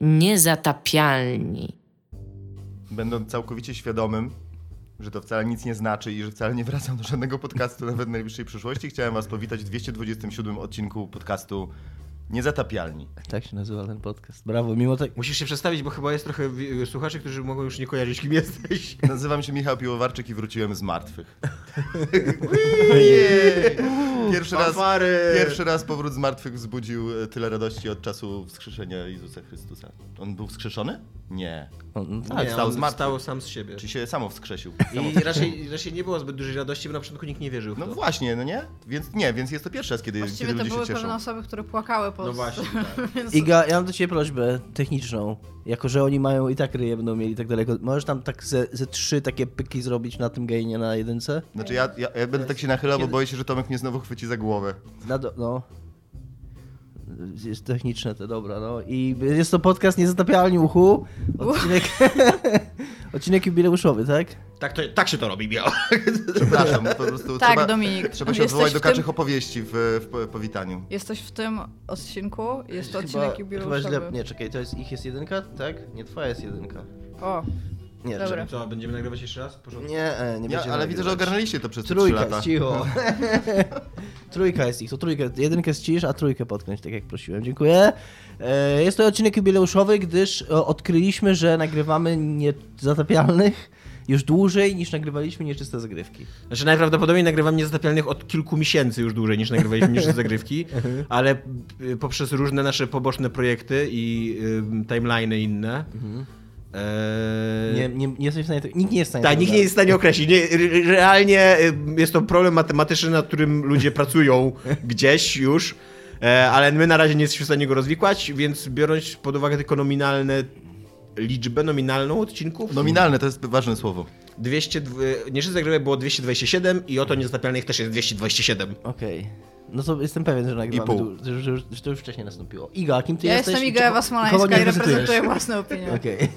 Niezatapialni. Będąc całkowicie świadomym, że to wcale nic nie znaczy i że wcale nie wracam do żadnego podcastu nawet w najbliższej przyszłości, chciałem was powitać w 227 odcinku podcastu Niezatapialni. Tak się nazywa ten podcast. Brawo, mimo tak. Musisz się przedstawić, bo chyba jest trochę słuchaczy, którzy mogą już nie kojarzyć, kim jesteś. Nazywam się Michał Piłowarczyk i wróciłem z martwych. Jej! Pierwszy raz, pierwszy raz powrót z martwych wzbudził e, tyle radości od czasu wskrzeszenia Jezusa Chrystusa. On był wskrzeszony? Nie. No, Tak, nie, wstał on wstał sam z siebie. Czy się samo wskrzesił? I raczej, raczej nie było zbyt dużej radości, bo na początku nikt nie wierzył w No to. właśnie, no nie? Więc nie, więc jest to pierwszy raz, kiedy, kiedy Właściwie to ludzie były się cieszą. pewne osoby, które płakały po No właśnie, tak. Więc Iga, ja mam do ciebie prośbę techniczną. Jako, że oni mają i tak ryje będą mieli i tak daleko. Możesz tam tak ze, ze trzy takie pyki zrobić na tym gainie na jedynce? Znaczy ja, ja, ja będę tak się nachylał, bo boję się, że Tomek mnie znowu chwyci za głowę. Na do, no. Jest techniczne to, dobra, no. I jest to podcast Niezatapialni Uchu. Odcinek, odcinek jubileuszowy, tak? Tak, to, tak się to robi, miał. Przepraszam, po prostu Tak, trzeba, Dominik. trzeba się odwołać do w tym- kaczych opowieści w, w po- powitaniu. Jesteś w tym odcinku, jest to odcinek chyba jubileuszowy. źle. Nie, czekaj, to jest ich jest jedynka, tak? Nie, twoja jest jedynka. O, Nie, Dobra. czekaj. Co, będziemy nagrywać jeszcze raz? Porządku. Nie, e, nie Ja, będziemy ale widzę, że nagrywać. ogarnęliście to przez te trzy Trójka lata. cicho. trójka jest ich, to trójkę, jedynkę ścisz, a trójkę potknąć, tak jak prosiłem. Dziękuję. E, Jest to odcinek jubileuszowy, gdyż e, odkryliśmy, że nagrywamy niezatapialnych już dłużej niż nagrywaliśmy nieczyste zagrywki. Znaczy najprawdopodobniej nagrywam niezatapialnych od kilku miesięcy już dłużej niż nagrywaliśmy niż zagrywki, ale y, poprzez różne nasze poboczne projekty i y, timeliny inne. E, Nie, nie, nie jesteś w stanie, tego- nikt nie jest w stanie Tak, tego nikt nie jest w stanie określić. Nie, re- realnie y, jest to problem matematyczny, nad którym ludzie pracują gdzieś już, e, ale my na razie nie jesteśmy w stanie go rozwikłać, więc biorąc pod uwagę tylko nominalne liczbę nominalną odcinków. Nominalne to jest ważne słowo. 200, nie że zagrywek było 227 i oto niezatapialnych też jest 227. Okej. No to jestem pewien, że nagrywamy, du- że, że, że to już wcześniej nastąpiło. Iga, kim ty ja jesteś? jestem i Iga Ewa Smoleńska i reprezentuję własną opinię. Okej.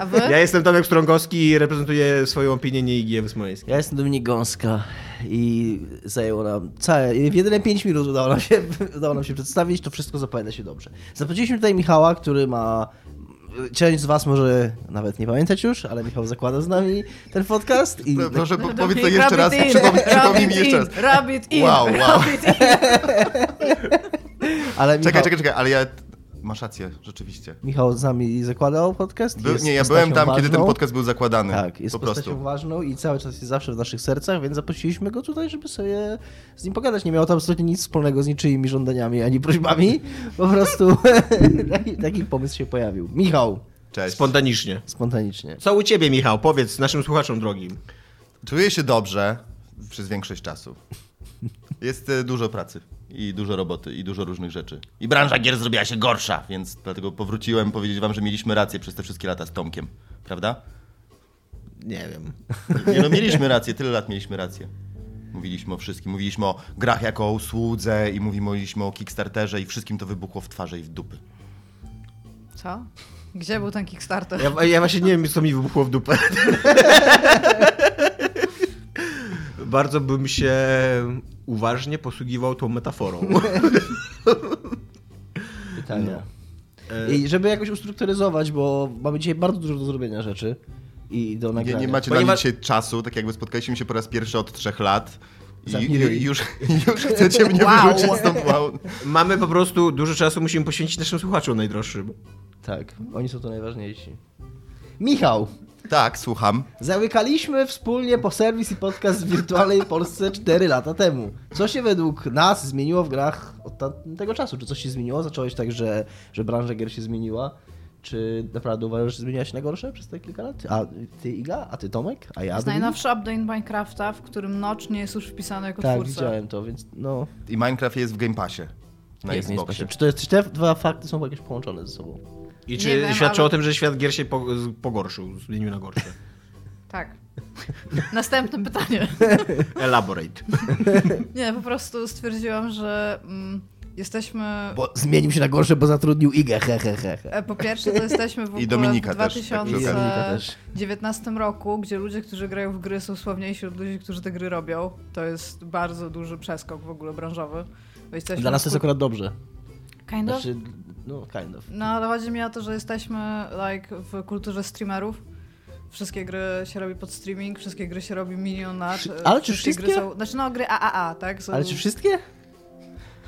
A wy? Ja jestem Tomek Strągowski i reprezentuję swoją opinię nie Igi Ewy Smoleńskiej. Ja jestem Dominik Gąska i zajęło nam całe, w jedyne 5 minut udało nam, się, udało nam się przedstawić, to wszystko zapowiada się dobrze. Zaprosiliśmy tutaj Michała, który ma, część z was może nawet nie pamiętać już, ale Michał zakłada z nami ten podcast i Proszę, po, powiedz to jeszcze raz, przypomnij, przypomnij mi jeszcze raz. Rabbit in, Wow, wow. rabbit in. ale Michał, Czekaj, czekaj, czekaj, ale ja... Masz rację, rzeczywiście. Michał z nami zakładał podcast. Nie, ja byłem tam, kiedy ten ważną. podcast był zakładany. Tak, jest po postacią prostu. ważną i cały czas jest zawsze w naszych sercach, więc zaprosiliśmy go tutaj, żeby sobie z nim pogadać. Nie miało to absolutnie nic wspólnego z niczyimi żądaniami ani prośbami. Po prostu taki, taki pomysł się pojawił. Michał, Cześć. Spontanicznie. spontanicznie. Co u ciebie, Michał? Powiedz naszym słuchaczom drogim. Czuję się dobrze przez większość czasu. Jest e, dużo pracy i dużo roboty i dużo różnych rzeczy. I branża gier zrobiła się gorsza, więc dlatego powróciłem powiedzieć wam, że mieliśmy rację przez te wszystkie lata z Tomkiem. Prawda? Nie wiem. Nie no, mieliśmy rację, tyle lat mieliśmy rację. Mówiliśmy o wszystkim. Mówiliśmy o grach jako o usłudze i mówiliśmy o Kickstarterze i wszystkim to wybuchło w twarze i w dupy. Co? Gdzie był ten Kickstarter? Ja, ja właśnie nie wiem, co mi wybuchło w dupę. Bardzo bym się uważnie posługiwał tą metaforą. Pytania. E, I żeby jakoś ustrukturyzować, bo mamy dzisiaj bardzo dużo do zrobienia rzeczy i do Nie, nagrania. nie macie Ponieważ- dla mnie czasu, tak jakby spotkaliśmy się po raz pierwszy od trzech lat. I, już, już chcecie mnie Wow. wyrzucić stąd. Wow. Mamy po prostu dużo czasu, musimy poświęcić naszym słuchaczom najdroższym. Tak, oni są tu najważniejsi. Michał, Tak, słucham. Zamykaliśmy wspólnie po serwis i podcast w wirtualnej Polsce 4 lata temu. Co się według nas zmieniło w grach od tamtego czasu? Czy coś się zmieniło? Zacząłeś tak, że, że branża gier się zmieniła? Czy naprawdę uważasz, że zmieniła się na gorsze przez te kilka lat? A ty Iga? A ty Tomek? A ja? Jest najnowszy update Minecrafta, w którym Notch nie jest już wpisany jako Tak, twórca. widziałem to, więc no... I Minecraft jest w Game Passie. Na jest Xboxie. nie Czy, to jest, czy te dwa fakty są jakieś połączone ze sobą? I czy wiem, świadczy ale- o tym, że świat gier się pogorszył, zmienił na gorsze? Tak. Następne pytanie. Elaborate. Nie, po prostu stwierdziłam, że mm, jesteśmy... Bo zmienił się na gorsze, bo zatrudnił Igę, he, he, he. E, Po pierwsze, to jesteśmy w ogóle I Dominika w też, tak przy okazji. I Dominika też. 2019 roku, gdzie ludzie, którzy grają w gry są sławniejsi od ludzi, którzy te gry robią. To jest bardzo duży przeskok w ogóle branżowy. Dla nas to jest akurat dobrze. Kind of? Znaczy, no kind of. No ale chodzi mi o to, że jesteśmy like w kulturze streamerów. Wszystkie gry się robi pod streaming, wszystkie gry się robi milion lat. Ale czy wszystkie gry są. Znaczy no gry AAA, tak? Są... Ale czy wszystkie?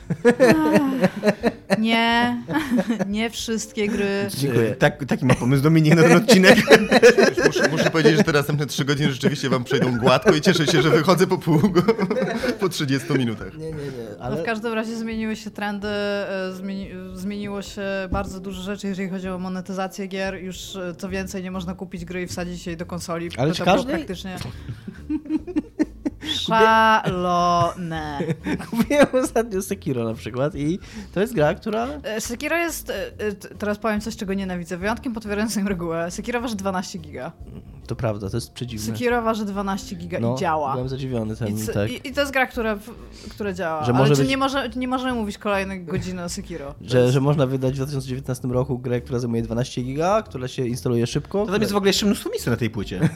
Nie, nie wszystkie gry. Dziękuję. E, Tak, taki ma pomysł Dominik na ten odcinek. Muszę, muszę powiedzieć, że te następne 3 godziny rzeczywiście wam przejdą gładko i cieszę się, że wychodzę po pół, po 30 minutach. Nie, nie, nie. No Ale w każdym razie zmieniły się trendy, e, zmieni, zmieniło się bardzo dużo rzeczy, jeżeli chodzi o monetyzację gier. Już e, co więcej, nie można kupić gry i wsadzić jej do konsoli. Ale to czy każdej? praktycznie... Szalone. kupiłem ostatnio Sekiro na przykład i to jest gra, która... E, Sekiro jest, e, e, teraz powiem coś, czego nienawidzę, wyjątkiem potwierdzającym regułę. Sekiro waży 12 giga. To prawda, to jest przedziwne. Sekiro waży 12 giga no, i działa. Byłem zadziwiony I, tym, c- tak. i, I to jest gra, która, która działa. Że Ale być- nie, może, nie możemy mówić kolejne godziny o Sekiro. Że, jest- że można wydać w 2019 roku grę, która zajmuje 12 giga, która się instaluje szybko. To tam jest w ogóle jeszcze mnóstwo miejsca na tej płycie.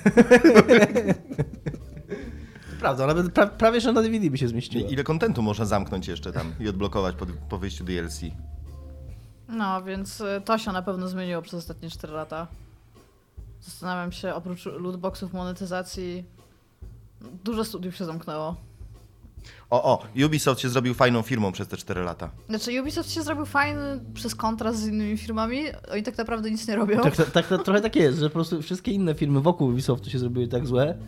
Prawda, nawet pra, prawie że na DVD by się zmieściła. Ile kontentu można zamknąć jeszcze tam i odblokować po, po wyjściu DLC? No, więc y, to się na pewno zmieniło przez ostatnie 4 lata. Zastanawiam się, oprócz lootboxów, monetyzacji, dużo studiów się zamknęło. O, o, Ubisoft się zrobił fajną firmą przez te 4 lata. Znaczy, Ubisoft się zrobił fajny przez kontrast z innymi firmami. Oni tak naprawdę nic nie robią. Tak, tak, tak, tak, trochę tak jest, że po prostu wszystkie inne firmy wokół Ubisoftu się zrobiły tak złe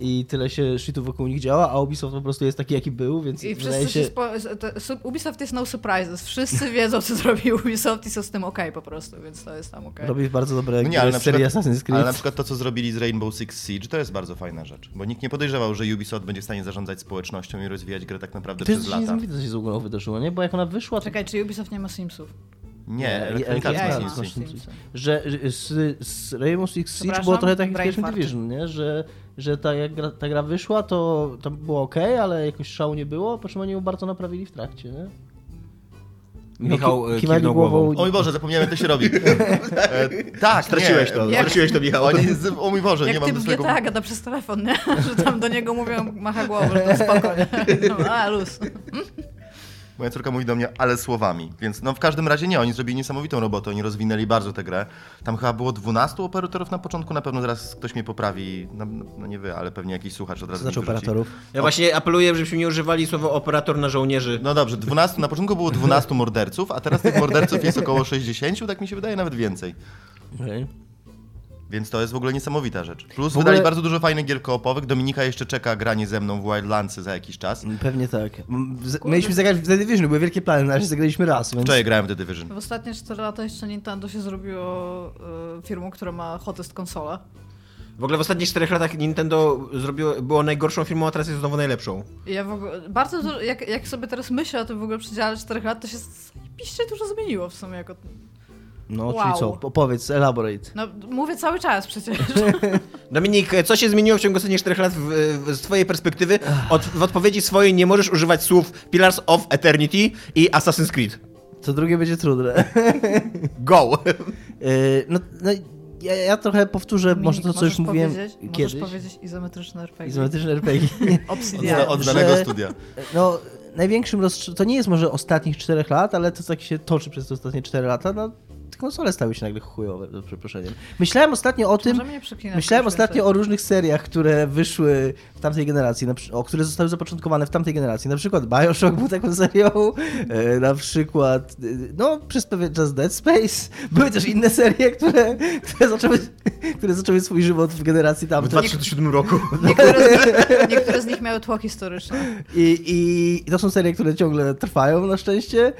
i tyle się shitów wokół nich działa, a Ubisoft po prostu jest taki, jaki był, więc I wydaje wszyscy się... się... Spo... Ubisoft jest no surprises. Wszyscy wiedzą, co zrobił Ubisoft i są z tym okej po prostu, więc to jest tam okej. Robi bardzo dobre No nie, ale na z przykład- Assassin's Creed. Ale na przykład to, co zrobili z Rainbow Six Siege, to jest bardzo fajna rzecz. Bo nikt nie podejrzewał, że Ubisoft będzie w stanie zarządzać społecznością i rozwijać grę tak naprawdę to jest przez lata. niesamowite, co się z ogóle wydarzyło, nie? Bo jak ona wyszła, to... Czekaj, czy Ubisoft nie ma Simsów? Nie, Electronic Arts ma. Simsy. Że z, z Rainbow Six Siege było trochę tak jak w brain pierwszym fart. Division, nie? Że, że ta, jak gra, ta gra wyszła, to, to było ok, ale jakoś szału nie było, po czym oni ją bardzo naprawili w trakcie, nie? Michał, ki- e, kiwnął głową. głową. O mój Boże, zapomniałem, jak to się robi. E, tak, Straciłeś nie. to, Jak- straciłeś to, Michał. Oni z, o mój Boże, nie Jak mam do swojego... GTA gada przez telefon, nie? Że tam do niego mówią, macha głową, że to spoko? No, a, luz. Moja córka mówi do mnie, ale słowami. Więc no w każdym razie nie, oni zrobili niesamowitą robotę, oni rozwinęli bardzo tę grę. Tam chyba było 12 operatorów na początku, na pewno zaraz ktoś mnie poprawi, no, no nie wy, ale pewnie jakiś słuchacz od Co razu znaczy operatorów? Ja właśnie apeluję, żebyśmy nie używali słowa operator na żołnierzy. No dobrze, 12, na początku było 12 morderców, a teraz tych morderców jest około 60, tak mi się wydaje, nawet więcej. Okej. Więc to jest w ogóle niesamowita rzecz. Plus W ogóle- wydali bardzo dużo fajnych gier koopowych. Dominika jeszcze czeka granie ze mną w Wildlandsy za jakiś czas. Pewnie tak. Z- Mieliśmy zagrać w The Division, były wielkie plany, razie zagraliśmy raz, więc... Wczoraj grałem w The Division. W ostatnie 4 lata jeszcze Nintendo się zrobiło y, firmą, która ma hottest konsolę. W ogóle w ostatnich czterech latach Nintendo zrobiło, było najgorszą firmą, a teraz jest znowu najlepszą. Ja w ogóle, bardzo dużo, jak, jak sobie teraz myślę o tym w ogóle przedziale 4 lat, to się zajebiście dużo zmieniło w sumie. Jako, No, Wow. czyli co? Opowiedz, elaborate. no mówię cały czas przecież. Dominik, co się zmieniło w ciągu ostatnich czterech lat w, w, z twojej perspektywy? Od, w odpowiedzi swojej nie możesz używać słów Pillars of Eternity i Assassin's Creed. Co drugie będzie trudne. Go! Yy, no, no ja, ja trochę powtórzę może to, co już Możesz mówiłem powiedzieć, kiedyś. Możesz powiedzieć izometryczne RPG. Izometryczne RPG. Obsidian. Od, od danego że- studia. No, największym rozstrz- to nie jest może ostatnich czterech lat, ale to tak się toczy przez te ostatnie cztery lata, no konsole stały się nagle chujowe, za przeproszeniem. Myślałem ostatnio o tym, myślałem ostatnio o różnych seriach, które wyszły w tamtej generacji, na, o które zostały zapoczątkowane w tamtej generacji. Na przykład Bioshock był taką serią, e, na przykład, e, no przez pewien czas Dead Space. Były też inne serie, które, które, zaczęły, które zaczęły swój żywot w generacji W tamtej. 2007 roku. Niektóre z, nich, niektóre z nich miały tło historyczne. I, I to są serie, które ciągle trwają na szczęście.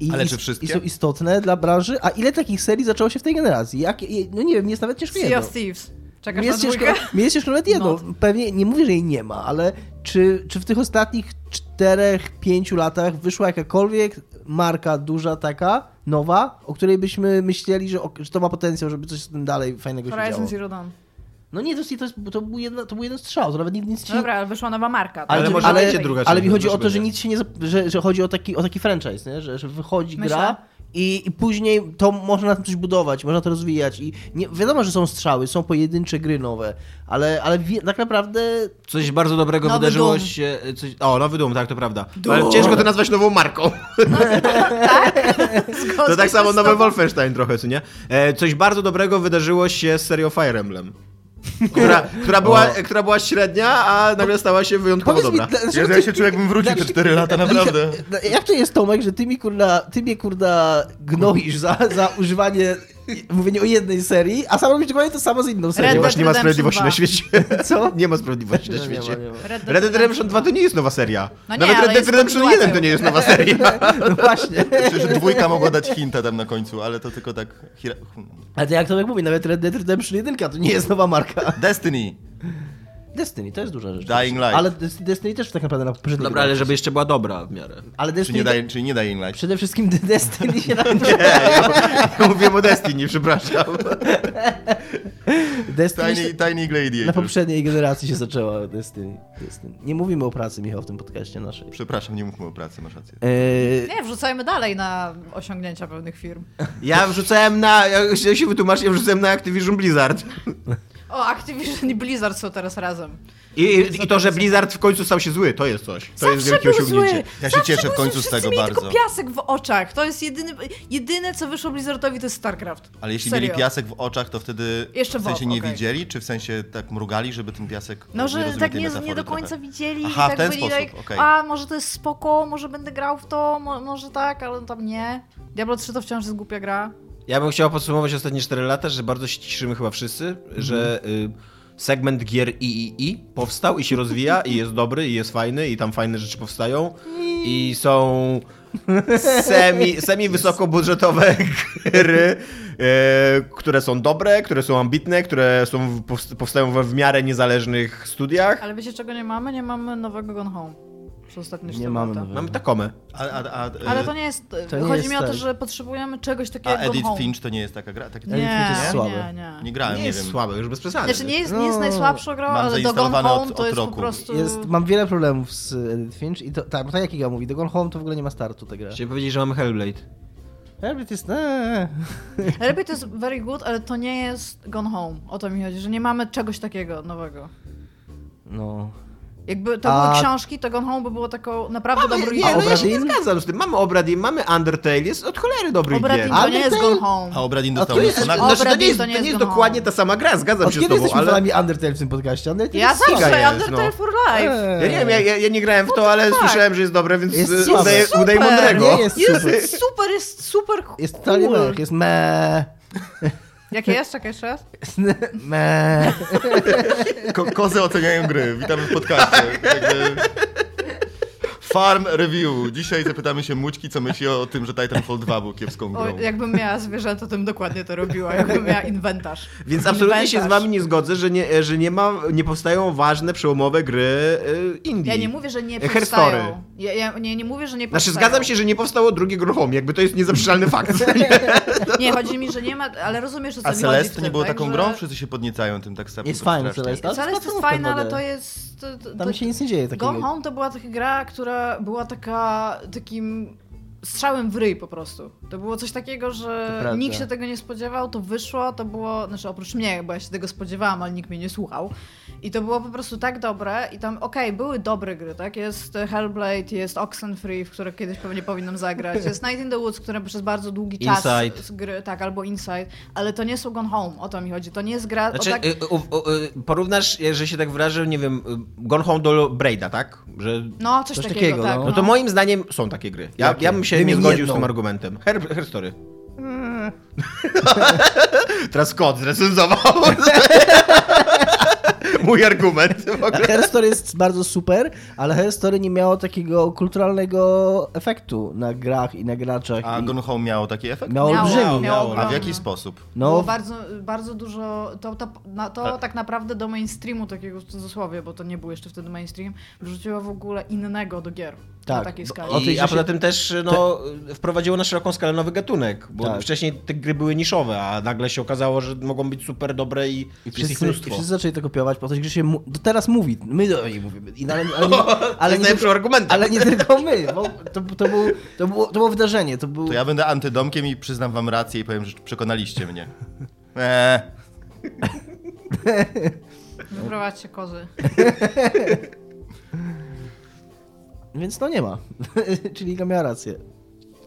I, Ale czy wszystkie? I są istotne dla branży. A ile takich serii zaczęło się w tej generacji? Jak, i- no nie wiem, jest nawet ciężko Sea jedno. of Thieves. Czekasz Mi na jest, ciężko, mi jest ciężko nawet jedno. Not. Pewnie nie mówię, że jej nie ma, ale czy, czy w tych ostatnich czterech, pięciu latach wyszła jakakolwiek marka duża taka, nowa, o której byśmy myśleli, że, że to ma potencjał, żeby coś z tym dalej fajnego się Horizon działo? Zero Dawn. No nie, to, jest, to, jest, to, był jedno, to był jeden strzał, to nawet nic się No dobra, ale wyszła nowa marka. Ale tak? może ale, druga ale mi chodzi o to, że nic się nie. Że, że chodzi o taki, o taki franchise, nie? Że, że wychodzi Myślę. gra I, I później to można na tym coś budować, można to rozwijać. I nie, wiadomo, że są strzały, są pojedyncze gry nowe, ale, ale wie, tak naprawdę Coś bardzo dobrego Nowy wydarzyło Doom. się. Coś, o, nowy Doom, tak, to prawda. Ale ciężko to nazwać nową marką. To Zgodzę tak się samo nowy. Wolfenstein trochę, co nie? E, coś bardzo dobrego wydarzyło się z serią Fire Emblem. Która, która, była, która była średnia, a nagle stała się wyjątkowo Powiedz mi, dobra. dlaczego Jezu, ja się czuję, jakbym wrócił te 4 lata, naprawdę. Jak to jest, Tomek, że ty mi kurda, ty mnie kurda gnoisz za, za używanie, mówienie o jednej serii, a sam robisz dokładnie to samo z inną serią. Dead Ponieważ nie ma sprawiedliwości 2. na świecie. Co? Nie ma sprawiedliwości na Nie, nie ma, świecie. nie ma. Red Red Dead Redemption 2 to nie jest nowa seria. No nie, Nawet Red Dead Redemption 1 to nie jest nowa seria. No właśnie. Przecież dwójka mogła dać hinta tam na końcu, ale to tylko tak... Ale to jak Tomek mówi, nawet Red Dead Redemption 1 to nie jest nowa marka. Destiny. Destiny, to jest duża rzecz. Dying Light. Ale Des- Destiny też tak naprawdę na poprzedniej Dobra, ale żeby jeszcze była dobra w miarę. Ale Czy Destiny... nie, daje, nie Dying Light. Przede wszystkim Destiny się na... Nie, ja, ja mówiłem o Destiny, przepraszam. Destiny się... Tiny, tiny Na Gladiator. poprzedniej generacji się zaczęła Destiny. Destiny. Nie mówimy o pracy, Michał, w tym podcaście naszej. Przepraszam, nie mówmy o pracy, masz rację. Eee, Nie, wrzucajmy dalej na osiągnięcia pewnych firm. Ja wrzucałem na, ja się wytłumaczę, ja wrzucałem na Activision Blizzard. O, Activision i Blizzard są teraz razem. I, i, I to, że Blizzard w końcu stał się zły, to jest coś. To jest Zawsze wielkie był osiągnięcie. Zły. Ja się Zawsze cieszę w końcu z tego mieli bardzo. tylko piasek w oczach. To jest jedyny, jedyne, co wyszło Blizzardowi, to jest StarCraft. Ale jeśli Serio. mieli piasek w oczach, to wtedy Jeszcze w sensie nie okej. widzieli, czy w sensie tak mrugali, żeby ten piasek... No, że tak nie, metafory nie do trochę. końca widzieli Aha, i w tak ten byli sposób, like, okej. a może to jest spoko, może będę grał w to, mo może tak, ale tam nie. Diablo 3 to wciąż jest głupia gra. Ja bym chciał podsumować ostatnie 4 lata, że bardzo się cieszymy chyba wszyscy, że y, segment gier III powstał i się rozwija i jest dobry i jest fajny i tam fajne rzeczy powstają i są semi, semi wysokobudżetowe gry, e, które są dobre, które są ambitne, które są, w- powst- powstają we w miarę niezależnych studiach. Ale wiecie czego nie mamy? Nie mamy nowego Gone Home. Przez ostatnie Nie 4 mamy lata. nowego. Mamy takomę. A, a, a, Ale to nie jest. To nie chodzi jest mi o to, że potrzebujemy czegoś takiego a jak Gone Edith Home. Finch to nie jest taka gra? Tak, Nie, Edith Finch jest słabe. nie, nie. Nie grałem, Nie nie, jest wiem. słabe, już bez przesady. Znaczy nie jest, nie jest No, najsłabszą grą, mam ale do Gone zainstalowane Home od- to od jest po roku. prostu... jest, mam wiele problemów z Edith Finch i to, tak, tak jak Iga mówi, The Gone Home to w ogóle nie ma startu ta gra. Chciałem powiedzieć, że mamy Hellblade. Herbert jest... Eee. Jest very good, ale to nie jest Gone Home. O to mi chodzi, że nie mamy czegoś takiego nowego. No... Jakby to A- były książki, to Gone Home by było taką naprawdę dobrą Nie, no ja się nie Obradin? zgadzam z tym. Mamy Obradin, mamy Undertale, jest od cholery dobrych Obradin gier. to nie jest? Gone Home. A Obradin dostał to jest- mnóstwo Znaczy, to nie jest, to nie to jest dokładnie Home. ta sama gra, zgadzam Od się z tobą, ale... fanami Undertale w tym podcaście? Undertale Ja zawsze jest, Undertale no. for Life. Eee. Ja nie wiem, ja, ja, ja nie grałem w to, ale słyszałem, że jest dobre, więc Jest słabe. udaję, udaję Super. mądrego. Nie jest super. Jest super, jest super Jest totalnie mech, jest me. Jakie jest? Czekaj jeszcze raz. Ko kozy oceniają gry. Witamy w podcaście. Jakby... Farm Review. Dzisiaj zapytamy się Mućki, co myśli o tym, że Titanfall 2 był kiepską O, grą. jakbym miała zwierzę, to tym dokładnie to robiła. Jakbym miała inwentarz. Więc absolutnie się z wami nie zgodzę, że nie, że nie, ma, nie powstają ważne, przełomowe gry y, indie. Ja nie mówię, że nie powstają. Ja, ja nie, nie mówię, że nie Znaczy, powstają. zgadzam się, że nie powstało drugie Gone Home, jakby to jest niezaprzeczalny fakt. Nie, chodzi mi, że nie ma, ale rozumiesz, o co A mi chodzi w Celeste tym, nie było tak, taką że... grą? Wszyscy się podniecają tym tak strasznie. Jest fajny strasznie. Celeste. Celeste jest fajna, ale 2D. to jest... To, to, Tam się nic nie dzieje takiego. Gone Home to była taka gra, która była taka, takim strzałem w ryj po prostu. To było coś takiego, że nikt się tego nie spodziewał, to wyszło, to było, znaczy oprócz mnie, bo ja się tego spodziewałam, ale nikt mnie nie słuchał. I to było po prostu tak dobre i tam, okej, były dobre gry, tak? Jest Hellblade, jest Oxenfree, w które kiedyś pewnie powinnam zagrać, jest Night in the Woods, które przez bardzo długi czas Inside. gry, tak, albo Inside, ale to nie są Gone Home, o to mi chodzi. To nie jest gra Znaczy, tak... y, u, u, y, porównasz, że się tak wyrażę, nie wiem, y, Gone Home do Braida, tak? Że... No, coś, coś takiego, takiego, tak. no. No to moim zdaniem są takie gry. Ja, ja bym się nie Wymień zgodził jedną. z tym argumentem. Her, Herstory. Teraz kot zrecenzował. Mój argument. Herstory jest bardzo super, ale Herstory nie miało takiego kulturalnego efektu na grach i na graczach. A i Gone Home miało taki efekt? miało Miało, olbrzymi. miało. Miało. A w jaki sposób? Było No, bardzo, bardzo dużo, to, to, na, to tak naprawdę do mainstreamu takiego w cudzysłowie, bo to nie był jeszcze wtedy mainstream, wrzuciło w ogóle innego do gier na Tak, takiej bo- skali. I, a poza tym też no, wprowadziło na szeroką skalę nowy gatunek, bo Tak. wcześniej te gry były niszowe, a nagle się okazało, że mogą być super dobre i, I jest ich wszyscy, I wszyscy zaczęli to kopiować, potem tej grze się mu- do teraz mówi, my do niej mówimy. I, ale, ale, nie, ale, jest nie, najlepszym argumentem. ale nie tylko my, bo to, to, był, to, było, to było wydarzenie, to był... To ja będę antydomkiem i przyznam wam rację i powiem, że przekonaliście mnie. Eee. Wyprowadźcie kozy. Więc no nie ma. Czyli Iga miała rację.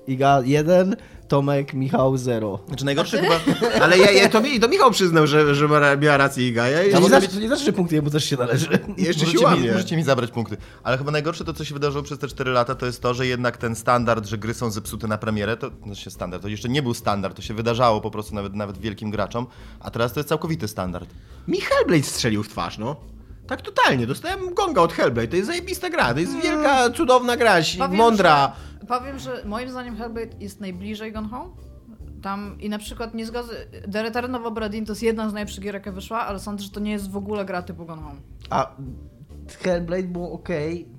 Iga 1, Tomek, Michał 0. Znaczy najgorsze chyba... Ale ja, ja, to, mi, to Michał przyznał, że, że miała rację Iga. Ja, To ja, nie, znaczy, to nie znaczy, że punkty jemu też się należy. jeszcze się Możecie mi, łamie. możecie mi zabrać punkty. Ale chyba najgorsze to, co się wydarzyło przez te 4 lata, to jest to, że jednak ten standard, że gry są zepsute na premierę, to się standard, to jeszcze nie był standard, to się wydarzało po prostu nawet, nawet wielkim graczom, a teraz to jest całkowity standard. Mi Hellblade strzelił w twarz, no. Tak totalnie, dostałem gonga od Hellblade, to jest zajebista gra, to jest wielka, cudowna gra, Powiem, mądra. Że, powiem, że moim zdaniem Hellblade jest najbliżej Gone Home. Tam i na przykład nie zgodzę. The Return of Obra Dinn to jest jedna z najlepszych gier, jaka wyszła, ale sądzę, że to nie jest w ogóle gra typu Gone Home. A Hellblade było ok,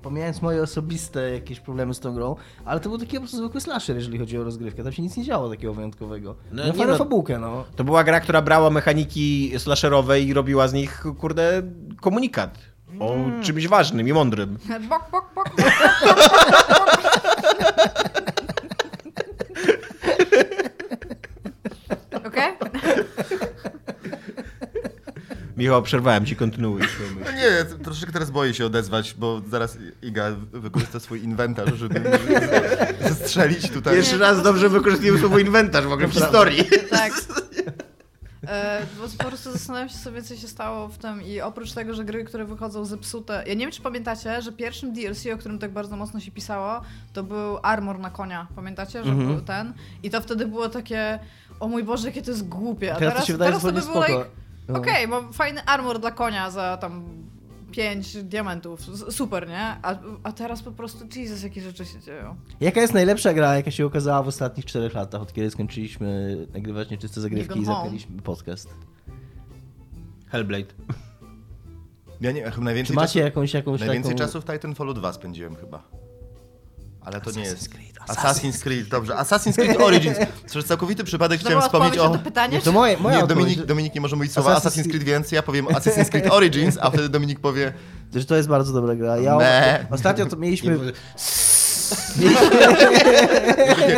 pomijając moje osobiste jakieś problemy z tą grą, ale to był taki po prostu zwykły slasher, jeżeli chodzi o rozgrywkę. Tam się nic nie działo takiego wyjątkowego. No, No, nie fajną no. fabułkę, no. To była gra, która brała mechaniki slasherowe i robiła z nich, kurde, komunikat. O czymś ważnym i mądrym. Bok, bok, bok. Okej? Michał, przerwałem ci, kontynuuj. swoją myśl. No nie, troszeczkę teraz boję się odezwać, bo zaraz Iga wykorzysta swój inwentarz, żeby zestrzelić tutaj. Pierwszy raz dobrze wykorzystujemy słowo inwentarz w ogóle w historii. Tak. E, bo po prostu zastanawiam się sobie, co się stało w tym i oprócz tego, że gry, które wychodzą zepsute... Ja nie wiem, czy pamiętacie, że pierwszym DLC, o którym tak bardzo mocno się pisało, to był Armor na konia. Pamiętacie, że Mhm. był ten? I to wtedy było takie, o mój Boże, jakie to jest głupie. A Teraz to teraz, teraz to by było like, No. okej, mam fajny armor dla konia za tam 5 diamentów. Super, nie? A, a teraz po prostu, Jesus, jakie rzeczy się dzieją. Jaka jest najlepsza gra, jaka się okazała w ostatnich 4 latach, od kiedy skończyliśmy nagrywać nieczyste zagrywki i zamknęliśmy podcast? Hellblade. Ja nie, chyba Czy najwięcej, macie czasu, jakąś, jakąś najwięcej taką... czasu w Titanfallu 2 spędziłem chyba. Ale to nie Assassin's jest. Creed, Assassin's Creed, dobrze. Assassin's Creed Origins. Przez całkowity przypadek To chciałem wspomnieć o. to pytanie? Nie, to moje, moja Nie, Dominik, Dominik nie może mówić słowa Assassin's Creed, więc ja powiem Assassin's Creed Origins, a wtedy Dominik powie. że to jest bardzo dobra gra. Ja Me. ostatnio to mieliśmy...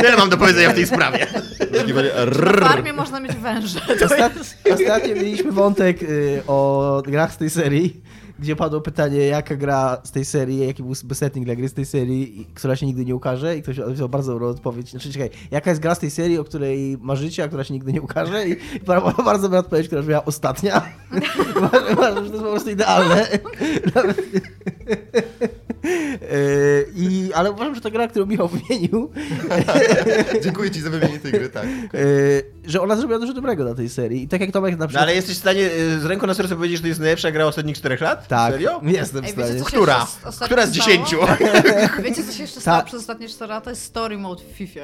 Tyle mam do powiedzenia w tej sprawie. Na farmie można mieć węże. Ostatnio mieliśmy wątek y, o grach z tej serii, gdzie padło pytanie, jaka gra z tej serii, jaki był setting dla gry z tej serii, i- która się nigdy nie ukaże i ktoś wziął bardzo dobrą odpowiedź. Znaczy, czekaj, jaka jest gra z tej serii, o której marzycie, a która się nigdy nie ukaże i bardzo, bardzo dobra odpowiedź, która była ostatnia. Uważam, że to jest po prostu idealne. Nawet- I, ale uważam, że ta gra, którą Michał wymienił, Dziękuję ci za wymienienie tej gry, tak. y, że ona zrobiła dużo dobrego na tej serii. I tak jak Tomek na No, przykład... ale jesteś w stanie y, z ręką na sercu powiedzieć, że to jest najlepsza gra ostatnich czterech lat? Tak, Serio? jestem w stanie. wiecie, Która? Która z dziesięciu? Wiecie, co się jeszcze stało Ta- przez ostatnie 4 lata? Jest story mode w FIFA.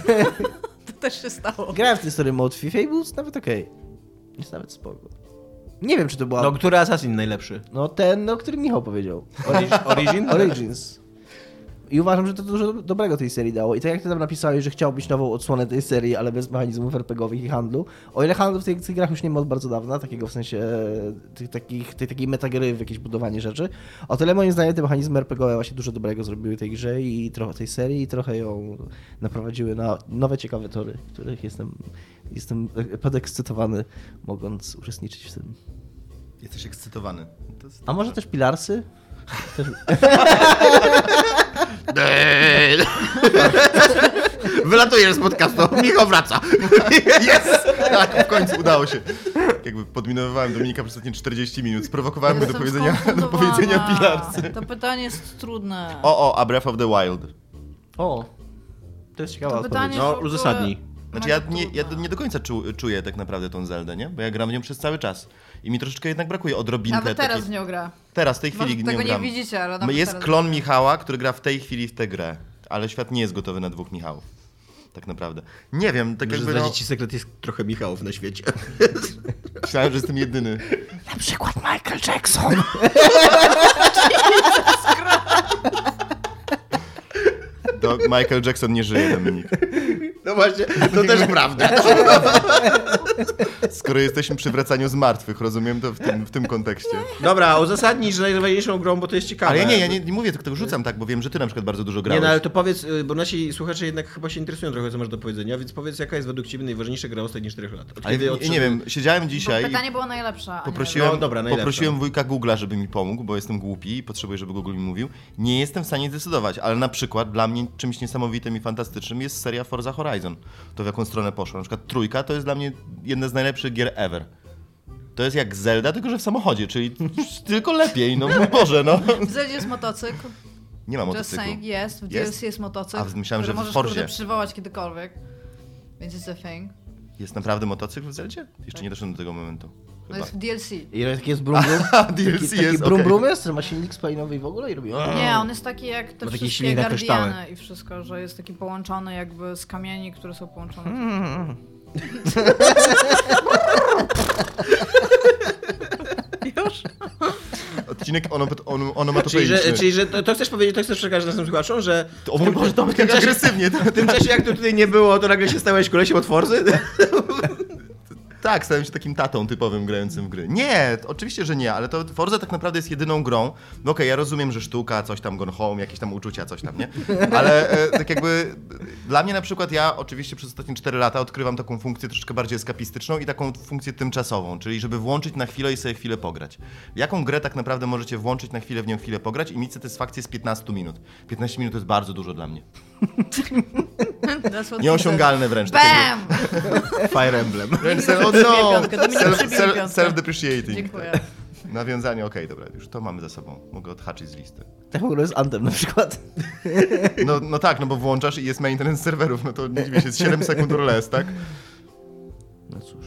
to też się stało. Grałem w ten story mode w FIFA i był nawet okej. Jest nawet spoko. Nie wiem, czy to była... No, No, który Assassin najlepszy? ten, o którym Michał powiedział. Origin? Origin? Origins. I uważam, że to dużo dobrego tej serii dało. I tak jak ty tam napisałeś, że chciałbyś nową odsłonę tej serii, ale bez mechanizmów RPGowych i handlu. O ile handlu w tych, tych grach już nie ma od bardzo dawna, takiego w sensie e, tych, takich, tej takiej metagry w jakieś budowanie rzeczy, o tyle moim zdaniem te mechanizmy RPGowe właśnie dużo dobrego zrobiły tej grze i trochę tej serii i trochę ją naprowadziły na nowe, ciekawe tory, których jestem, jestem podekscytowany, mogąc uczestniczyć w tym. Jesteś ekscytowany. A może też Pilarsy? Wylatujesz z podcastu, Michał wraca. Yes! Tak, w końcu udało się. Jakby podminowywałem Dominika przez ostatnie 40 minut, sprowokowałem go do powiedzenia, do powiedzenia pilarsy. To pytanie jest trudne. O, o, a Breath of the Wild. O, to jest ciekawa to odpowiedź. No, jest ogóle uzasadnij. Znaczy ja nie, ja nie do końca czu, czuję tak naprawdę tą Zeldę, nie? Bo ja gram w nią przez cały czas. I mi troszeczkę jednak brakuje odrobinkę Nawet teraz takiej... w nią gra. Teraz, w tej chwili Może nie tego nie gram. widzicie, ale nawet Jest teraz klon gra. Michała, który gra w tej chwili w tę grę. Ale świat nie jest gotowy na dwóch Michałów. Tak naprawdę. Nie wiem, tak Może jakby no, ci sekret, jest trochę Michałów na świecie. myślałem, że jestem jedyny. Na przykład Michael Jackson. Do, Michael Jackson nie żyje, Dominik. No właśnie, to też prawda. Skoro jesteśmy przy wracaniu z martwych, rozumiem to w tym, w tym kontekście. Dobra, uzasadnij, że najważniejszą grą, bo to jest ciekawe. Ale ja nie, ja nie, nie mówię, tylko tego rzucam tak, bo wiem, że ty na przykład bardzo dużo Nie, grałeś. no ale to powiedz, y, bo nasi słuchacze jednak chyba się interesują trochę, co masz do powiedzenia, więc powiedz, jaka jest według ciebie najważniejsza gra ostatnich 4 lat? Od Ale kiedy nie, nie wiem, siedziałem dzisiaj Bo pytanie było najlepsze. a nie poprosiłem, No dobra, najlepsza. poprosiłem wujka Google'a, żeby mi pomógł, bo jestem głupi i potrzebuję, żeby Google mi mówił. Nie jestem w stanie zdecydować, ale na przykład dla mnie czymś niesamowitym i fantastycznym jest seria Forza Horizon. To w jaką stronę poszło. Na przykład trójka to jest dla mnie jedna z najlepszych gier ever. To jest jak Zelda, tylko że w samochodzie, czyli tylko lepiej, no Boże, no. W Zeldzie jest motocykl. Nie ma saying, jest. W Jest? DLC jest motocykl, A, myślałem, że w możesz Forzie. kurde przywołać kiedykolwiek. Więc it's a thing. Jest naprawdę motocykl w Zeldzie? Jeszcze nie doszedłem do tego momentu. No jest w DLC. I taki jest brum brum? A, Taki, DLC taki jest, brum okej. brum jest, że ma silnik spalinowy i w ogóle i robi... Nie, on jest taki jak te Ma taki wszystkie. Guardiany i wszystko, że jest taki połączony jakby z kamieni, które są połączone. Hmm. Już? Odcinek onomat- on, Czyli, onomatopeiczny. że, czyli, że to, to chcesz powiedzieć, to chcesz przekazać naszym słuchaczom, że O mój Boże, to tak agresywnie. To, w tym czasie, jak tu tutaj nie było, to nagle się stałeś kolesiem od Forzy? Tak, stałem się takim tatą typowym grającym w gry. Nie, oczywiście, że nie, ale to Forza tak naprawdę jest jedyną grą. No okej, ja rozumiem, że sztuka, coś tam gone home, jakieś tam uczucia, coś tam, nie? Ale e, tak jakby dla mnie na przykład ja oczywiście przez ostatnie 4 lata odkrywam taką funkcję troszeczkę bardziej eskapistyczną i taką funkcję tymczasową, czyli żeby włączyć na chwilę i sobie chwilę pograć. Jaką grę tak naprawdę możecie włączyć na chwilę, w nią chwilę pograć i mieć satysfakcję z 15 minut. 15 minut to jest bardzo dużo dla mnie. Nieosiągalne wręcz. Bam! Fire Emblem. Wręcz se- Dominik o no! Dominik Self-. Self-depreciating. Dziękuję. Nawiązanie, okej, dobra, już to mamy za sobą. Mogę odhaczyć z listy. Tak w ogóle jest Anthem na przykład. No, no tak, no bo włączasz i jest maintenance serwerów, no to nie dziwię się, jest 7 sekund or less, tak? No cóż.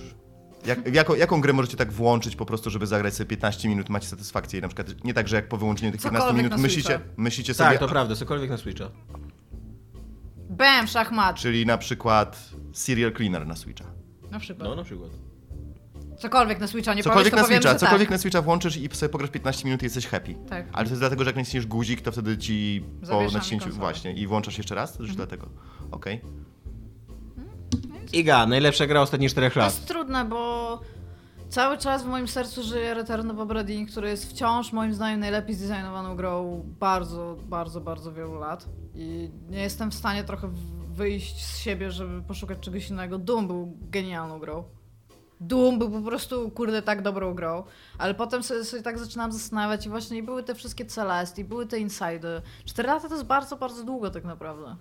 Jak, jaką, jaką grę możecie tak włączyć po prostu, żeby zagrać sobie 15 minut, macie satysfakcję i na przykład nie tak, że jak po wyłączeniu tych 15 Cokolwiek minut na myślicie, myślicie sobie, Tak, to prawda, cokolwiek na Switcha. Bam! Szachmat. czyli na przykład serial cleaner na Switcha. Na przykład. No, na przykład. Cokolwiek na Switcha, nie Cokolwiek powiesz, na to powiem, Switcha, że cokolwiek tak. na Switcha włączysz i sobie pograsz 15 minut i jesteś happy. Tak. Ale to jest dlatego, że jak naciśniesz guzik, to wtedy ci po naciśnięciu konsolę. właśnie i włączasz jeszcze raz, to już dlatego. Okej. Iga, najlepsza gra ostatnich 4 To lat. jest trudne, bo cały czas w moim sercu żyje Return of Obra Dinn, który jest wciąż moim zdaniem najlepiej zdesignowaną grą bardzo, bardzo, bardzo wielu lat. I nie jestem w stanie trochę wyjść z siebie, żeby poszukać czegoś innego. Doom był genialną grą. Doom był po prostu, kurde, tak dobrą grą, ale potem sobie, sobie tak zaczynam zastanawiać i właśnie i były te wszystkie Celeste, i były te Inside. Cztery lata to jest bardzo, bardzo długo tak naprawdę.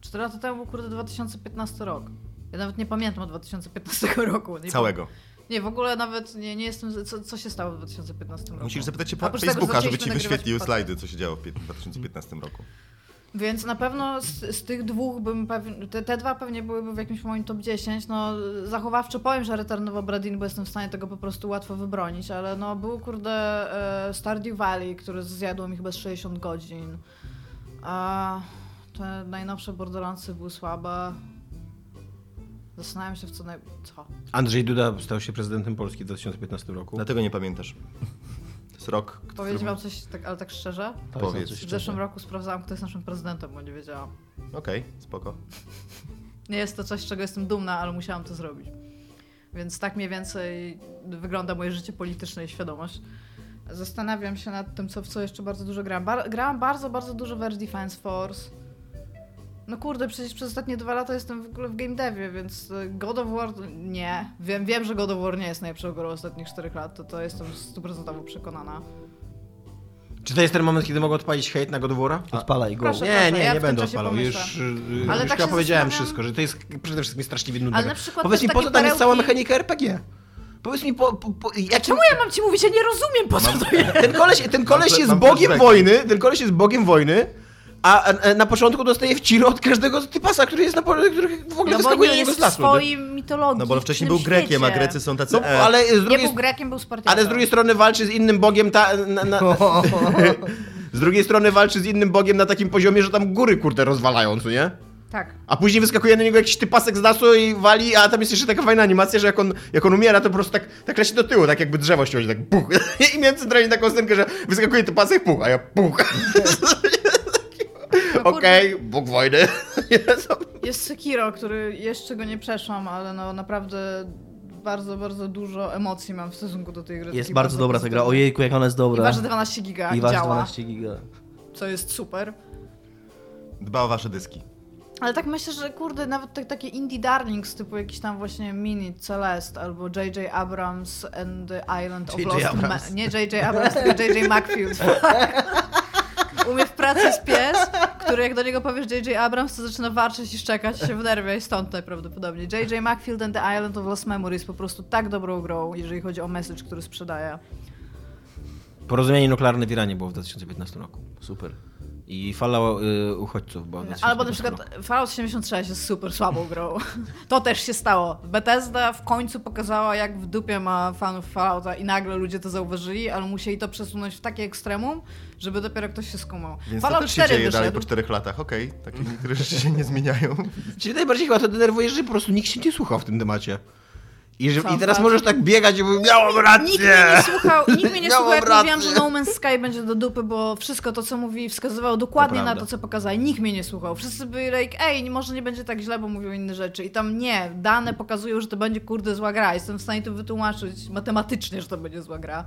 Cztery lata temu był, kurde, 2015 rok. Ja nawet nie pamiętam od 2015 roku. Nie Całego. Nie, w ogóle nawet nie, nie jestem. Co, co się stało w 2015 roku? Musisz zapytać się Oprócz tego, Facebooka, żeby ci wyświetlił podcast. slajdy, co się działo w pię- 2015 roku. Więc na pewno z, z tych dwóch bym pewnie. Te, te dwa pewnie byłyby w jakimś moim top 10. No, zachowawczo powiem, że Return of Obra Dinn, bo jestem w stanie tego po prostu łatwo wybronić, ale no, był kurde e, Stardew Valley, który zjadło mi chyba z 60 godzin. A te najnowsze Borderlandsy były słabe. Zastanawiam się w co naj... Co? Andrzej Duda stał się prezydentem Polski w 2015 roku. Dlatego nie pamiętasz. To jest rok, Powiedzieć którym... wam coś, tak, ale tak szczerze? Powiedz. W zeszłym roku sprawdzałam, kto jest naszym prezydentem, bo nie wiedziałam. Okej, spoko. Nie jest to coś, z czego jestem dumna, ale musiałam to zrobić. Więc tak mniej więcej wygląda moje życie polityczne i świadomość. Zastanawiam się nad tym, co, w co jeszcze bardzo dużo grałam. Bar grałam bardzo, bardzo dużo w Air Defense Force. No kurde, przecież przez ostatnie dwa lata jestem w ogóle w game devie, więc y, God of War nie. Wiem, wiem że God of War nie jest najlepszą grą ostatnich czterech lat, to, to jestem stuprocentowo przekonana. Czy to jest ten moment, kiedy mogę odpalić hejt na God of War'a? Odpalaj go. Proszę. Nie, nie, ja nie będę odpalał. pomyślę. Już, Ale już tak się powiedziałem wszystko, że to jest przede wszystkim straszliwie nudne. Ale na przykład Powiedz mi, po co tam jest cała mechanika RPG? Powiedz mi, po, po, po, Czemu ja mam ci mówić? Ja nie rozumiem, po co to jest. ten koleś, ten koleś Mam- jest mam bogiem wojny, ten koleś jest bogiem wojny, a, a na początku dostaje w ciro od każdego typasa, który jest na pole, który w ogóle No wyskakuje nie na niego z w lasu. swojej mitologii. No bo on w wcześniej był Grekiem, a świecie. Grecy są tacy... No, e, ale z Nie drugiej, był Grekiem, był Spartiakiem. ale z drugiej strony walczy z innym bogiem ta, na, na, Z drugiej strony walczy z innym bogiem na takim poziomie, że tam góry kurde rozwalają, co nie? Tak. A później wyskakuje na niego jakiś typasek z lasu i wali, a tam jest jeszcze taka fajna animacja, że jak on, jak on umiera, to po prostu tak, tak leci do tyłu, tak jakby drzewo ściąć, tak puch. I miałem centralnie taką scenkę, że wyskakuje typasek, puch, a ja puch. Okej, Bóg wojny. Jest Sekiro, który jeszcze go nie przeszłam, ale no naprawdę bardzo, bardzo dużo emocji mam w stosunku do tej gry. Jest bardzo dobra ta gra. Ojejku, jak ona jest I dobra. waży 12 giga I i waży działa, 12 giga. co jest super. Dba o wasze dyski. Ale tak myślę, że kurde, nawet te, takie indie darlings typu jakiś tam właśnie Mini, Celeste albo J.J. Abrams and the Island of J.J. Lost Abrams. Ma- Nie J.J. Abrams, tylko J.J. McField. U mnie w pracy jest pies, który jak do niego powiesz J.J. Abrams, to zaczyna warczeć i szczekać się w nerwie i stąd najprawdopodobniej. J.J. McField and the Island of Lost Memory jest po prostu tak dobrą grą, jeżeli chodzi o message, który sprzedaje. Porozumienie nuklearne w Iranie było w 2015 roku. Super. I fala y, uchodźców była w 2015 Albo na roku. przykład Fallout 76 jest super słabą grą. To też się stało. Bethesda w końcu pokazała, jak w dupie ma fanów Fallouta i nagle ludzie to zauważyli, ale musieli to przesunąć w takie ekstremum, żeby dopiero ktoś się skumał. Więc Fallout to też się 4 dzieje dalej po czterech latach. Okej, takie niektóre rzeczy się nie zmieniają. Czyli najbardziej chyba to denerwuje, że po prostu nikt się nie słuchał w tym temacie. I, że, I teraz możesz tak biegać i mówić, miałem rację! Nikt mnie nie słuchał, nikt mnie nie słuchał, jak rację. mówiłam, że No Man's Sky będzie do dupy, bo wszystko to, co mówi, wskazywało dokładnie To na to, co pokazali. Nikt mnie nie słuchał. Wszyscy byli like, ej, może nie będzie tak źle, bo mówią inne rzeczy. I tam nie, dane pokazują, że to będzie kurde zła gra. Jestem w stanie to wytłumaczyć matematycznie, że to będzie zła gra.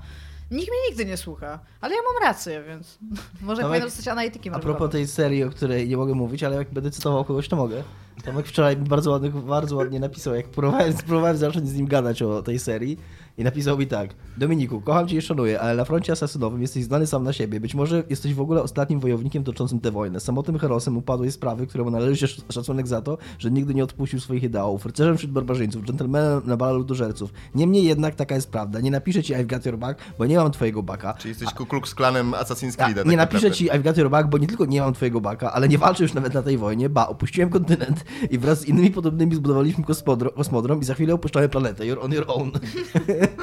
Nikt mnie nigdy nie słucha, ale ja mam rację, więc może Tomek, powinien zostać analitykiem. A propos tej serii, o której nie mogę mówić, ale jak będę cytował kogoś, to mogę. Tomek wczoraj bardzo, ładny, bardzo ładnie napisał, jak próbowałem, próbowałem zacząć z nim gadać o tej serii i napisał mi tak. Dominiku, kocham cię i szanuję, ale na froncie asasynowym jesteś znany sam na siebie. Być może jesteś w ogóle ostatnim wojownikiem toczącym tę wojnę. Samotnym herosem upadłej sprawy, któremu należy się sz- szacunek za to, że nigdy nie odpuścił swoich ideałów. Rycerzem wśród barbarzyńców, dżentelmenem na bala ludożerców. Niemniej jednak taka jest prawda. Nie napiszę ci I've got your back, bo nie mam twojego baka. Czy jesteś Ku Klux Klanem Assassin's Ja, Creed'a? tak nie napiszę naprawdę. ci I've got your back, bo nie tylko nie mam twojego baka, ale nie walczę już nawet na tej wojnie, ba, opuściłem kontynent i wraz z innymi podobnymi zbudowaliśmy kosmodro, kosmodrom i za chwilę opuszczamy planetę. You're on your own.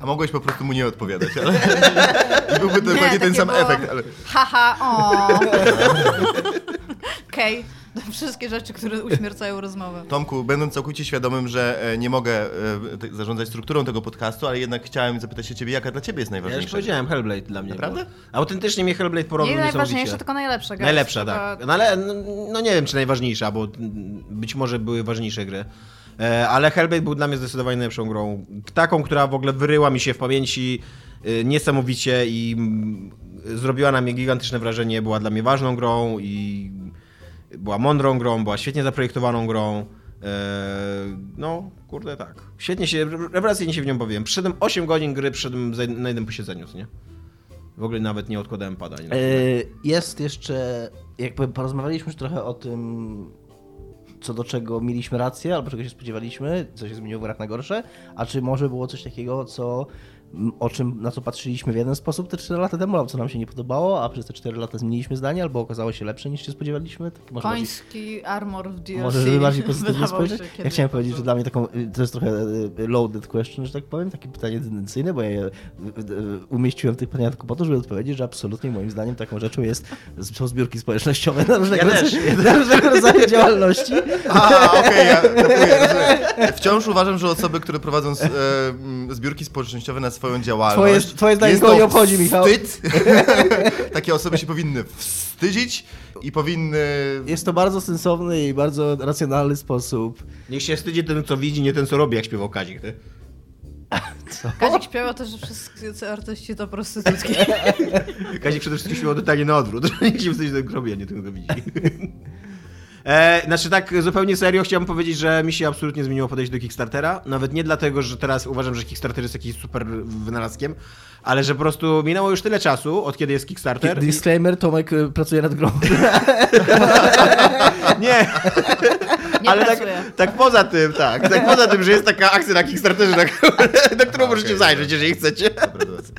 A mogłeś po prostu mu nie odpowiadać, ale... I byłby to Nie, dokładnie ten sam było- efekt, ale... Haha, o. Okej, wszystkie rzeczy, które uśmiercają rozmowę. Tomku, będąc całkowicie świadomym, że e, nie mogę e, zarządzać strukturą tego podcastu, ale jednak chciałem zapytać się ciebie, jaka dla ciebie jest Ja już najważniejsza? powiedziałem, Hellblade dla mnie. Naprawdę? Bo autentycznie mnie Hellblade porobił Nie najważniejsze, niesamowicie. tylko najlepsza gra. Najlepsza, tak. No ale no, no nie wiem, czy najważniejsza, bo być może były ważniejsze gry. E, Ale Hellblade był dla mnie zdecydowanie najlepszą grą. Taką, która w ogóle wyryła mi się w pamięci niesamowicie i mm, zrobiła na mnie gigantyczne wrażenie. Była dla mnie ważną grą i była mądrą grą, była świetnie zaprojektowaną grą. E, No, kurde, tak. Świetnie się, rewelacyjnie się w nią bawiłem. Przyszedłem 8 godzin gry przyszedłem na jednym posiedzeniu, nie? W ogóle nawet nie odkładałem pada. Nie? E, Jest jeszcze, jakby porozmawialiśmy już trochę o tym, co do czego mieliśmy rację, albo czego się spodziewaliśmy, co się zmieniło w grach na gorsze, a czy może było coś takiego, co o czym, na co patrzyliśmy w jeden sposób te 4 lata temu, albo co nam się nie podobało, a przez te 4 lata zmieniliśmy zdanie, albo okazało się lepsze niż się spodziewaliśmy? Tak może bardziej- Koński armor w DLC. Może żeby bardziej pozytywnie spojrzeć? Ja chciałem po powiedzieć, że dla mnie taką, to jest trochę y, loaded question, że tak powiem, takie pytanie tendencyjne, bo ja je y, y, umieściłem w tych pytaniach tylko po to, żeby odpowiedzieć, że absolutnie moim zdaniem taką rzeczą jest, są zbiórki społecznościowe na różnego, Ja rodzaju, na różnego rodzaju działalności. A, okej, ja kupuję, rozumiem. Wciąż uważam, że osoby, które prowadzą e, zbiórki społecznościowe na swoją działalność... Twoje- twoje zdanie jest to nie obchodzi, Michał. Wstyd. Takie osoby się powinny wstydzić i powinny... Jest to bardzo sensowny i bardzo racjonalny sposób. Niech się wstydzi ten, co widzi, nie ten, co robi, jak śpiewał Kazik. Ty. Kazik śpiewał też, że wszyscy artyści to prostytutki. Kazik przede wszystkim śpiewał totalnie na odwrót, niech się wstydzi ten, co robi, a nie ten, co widzi. E, znaczy tak zupełnie serio chciałbym powiedzieć, że mi się absolutnie zmieniło podejście do Kickstartera. Nawet nie dlatego, że teraz uważam, że Kickstarter jest jakimś super wynalazkiem, ale że po prostu minęło już tyle czasu, od kiedy jest Kickstarter. i- Disclaimer, Tomek y, pracuje nad grą. Nie, Nie ale tak, tak poza tym, tak, tak poza tym, że jest taka akcja na Kickstarterze, na, którą- na którą A, możecie okej, zajrzeć, dobra. jeżeli chcecie.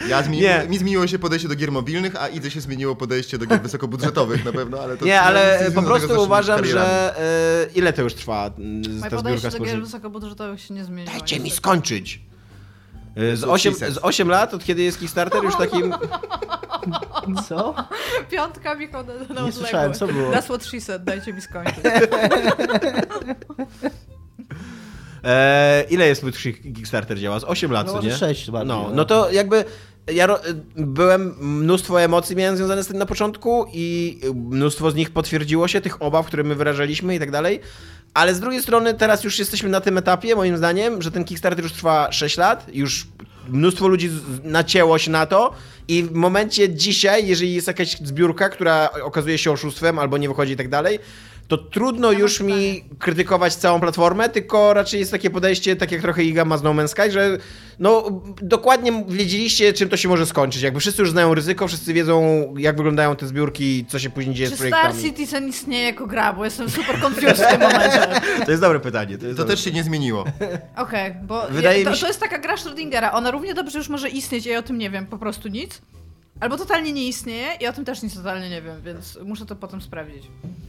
Ja zmieni... Nie. Mi zmieniło się podejście do gier mobilnych, a Idzie się zmieniło podejście do gier wysokobudżetowych na pewno, ale to... Nie, ale po prostu uważam, karierami. że e, ile to już trwa mm, Moje podejście do gier wysokobudżetowych się nie zmieniło. Dajcie mi niestety. skończyć. E, Z To 8, cisek. z 8 lat, od kiedy jest Kickstarter, już takim... Co? Piątka mi chodzę na Nie słyszałem, co było? That's what she said, dajcie mi skończyć. E, ile jest twój Kickstarter działa? Z 8 lat, No co nie? sześć bardziej, No, no. no to jakby ja ro, byłem, mnóstwo emocji miałem związane z tym na początku i mnóstwo z nich potwierdziło się, tych obaw, które my wyrażaliśmy i tak dalej. Ale z drugiej strony teraz już jesteśmy na tym etapie, moim zdaniem, że ten Kickstarter już trwa 6 lat, już mnóstwo ludzi nacięło się na to i w momencie dzisiaj, jeżeli jest jakaś zbiórka, która okazuje się oszustwem albo nie wychodzi i tak dalej, to trudno już mi krytykować całą platformę, tylko raczej jest takie podejście, tak jak trochę Iga ma z No Man's Sky, że no dokładnie wiedzieliście, czym to się może skończyć. Jakby wszyscy już znają ryzyko, wszyscy wiedzą, jak wyglądają te zbiórki, co się później dzieje Czy z Star projektami. Citizen istnieje jako gra, bo jestem super confused w tym momencie. To jest dobre pytanie. To, To dobre. też się nie zmieniło. Okej, bo Wydaje to, mi się- to jest taka gra Schrödingera. Ona równie dobrze już może istnieć, ja o tym nie wiem, po prostu nic. Albo totalnie nie istnieje i o tym też nic totalnie nie wiem, więc muszę to potem sprawdzić.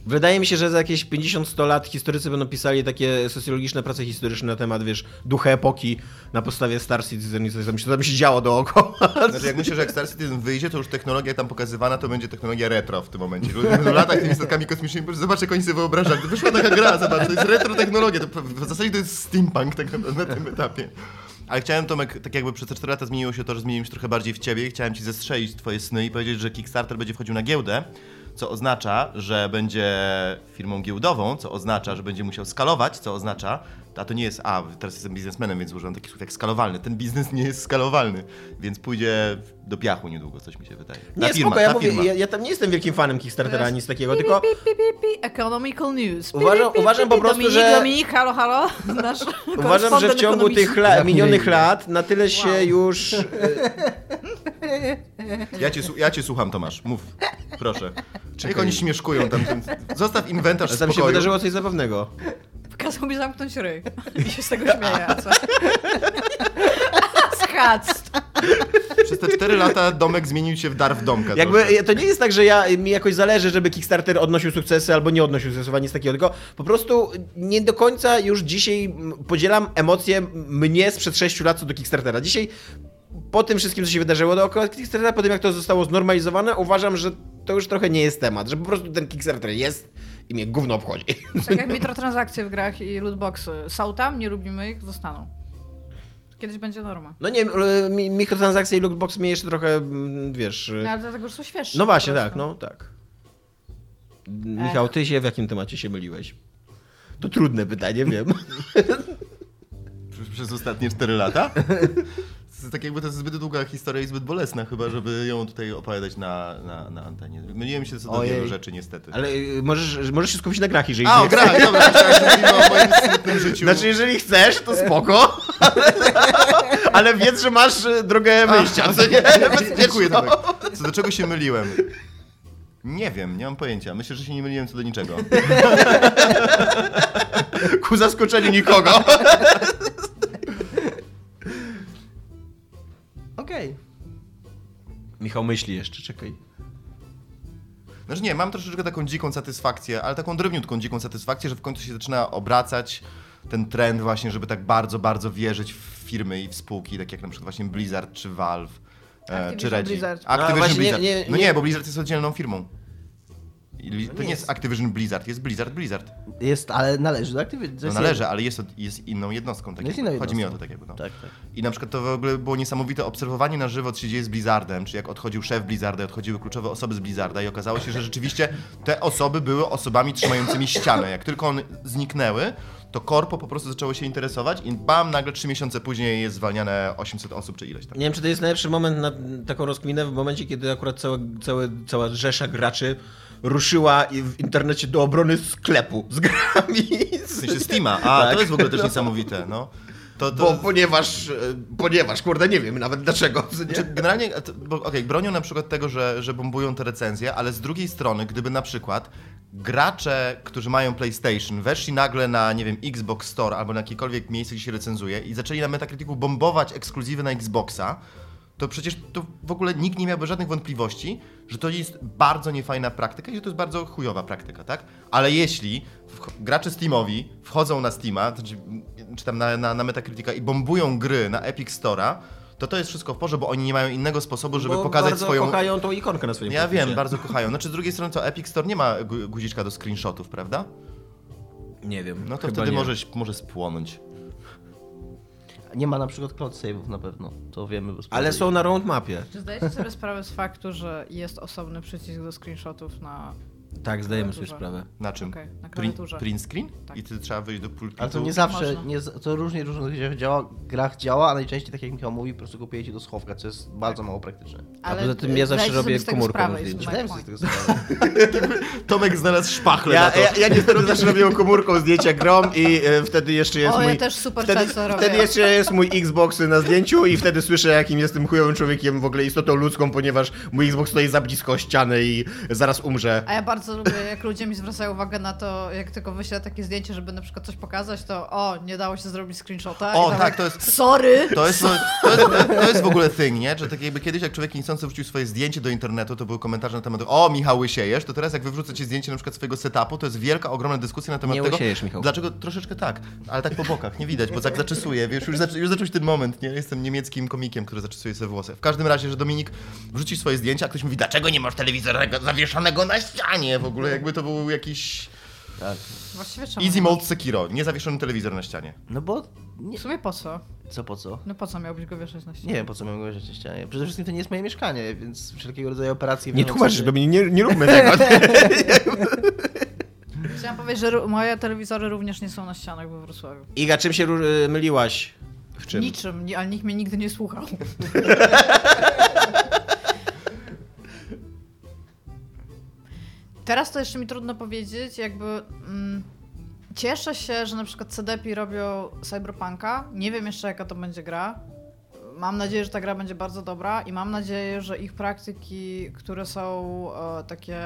Wydaje mi się, że za jakieś 50-100 lat historycy będą pisali takie socjologiczne prace historyczne na temat, wiesz, ducha epoki na podstawie Star Citizen i coś tam się, tam się działo dookoła. Znaczy, jak myślę, że jak Star Citizen wyjdzie, to już technologia tam pokazywana to będzie technologia retro w tym momencie. Ludzie będą latać tymi statkami kosmicznymi, zobacz jak oni sobie wyobrażają. Wyszła taka gra, zobacz, to jest retro technologia. To w zasadzie to jest steampunk tak naprawdę na tym etapie. Ale chciałem, Tomek, tak jakby przez te 4 lata zmieniło się to, że zmieniłem się trochę bardziej w ciebie i chciałem ci zestrzelić twoje sny i powiedzieć, że Kickstarter będzie wchodził na giełdę, co oznacza, że będzie firmą giełdową, co oznacza, że będzie musiał skalować, co oznacza, a to nie jest, a teraz jestem biznesmenem, więc używam takich słów jak skalowalny. Ten biznes nie jest skalowalny, więc pójdzie do piachu niedługo, coś mi się wydaje. Ta Nie, firma, spoko, ja, ta mówię, firma. ja, ja tam nie jestem wielkim fanem Kickstartera, Teraz- nic takiego, Pi, tylko pi, pi, pi, pi, economical news. Uważam- uważam po prostu, Dominik, że- Dominik, halo, halo. Nasz uważam, że w ciągu tych la, minionych lat na tyle się Wow. już... e, Ja cię, ja cię słucham, Tomasz, mów, proszę. Jak oni śmieszkują tam, zostaw inwentarz Tam się spokoju. wydarzyło coś zabawnego. Kazał mi zamknąć ryj. I się z tego śmieje, a co? Przez te 4 lata domek zmienił się w dar w domka. Jakby trochę. to nie jest tak, że ja, mi jakoś zależy, żeby Kickstarter odnosił sukcesy albo nie odnosił sukcesów, ani nic takiego, tylko po prostu nie do końca już dzisiaj podzielam emocje mnie sprzed 6 lat co do Kickstartera. Dzisiaj po tym wszystkim, co się wydarzyło dookoła Kickstartera, po tym jak to zostało znormalizowane, uważam, że to już trochę nie jest temat, że po prostu ten Kickstarter jest i mnie gówno obchodzi. Tak jak mikrotransakcje w grach i lootboxy. Są tam, nie lubimy ich, zostaną. Kiedyś będzie norma. No nie, mi- mikrotransakcje i lootbox mnie jeszcze trochę, mm, wiesz... No, ale dlatego, że są świeższe. No właśnie, tak, no tak. Michał, ty się w jakim temacie się myliłeś? To trudne pytanie, wiem. Przez- Przez ostatnie 4 lata? To jest tak jakby to jest zbyt długa historia i zbyt bolesna chyba, żeby ją tutaj opowiadać na, na, na antenie. Myliłem się co do wielu rzeczy niestety. Ale y, możesz, możesz się skupić na grach, jeżeli A, o grach, dobra, o moim smutnym życiu. Znaczy, jeżeli chcesz, to spoko. Ale wiedz, że masz y, drogę wyjścia, co nie? Dziękuję, Tomek. Co do czego się myliłem? Nie wiem, nie mam pojęcia. Myślę, że się nie myliłem co do niczego. Ku zaskoczeniu nikogo. Okej. Michał myśli jeszcze, czekaj. Znaczy nie, mam troszeczkę taką dziką satysfakcję, ale taką drobniutką dziką satysfakcję, że w końcu się zaczyna obracać ten trend właśnie, żeby tak bardzo, bardzo wierzyć w firmy i w spółki, tak jak na przykład właśnie Blizzard czy Valve. e, Activision czy Reggie. Blizzard. Activision właśnie nie- Blizzard. nie- no nie- nie, bo Blizzard jest oddzielną firmą. Li- to nie nie jest. Activision Blizzard, jest Blizzard Blizzard. Jest, ale należy do Activision. No należy, ale jest, jest inną jednostką. Tak Jest inną Chodzi mi o to jednostką. tak jakby. No. Tak, tak. I na przykład to w ogóle było niesamowite obserwowanie na żywo, co się dzieje z Blizzardem, czy jak odchodził szef Blizzarda, odchodziły kluczowe osoby z Blizzarda i okazało się, że rzeczywiście te osoby były osobami trzymającymi ścianę. Jak tylko one zniknęły, to korpo po prostu zaczęło się interesować i bam, nagle trzy miesiące później jest zwalniane 800 osób czy ileś tam. Nie wiem, czy to jest najlepszy moment na taką rozkminę, w momencie, kiedy akurat cała, całe, cała rzesza graczy ruszyła w internecie do obrony sklepu z grami. W sensie Steama, a Tak. to jest w ogóle też niesamowite, no. To, to... Bo, ponieważ, e, ponieważ, kurde, nie wiem nawet dlaczego. co nie? Czy generalnie, bo okej, bronią na przykład tego, że, że bombują te recenzje, ale z drugiej strony, gdyby na przykład gracze, którzy mają PlayStation, weszli nagle na, nie wiem, Xbox Store albo na jakiekolwiek miejsce, gdzie się recenzuje i zaczęli na Metacriticu bombować ekskluzywy na Xboxa, to przecież to w ogóle nikt nie miałby żadnych wątpliwości, że to jest bardzo niefajna praktyka i że to jest bardzo chujowa praktyka, tak? Ale jeśli gracze Steamowi wchodzą na Steama, to znaczy, czy tam na, na, na Metacritica i bombują gry na Epic Store'a, to to jest wszystko w porze, bo oni nie mają innego sposobu, żeby Bo pokazać bardzo swoją... kochają tą ikonkę na swoim Ja wiem, bardzo kochają. Znaczy z drugiej strony to Epic Store nie ma gu- guziczka do screenshotów, prawda? Nie wiem. No to wtedy nie. możesz, może spłonąć. Nie ma na przykład cloud save'ów na pewno, to wiemy bez Ale są na roadmapie. Czy zdajecie sobie sprawę z faktu, że jest osobny przycisk do screenshotów na... Tak, zdajemy sobie sprawę. Na czym? Okej, na Print, print screen? Tak. I ty trzeba wyjść do pulpitu. Ale to nie zawsze, nie, to różnie grach działa, grach działa, a najczęściej, tak jak Michał mówi, po prostu kupujecie do schowka, co jest bardzo mało praktyczne. Ale poza tym ja zawsze robię jest Zdałem my sobie z point. tego sprawę. Tomek znalazł szpachlę Ja, na to. ja, ja niestety zawsze robię komórką zdjęcia grom i e, wtedy jeszcze jest O, mój... ja też super wtedy, często robię. Wtedy jeszcze jest mój Xbox na zdjęciu i wtedy słyszę, jakim jestem chujowym człowiekiem, w ogóle istotą ludzką, ponieważ mój Xbox stoi za blisko ściany i zaraz umrze. A ja bardzo lubię, jak ludzie mi zwracają uwagę na to, jak tylko wyślę takie zdjęcie, żeby na przykład coś pokazać, to o, nie dało się zrobić screenshota. O, tak, to jest- Sorry! To jest, to, jest, to jest w ogóle thing, nie? Że tak jakby kiedyś jak człowiek niechcący wrzucił swoje zdjęcie do internetu, to były komentarze na temat o, Michał łysiejesz, to teraz jak wy wrzucacie zdjęcie na przykład swojego setupu, to jest wielka, ogromna dyskusja na temat Nie tego. łysiejesz, Michał. Dlaczego? Troszeczkę tak, ale tak po bokach, nie widać, bo tak zaczesuje, wiesz, już, zac już zaczął się ten moment, nie? Jestem niemieckim komikiem, który zaczesuje sobie włosy. W każdym razie, że Dominik wrzuci swoje zdjęcia, a ktoś mówi, dlaczego nie masz telewizora zawieszonego na ścianie? W ogóle jakby to był jakiś Tak. Właściwie czemu? easy mode Sekiro, niezawieszony telewizor na ścianie. No bo, nie, W sumie po co? co po co? No po co miałbyś go wieszać na ścianie? Nie wiem, po co miałem go wjeżdżać na ścianie. Przede wszystkim to nie jest moje mieszkanie, więc wszelkiego rodzaju operacje... Nie w tłumaczysz, mnie, nie, nie róbmy tego. Chciałam powiedzieć, że moje telewizory również nie są na ścianach we Wrocławiu. Iga, czym się myliłaś? W czym? Niczym, ni- ale nikt mnie nigdy nie słuchał. Teraz to jeszcze mi trudno powiedzieć, jakby mm, cieszę się, że na przykład CDP robią Cyberpunka. Nie wiem jeszcze jaka to będzie gra. Mam nadzieję, że ta gra będzie bardzo dobra i mam nadzieję, że ich praktyki, które są e, takie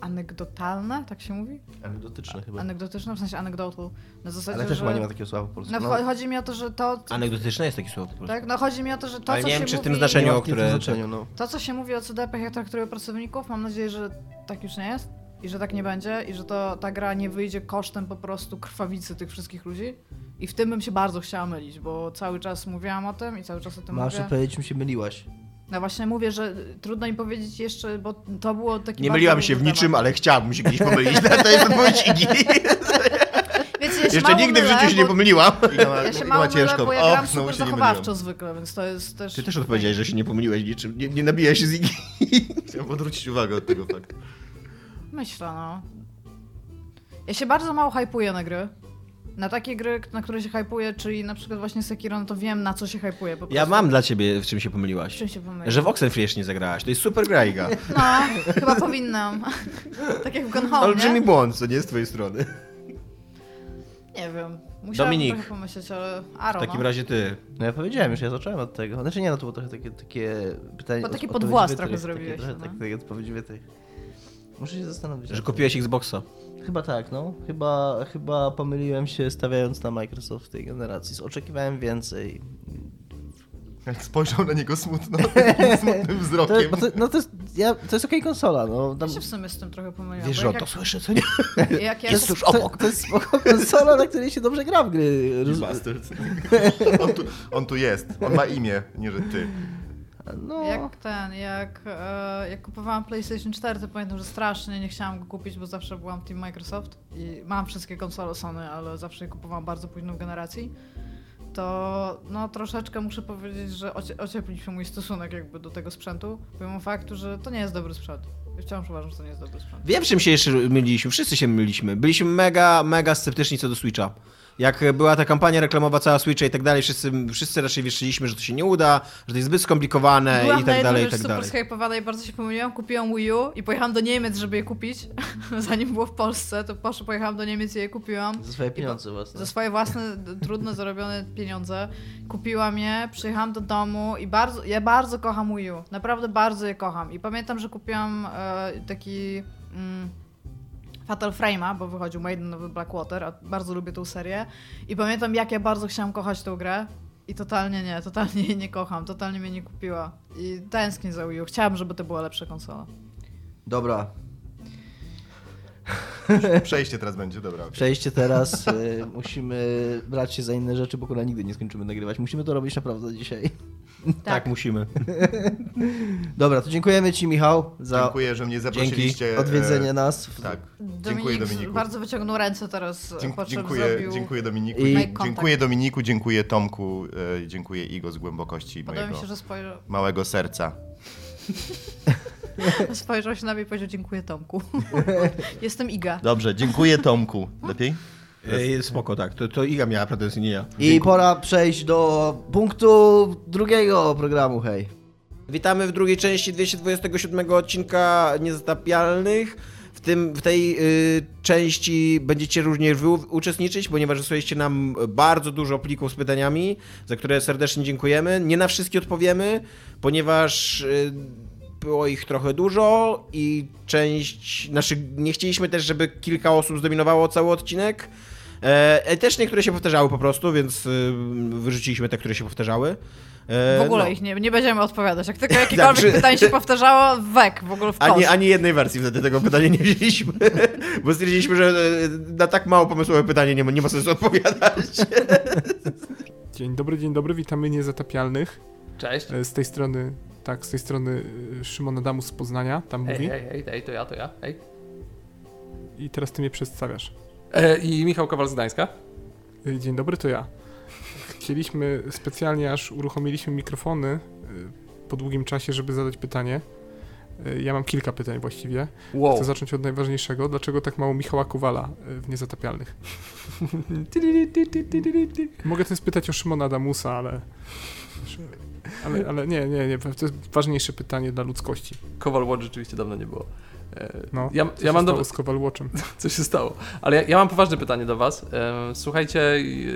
anegdotalne, tak się mówi? Anegdotyczne chyba. Anegdotyczne, w sensie anecdotal. Na zasadzie, Ale też że... chyba nie ma takiego słowa po polsku. No, cho- chodzi mi o to, że to. Anegdotyczne jest takie słowo po prostu. Tak, no chodzi mi o to, że to, Ale co nie się wiem, czy w mówi, tym znaczeniu, o w które- znaczeniu, no. To, co się mówi o CDP, jak traktują pracowników, mam nadzieję, że tak już nie jest i że tak nie będzie i że to ta gra nie wyjdzie kosztem po prostu krwawicy tych wszystkich ludzi. I w tym bym się bardzo chciała mylić, bo cały czas mówiłam o tym i cały czas o tym Masz mówię. powiedzieć, czym się myliłaś. No właśnie mówię, że trudno mi powiedzieć jeszcze, bo to było taki Nie myliłam się w niczym, temat. ale chciałabym się kiedyś pomylić. To jest odpowiedź Igi. Wiecie, ja Jeszcze nigdy w mylę, życiu się nie pomyliłam. Ma, Ja się mało ma mylę, ciężko. bo ja O, gram super się nie zachowawczo zwykle, więc to jest też... Ty też odpowiedziałeś, że się nie pomyliłeś niczym. Nie, nie nabijaj się z Igi. Chciałem odwrócić uwagę od tego faktu. Myślę, no. Ja się bardzo mało hypuję na gry. Na takie gry, na które się hypuję, czyli na przykład właśnie Sekiro, no to wiem na co się prostu. Ja mam dla ciebie, w czym się W pomyliłaś. czym się pomyliłam? Że w Oxenfree jeszcze nie zagrałaś. To jest super gra, Iga. No, chyba powinnam. tak jak w Gone Home, Olbrzymi nie? błąd, co nie z twojej strony. Nie wiem. Musiałam Dominik. trochę pomyśleć, ale Aro, W takim no. razie ty. No ja powiedziałem już, ja zacząłem od tego. Znaczy nie, no to było trochę takie, takie pytanie... Bo taki od- podwłas trochę wytrych, zrobiłeś, Takie, trochę, no. tak, takie odpowiedzi wytrych. Muszę się zastanowić. Że kupiłeś Xboxa. Chyba tak, no. Chyba, chyba pomyliłem się stawiając na Microsoft w tej generacji. Oczekiwałem więcej. Jak spojrzał na niego smutno, takim smutnym To, wzrokiem. bo to, no to jest, ja, to jest okej konsola, no. Tam, Ja się w sumie z tym trochę pomyliłam. Wiesz, że on jak, to słyszy, co nie? jak, ja jest to- już to, obok. to jest spoko konsola, na której się dobrze gra w gry. On tu, on tu jest. On ma imię, nie że ty. No, Jak ten, jak, e, jak kupowałam PlayStation 4, to pamiętam, że strasznie nie chciałam go kupić, bo zawsze byłam Team Microsoft i mam wszystkie konsole Sony, ale zawsze je kupowałam bardzo późno w generacji. To no troszeczkę muszę powiedzieć, że ocie, ocieplił mój stosunek jakby do tego sprzętu, pomimo faktu, że to nie jest dobry sprzęt. Wciąż uważam, że to nie jest dobry sprzęt. Wiem, czym się jeszcze myliliśmy. Wszyscy się myliliśmy. Byliśmy mega, mega sceptyczni co do Switcha. Jak była ta kampania reklamowa cała Switcha i tak dalej, wszyscy, wszyscy raczej wierzyliśmy, że to się nie uda, że to jest zbyt skomplikowane Byłam i tak dalej, i już tak super dalej. skypowana i bardzo się pomyliłam. Kupiłam Wii U i pojechałam do Niemiec, żeby je kupić. Zanim było w Polsce, to poszło, pojechałam do Niemiec i je kupiłam. za swoje pieniądze własne. Za swoje własne, trudno zarobione pieniądze. Kupiłam je, przyjechałam do domu i bardzo, ja bardzo kocham Wii U. Naprawdę bardzo je kocham. I pamiętam, że kupiłam e, taki mm, Fatal Frame'a, bo wychodził Maiden nowy Blackwater, a bardzo lubię tą serię. I pamiętam, jak ja bardzo chciałam kochać tą grę. I totalnie nie, totalnie jej nie kocham, totalnie mnie nie kupiła. I tęsknię za Wii U. Chciałam, żeby to była lepsza konsola. Dobra, Przejście teraz będzie, dobra. okej. przejście teraz. y, musimy brać się za inne rzeczy, bo kurwa nigdy nie skończymy nagrywać. Musimy to robić naprawdę dzisiaj. Tak, musimy. Dobra, to dziękujemy Ci, Michał, za Dziękuję, że mnie zaprosiliście. odwiedzenie e, nas. w- Tak. Dominik Dziękuję Dominiku. bardzo wyciągnął ręce teraz, po czym dziękuję, zrobił... dziękuję Dominiku. I-. Dziękuję Dominiku, dziękuję Tomku, e, dziękuję Igo z głębokości Podoba mi mojego się, że spojrzał, małego serca. spojrzał się na mnie i powiedział dziękuję Tomku. Jestem Iga. Dobrze, dziękuję Tomku. Lepiej? E, spoko, tak. To, to Iga miała pretensje, nie ja. I pora przejść do punktu drugiego programu, hej. Witamy w drugiej części 227 odcinka Niezatapialnych. W, tym, w tej y, części będziecie również wy uczestniczyć, ponieważ wysłaliście nam bardzo dużo plików z pytaniami, za które serdecznie dziękujemy. Nie na wszystkie odpowiemy, ponieważ y, było ich trochę dużo i część, znaczy nie chcieliśmy też, żeby kilka osób zdominowało cały odcinek. E, też niektóre się powtarzały po prostu, więc y, wyrzuciliśmy te, które się powtarzały. E, W ogóle no. ich nie, nie będziemy odpowiadać. Jak tylko jakiekolwiek Dobrze. pytanie się powtarzało, wek, w ogóle w kosz. Ani, ani jednej wersji wtedy tego pytania nie wzięliśmy, bo stwierdziliśmy, że e, na tak mało pomysłowe pytanie nie ma, nie ma sensu odpowiadać. Dzień dobry, dzień dobry, witamy niezatapialnych. Cześć. E, Z tej strony, tak, z tej strony e, Szymon Adamus z Poznania, tam Hej, mówi. hej, hej, hej, to ja, to ja, hej. I teraz ty mnie przedstawiasz. E, I Michał Kowal z Gdańska. E, Dzień dobry, to ja. Chcieliśmy specjalnie, aż uruchomiliśmy mikrofony e, po długim czasie, żeby zadać pytanie. Ja mam kilka pytań właściwie. Wow. Chcę zacząć od najważniejszego. Dlaczego tak mało Michała Kowala w Niezatapialnych? Mogę też spytać o Szymona Adamusa, ale... Ale, ale nie, nie, nie, to jest ważniejsze pytanie dla ludzkości. Kowal Watch rzeczywiście dawno nie było. E, No, ja, Co ja się mam do stało z Kowal Watchem? Co się stało? Ale ja, ja mam poważne pytanie do Was. E, Słuchajcie,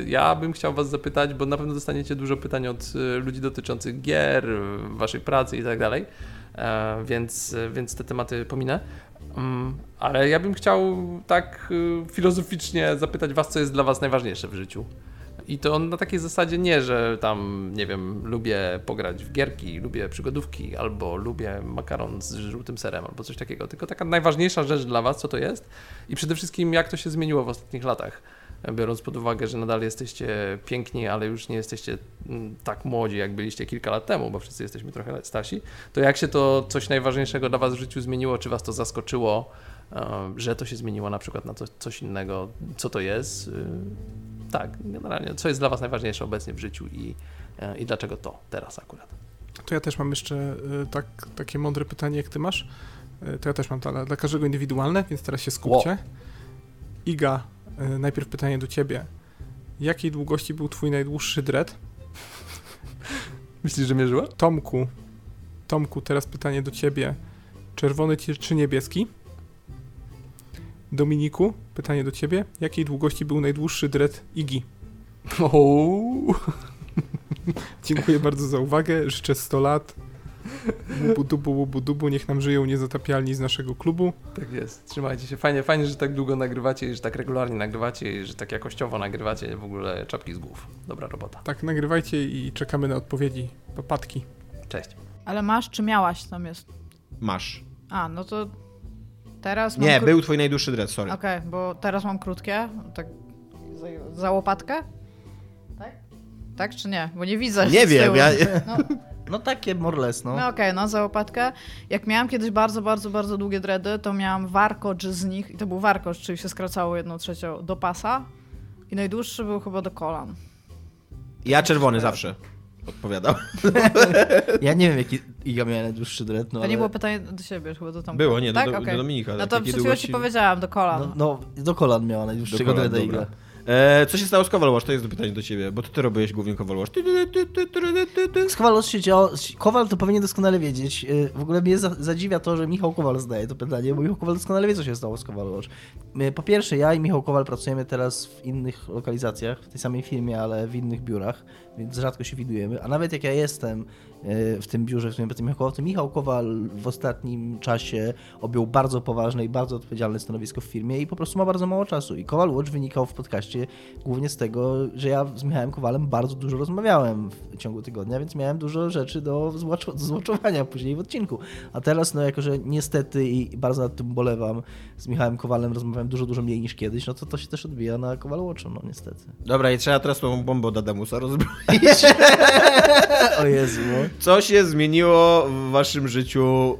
ja bym chciał Was zapytać, bo na pewno dostaniecie dużo pytań od e, ludzi dotyczących gier, Waszej pracy i tak dalej, więc, więc te tematy pominę. Mm, Ale ja bym chciał tak filozoficznie zapytać Was, co jest dla Was najważniejsze w życiu. I to na takiej zasadzie nie, że tam, nie wiem, lubię pograć w gierki, lubię przygodówki, albo lubię makaron z żółtym serem, albo coś takiego. Tylko taka najważniejsza rzecz dla Was, co to jest i przede wszystkim jak to się zmieniło w ostatnich latach. Biorąc pod uwagę, że nadal jesteście piękni, ale już nie jesteście mm, tak młodzi, jak byliście kilka lat temu, bo wszyscy jesteśmy trochę starsi, to jak się to coś najważniejszego dla Was w życiu zmieniło? Czy Was to zaskoczyło, e, że to się zmieniło na przykład na coś, coś innego? Co to jest? Tak, generalnie, co jest dla Was najważniejsze obecnie w życiu i, e, i dlaczego to teraz akurat? To ja też mam jeszcze e, tak, takie mądre pytanie, jak ty masz. E, To ja też mam dla, dla każdego indywidualne, więc teraz się skupcie. Iga, e, najpierw pytanie do ciebie. Jakiej długości był twój najdłuższy dread? Myślisz, że mierzyła? Tomku, Tomku, teraz pytanie do ciebie. Czerwony czy niebieski? Dominiku, pytanie do ciebie. Jakiej długości był najdłuższy dread Igi? Dziękuję bardzo za uwagę. Życzę 100 lat. Łubu dubu, łubu dubu. Niech nam żyją niezatapialni z naszego klubu. Tak jest. Trzymajcie się. Fajnie, fajnie, że tak długo nagrywacie i że tak regularnie nagrywacie i że tak jakościowo nagrywacie w ogóle czapki z głów. Dobra robota. Tak, nagrywajcie i czekamy na odpowiedzi. Papatki. Cześć. Ale masz czy miałaś tam jest? Masz. A, no to teraz mam Nie, kró- był twój najdłuższy dread, sorry. Okej, bo teraz mam krótkie, tak za, za łopatkę? Tak? Tak czy nie? Bo nie widzę. Nie wiem, ja... No, No takie more or less, no. no okej, no za łopatkę. Jak miałam kiedyś bardzo, bardzo, bardzo długie dready, to miałam warkocz z nich i to był warkocz, czyli się skracało jedną trzecią do pasa i najdłuższy był chyba do kolan. Ja czerwony zawsze odpowiadał. Ja nie wiem, jaki Iga miała najdłuższy dread, no To ale... nie było pytanie do siebie, chyba do tam. Było, nie, do, tak? do, Okej. do Dominika. No tak, to przed chwilą długości- ci powiedziałam, do kolan. No, no, do kolan miała najdłuższego dreada. Iga. E, co się stało z Kowal Watch? To jest pytanie do ciebie, bo to ty robiłeś głównie Kowal Watch. Ty, ty, ty, ty, ty, ty, ty, ty. Z Kowal się działo, Kowal to powinien doskonale wiedzieć. Yy, W ogóle mnie za- zadziwia to, że Michał Kowal zadaje to pytanie, bo Michał Kowal doskonale wie, co się stało z Kowal Watch. Yy, Po pierwsze, ja i Michał Kowal pracujemy teraz w innych lokalizacjach, w tej samej firmie, ale w innych biurach, więc rzadko się widujemy. A nawet jak ja jestem w tym biurze, w którym Michał Kowal, to Michał Kowal w ostatnim czasie objął bardzo poważne i bardzo odpowiedzialne stanowisko w firmie i po prostu ma bardzo mało czasu. I Kowal Watch wynikał w podcaście głównie z tego, że ja z Michałem Kowalem bardzo dużo rozmawiałem w ciągu tygodnia, więc miałem dużo rzeczy do złoczowania później w odcinku. A teraz, no jako że niestety i bardzo nad tym bolewam, z Michałem Kowalem rozmawiamy grałem dużo, dużo mniej niż kiedyś, no to to się też odbija na Kowal Watchu, no niestety. Dobra, i trzeba teraz tą bombę od Adamusa rozbroić. O Jezu, no. Co się zmieniło w waszym życiu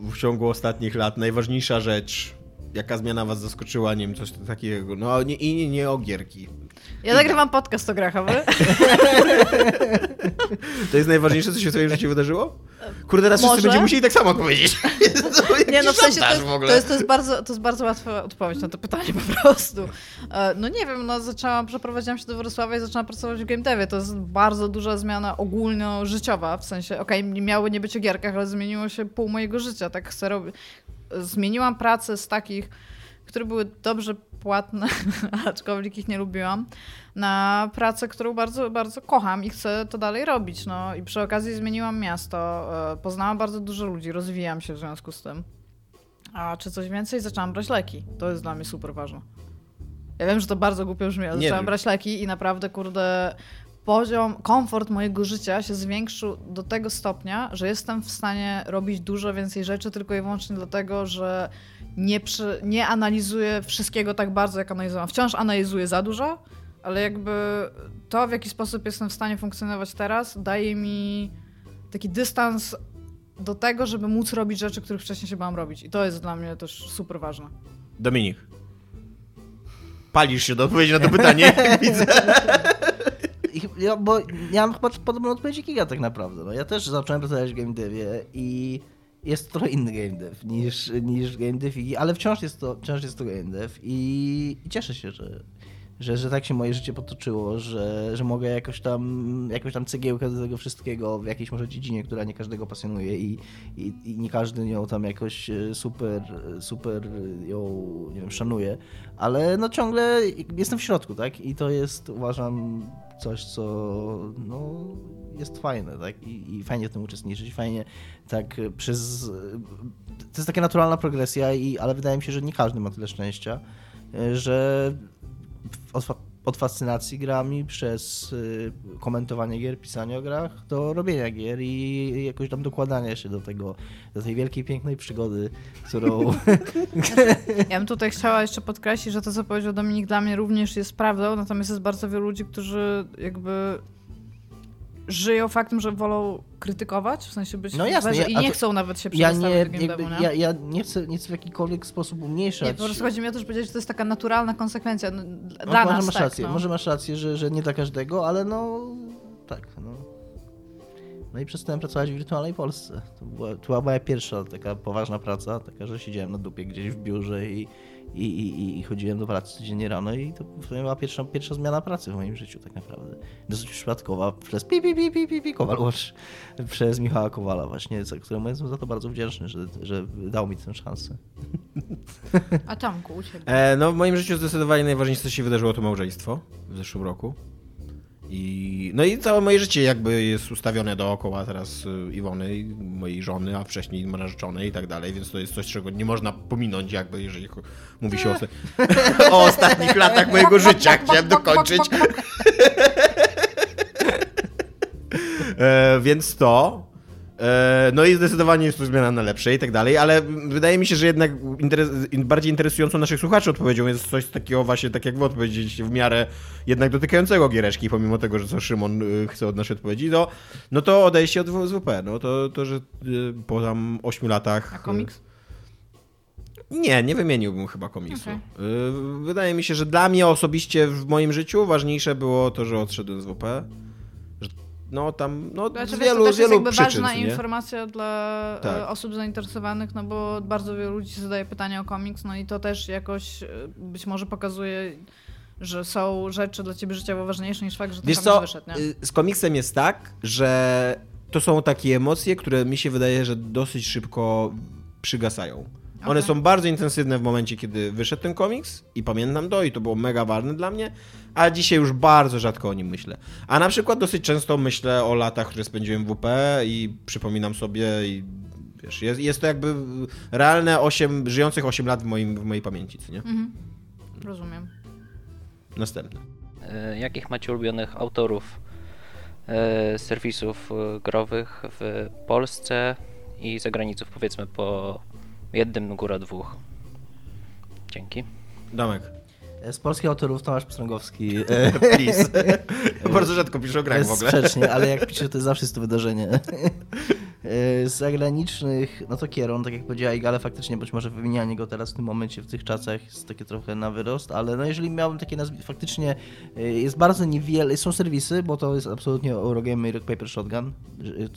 e, w ciągu ostatnich lat? Najważniejsza rzecz, jaka zmiana was zaskoczyła, nie wiem, coś takiego. No nie, i nie, nie o gierki. Ja nagrywam podcast o grach, a wy? To jest najważniejsze, co się w twoim życiu wydarzyło? Kurde, teraz wszyscy będziemy musieli tak samo powiedzieć. Nie, no w sensie to jest, w ogóle. to, jest, to, jest bardzo, to jest bardzo łatwa odpowiedź na to pytanie po prostu. E, No nie wiem, no zaczęłam, przeprowadziłam się do Wrocławia i zaczęłam pracować w game devie. To jest bardzo duża zmiana ogólnożyciowa, w sensie, okej, nie miały nie być o gierkach, ale zmieniło się pół mojego życia, tak chcę robić. Zmieniłam pracę z takich, które były dobrze płatne, aczkolwiek ich nie lubiłam, na pracę, którą bardzo, bardzo kocham i chcę to dalej robić. No i przy okazji zmieniłam miasto, e, poznałam bardzo dużo ludzi, rozwijam się w związku z tym. A czy coś więcej? Zaczęłam brać leki. To jest dla mnie super ważne. Ja wiem, że to bardzo głupio brzmi, ale zaczęłam wiem. brać leki i naprawdę, kurde, poziom, komfort mojego życia się zwiększył do tego stopnia, że jestem w stanie robić dużo więcej rzeczy tylko i wyłącznie dlatego, że nie, przy, nie analizuję wszystkiego tak bardzo, jak analizowałam. Wciąż analizuję za dużo, ale jakby to, w jaki sposób jestem w stanie funkcjonować teraz, daje mi taki dystans do tego, żeby móc robić rzeczy, których wcześniej się bałam robić. I to jest dla mnie też super ważne. Dominik. Palisz się do odpowiedzi na to pytanie, widzę. Ja, bo ja mam chyba podobną odpowiedź jak Iga tak naprawdę. No, ja też zacząłem pracować w game devie i jest trochę inny game dev niż, niż game dev, ale wciąż jest to, wciąż jest to game dev i, i cieszę się, że, że, że tak się moje życie potoczyło, że, że mogę jakoś tam, jakąś tam cegiełkę do tego wszystkiego w jakiejś może dziedzinie, która nie każdego pasjonuje i, i, i nie każdy ją tam jakoś e, super, super ją, nie wiem, szanuje, ale no ciągle jestem w środku, tak? I to jest, uważam, coś, co no, jest fajne, tak? I, I fajnie w tym uczestniczyć, fajnie tak przez... To jest taka naturalna progresja, i, ale wydaje mi się, że nie każdy ma tyle szczęścia, e, że od, fa- od fascynacji grami przez y, komentowanie gier, pisanie o grach, do robienia gier i jakoś tam dokładania się do tego, do tej wielkiej, pięknej przygody, którą... Ja bym tutaj chciała jeszcze podkreślić, że to, co powiedział Dominik, dla mnie również jest prawdą, natomiast jest bardzo wielu ludzi, którzy jakby żyją faktem, że wolą krytykować, w sensie być No jasne, ja- i nie to- chcą nawet się Ja nie, jakby, devu, nie? ja, ja nie, chcę, chcę w jakikolwiek sposób umniejszać. Nie, po prostu chodzi mi o to, że powiedzieć, że to jest taka naturalna konsekwencja no, No, dla może nas, masz tak, rację, no. może masz rację, że, że nie dla każdego, ale no tak, no. No i przestałem pracować w wirtualnej Polsce. To była, to była moja pierwsza taka poważna praca, taka, że siedziałem na dupie gdzieś w biurze i, i, i, i chodziłem do pracy codziennie rano i to była pierwsza, pierwsza zmiana pracy w moim życiu tak naprawdę. Dosyć przypadkowa przez pi, pi, pi, pi, pi, pi Kowal Watch, przez Michała Kowala właśnie, za któremu jestem za to bardzo wdzięczny, że, że dał mi tę szansę. A Tomku, u ciebie. E, no w moim życiu zdecydowanie najważniejsze, co się wydarzyło, to małżeństwo w zeszłym roku. I, no i całe moje życie jakby jest ustawione dookoła teraz y, Iwony, mojej żony, a wcześniej narzeczonej i tak dalej, więc to jest coś, czego nie można pominąć jakby, jeżeli mówi się o, o ostatnich latach mojego życia. Chciałem dokończyć. E, więc to. E, no i zdecydowanie jest to zmiana na lepsze i tak dalej, ale wydaje mi się, że jednak interes, in- bardziej interesującą naszych słuchaczy odpowiedzią jest coś takiego właśnie, tak jak wy odpowiedzieliście, w miarę jednak dotykającego giereszki, pomimo tego, że co Szymon y, chce od naszej odpowiedzi, to, no to odejście od WP, no to, to że y, po tam 8 latach... A komiks? Nie, nie wymieniłbym chyba komiksu. Okej. Y, Wydaje mi się, że dla mnie osobiście w moim życiu ważniejsze było to, że odszedłem z WP. No tam, no Znaczy, z wiesz, to wielu, też z jest wielu jakby przyczyn, ważna nie? informacja dla Tak. e, osób zainteresowanych, no bo bardzo wielu ludzi zadaje pytania o komiks, no i to też jakoś e, być może pokazuje, że są rzeczy dla ciebie życiowo ważniejsze niż fakt, że ten co, wyszedł, nie? y, z komiksem jest tak, że to są takie emocje, które mi się wydaje, że dosyć szybko przygasają. One są bardzo intensywne w momencie, kiedy wyszedł ten komiks i pamiętam to i to było mega ważne dla mnie, a dzisiaj już bardzo rzadko o nim myślę. A na przykład dosyć często myślę o latach, które spędziłem w WP i przypominam sobie i wiesz, jest, jest to jakby realne 8, żyjących 8 lat w, moim, w mojej pamięci, co nie? Mhm. Rozumiem. Następne. E, Jakich macie ulubionych autorów e, serwisów e, growych w Polsce i za granicą, powiedzmy po jednym, góra dwóch? Dzięki. Domek. Z polskich autorów Tomasz Pstrągowski. e, Please. Bardzo rzadko piszę o grach w jest ogóle. sprzecznie, ale jak pisze, to zawsze jest to wydarzenie. E, Z zagranicznych, no to Kieron, tak jak powiedziała Iga, ale faktycznie być może wymienianie go teraz w tym momencie, w tych czasach jest takie trochę na wyrost, ale no jeżeli miałbym takie nazwisko, faktycznie e, jest bardzo niewiele, są serwisy, bo to jest absolutnie Eurogame i Rock Paper Shotgun,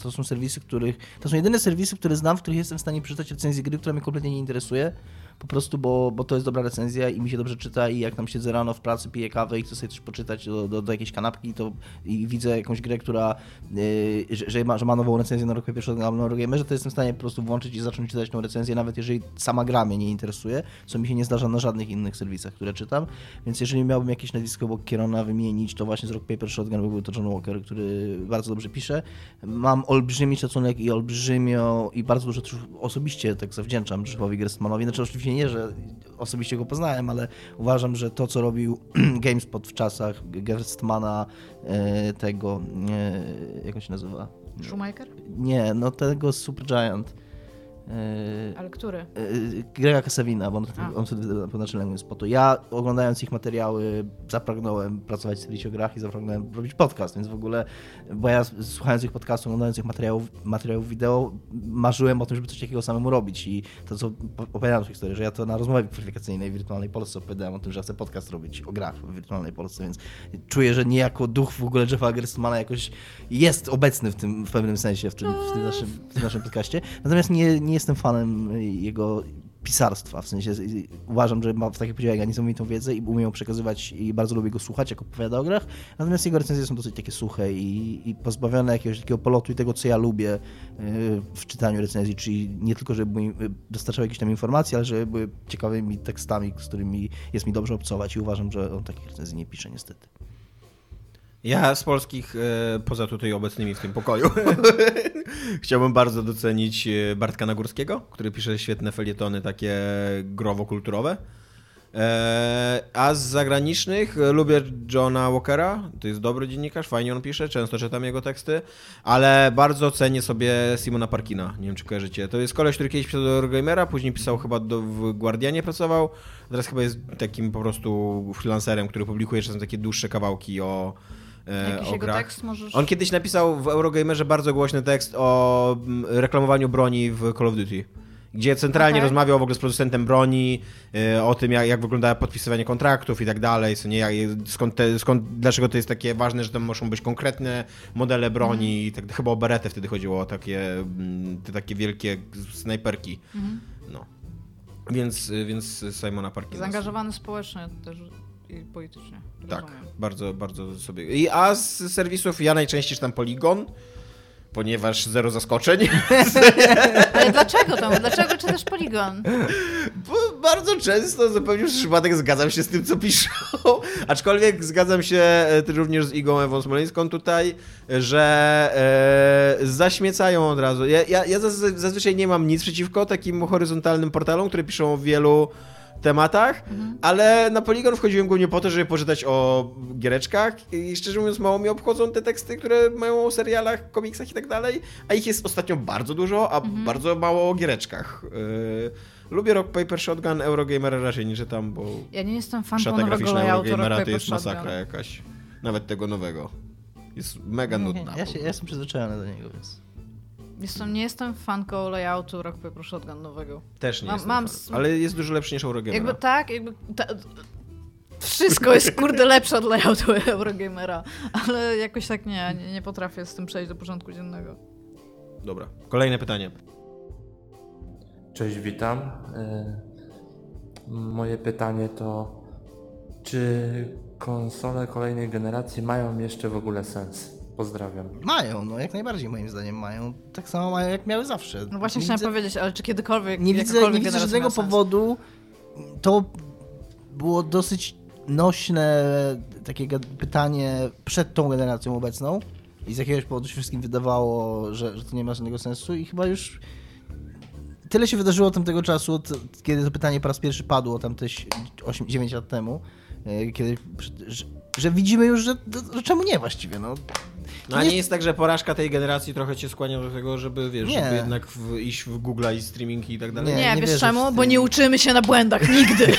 to są serwisy, których, to są jedyne serwisy, które znam, w których jestem w stanie przeczytać recenzję gry, która mnie kompletnie nie interesuje, po prostu, bo, bo to jest dobra recenzja i mi się dobrze czyta i jak tam siedzę rano w pracy, piję kawę i chcę sobie coś poczytać do, do, do jakiejś kanapki to, i widzę jakąś grę, która, yy, że, że, ma, że ma nową recenzję na Shotgun albo na Eurogamerze, to jestem w stanie po prostu włączyć i zacząć czytać tą recenzję, nawet jeżeli sama gra mnie nie interesuje, co mi się nie zdarza na żadnych innych serwisach, które czytam, więc jeżeli miałbym jakieś nazwisko obok Kierona wymienić, to właśnie z Rock Paper Shotgun byłby to John Walker, który bardzo dobrze pisze. Mam olbrzymi szacunek i olbrzymio i bardzo dużo osobiście tak zawdzięczam Grzechowi Gerstmanowi, znaczy oczywiście nie, że osobiście go poznałem, ale uważam, że to, co robił GameSpot w czasach Gerstmana, e, tego, e, jak on się nazywa? Shoemaker? Nie, no tego Supergiant. E, Ale który? e, Grega Kasewina, bo on, A. on wtedy na naczelnym spotu. Ja oglądając ich materiały zapragnąłem pracować w serwisie o grach i zapragnąłem robić podcast, więc w ogóle, bo ja słuchając ich podcastów, oglądając ich materiałów, materiałów wideo, marzyłem o tym, żeby coś takiego samemu robić i to, co po- opowiadałem tę historię, że ja to na rozmowie kwalifikacyjnej w Wirtualnej Polsce opowiadałem o tym, że chcę podcast robić o grach w Wirtualnej Polsce, więc czuję, że niejako duch w ogóle Jeffa Gerstmana jakoś jest obecny w tym w pewnym sensie w tym, w tym, naszym, w tym naszym podcaście. Natomiast nie, nie jestem fanem jego pisarstwa, w sensie uważam, że ma, tak jak powiedziałem, niesamowitą wiedzę i umie ją przekazywać i bardzo lubię go słuchać, jak opowiada o grach, natomiast jego recenzje są dosyć takie suche i, i pozbawione jakiegoś takiego polotu i tego, co ja lubię y, w czytaniu recenzji, czyli nie tylko, żeby y, dostarczały jakieś tam informacje, ale żeby były ciekawymi tekstami, z którymi jest mi dobrze obcować i uważam, że on takich recenzji nie pisze niestety. Ja z polskich, e, poza tutaj obecnymi w tym pokoju, chciałbym bardzo docenić e, Bartka Nagórskiego, który pisze świetne felietony takie growo-kulturowe. E, A z zagranicznych lubię Johna Walkera, to jest dobry dziennikarz, fajnie on pisze, często czytam jego teksty, ale bardzo cenię sobie Simona Parkina, nie wiem czy kojarzycie. To jest koleś, który kiedyś pisał do Eurogamera, później pisał chyba do, w Guardianie pracował, teraz chyba jest takim po prostu freelancerem, który publikuje czasem takie dłuższe kawałki o, Jakiś o grach. tekst możesz... On kiedyś napisał w Eurogamerze bardzo głośny tekst o mm, reklamowaniu broni w Call of Duty. Gdzie centralnie Okej. rozmawiał w ogóle z producentem broni, y, o tym, jak, jak wygląda podpisywanie kontraktów i tak dalej, co nie, jak, skąd, te, skąd, dlaczego to jest takie ważne, że tam muszą być konkretne modele broni. i Tak, chyba o Beretę wtedy chodziło, o takie, mm, te takie wielkie snajperki. No. Więc, y, więc Simona Parkina. Zaangażowany społecznie też i politycznie. Tak, Rozumiem. bardzo, bardzo sobie. I, a z serwisów ja najczęściej czytam Polygon, ponieważ zero zaskoczeń. Ale dlaczego tam? Dlaczego czytasz Polygon? Bo bardzo często, zupełnie przez przypadek, zgadzam się z tym, co piszą. Aczkolwiek zgadzam się e, również z Igą Ewą Smoleńską tutaj, że e, zaśmiecają od razu. Ja, ja, ja zaz- zazwyczaj nie mam nic przeciwko takim horyzontalnym portalom, które piszą o wielu tematach, ale na Polygon wchodziłem głównie po to, żeby poczytać o giereczkach i szczerze mówiąc mało mnie obchodzą te teksty, które mają o serialach, komiksach i tak dalej, a ich jest ostatnio bardzo dużo, a bardzo mało o giereczkach. Yy, lubię Rock Paper Shotgun, Eurogamera raczej nie czytam, bo Ja nie jestem fanką szata graficzna Eurogamera to jest Shotgun. masakra jakaś. Nawet tego nowego. Jest mega nudna. ja, się, ja jestem przyzwyczajony do niego, więc... Jestem, nie jestem fanką layoutu Rock Paper Shotgun nowego. Też nie Mam- jestem mam fan. Ale jest dużo lepszy niż Eurogamera. Jakby tak, jakby... Ta, wszystko jest kurde lepsze od layoutu Eurogamera, ale jakoś tak nie, nie, nie potrafię z tym przejść do porządku dziennego. Dobra, kolejne pytanie. Cześć, witam. Y, Moje pytanie to, czy konsole kolejnej generacji mają jeszcze w ogóle sens? Pozdrawiam. Mają, no jak najbardziej moim zdaniem mają. Tak samo mają jak miały zawsze. No właśnie nie chciałam widzę, powiedzieć, ale czy kiedykolwiek Nie widzę, nie widzę żadnego powodu. To było dosyć nośne takie pytanie przed tą generacją obecną i z jakiegoś powodu się wszystkim wydawało, że, że to nie ma żadnego sensu i chyba już tyle się wydarzyło od tamtego czasu, od, kiedy to pytanie po raz pierwszy padło, tam te 8-9 lat temu, e, kiedy, że, że widzimy już, że, że czemu nie właściwie, no. No a nie jest tak, że porażka tej generacji trochę cię skłania do tego, żeby wiesz, Nie. żeby jednak w, iść w Google'a i streaming i tak dalej? Nie, Nie, nie wiesz czemu? Bo nie uczymy się na błędach nigdy.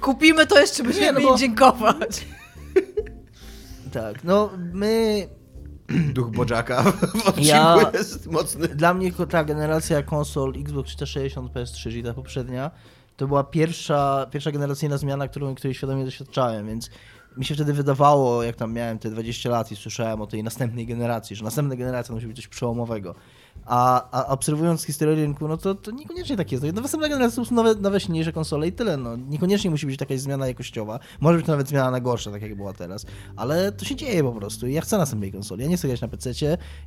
Kupimy to jeszcze, będziemy Nie, no im bo- dziękować. Tak, no my... Duch Bożaka w odcinku Ja- jest mocny. Dla mnie ta generacja konsol Xbox 360, PS3, czyli ta poprzednia, to była pierwsza, pierwsza generacyjna zmiana, którą, której świadomie doświadczałem, więc mi się wtedy wydawało, jak tam miałem te 20 lat i słyszałem o tej następnej generacji, że następna generacja musi być coś przełomowego. A, a obserwując historię rynku, no to, to niekoniecznie tak jest. No, następna generacja to są nowe, nowe, silniejsze konsole i tyle. No. Niekoniecznie musi być jakaś zmiana jakościowa. Może być to nawet zmiana na gorsze, tak jak była teraz. Ale to się dzieje po prostu ja chcę następnej konsoli. Ja nie chcę grać na PC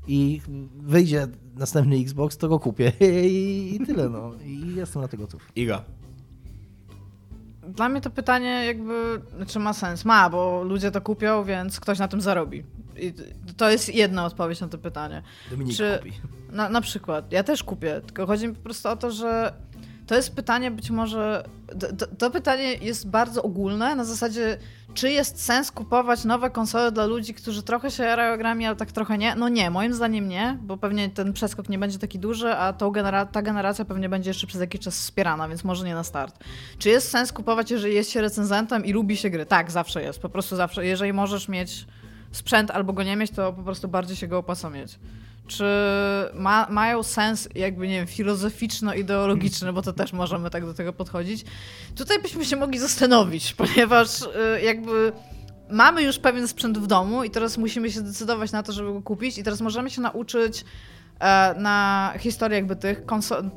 i wyjdzie następny Xbox, to go kupię i, i tyle. No. I jestem na to gotów. Iga. Dla mnie to pytanie jakby, czy ma sens? Ma, bo ludzie to kupią, więc ktoś na tym zarobi. I to jest jedna odpowiedź na to pytanie. Dominik Czy- kupi. Na, na przykład, ja też kupię, tylko chodzi mi po prostu o to, że to jest pytanie być może. To, to, pytanie jest bardzo ogólne, na zasadzie, czy jest sens kupować nowe konsole dla ludzi, którzy trochę się jarają grami, ale tak trochę nie? No nie, moim zdaniem nie, bo pewnie ten przeskok nie będzie taki duży, a genera- ta generacja pewnie będzie jeszcze przez jakiś czas wspierana, więc może nie na start. Czy jest sens kupować, jeżeli jest się recenzentem i lubi się gry? Tak, zawsze jest, po prostu zawsze. Jeżeli możesz mieć sprzęt albo go nie mieć, to po prostu bardziej się go opłaca mieć czy ma, mają sens jakby, nie wiem, filozoficzno-ideologiczny, bo to też możemy tak do tego podchodzić. Tutaj byśmy się mogli zastanowić, ponieważ y, jakby mamy już pewien sprzęt w domu i teraz musimy się decydować na to, żeby go kupić i teraz możemy się nauczyć na historii jakby tych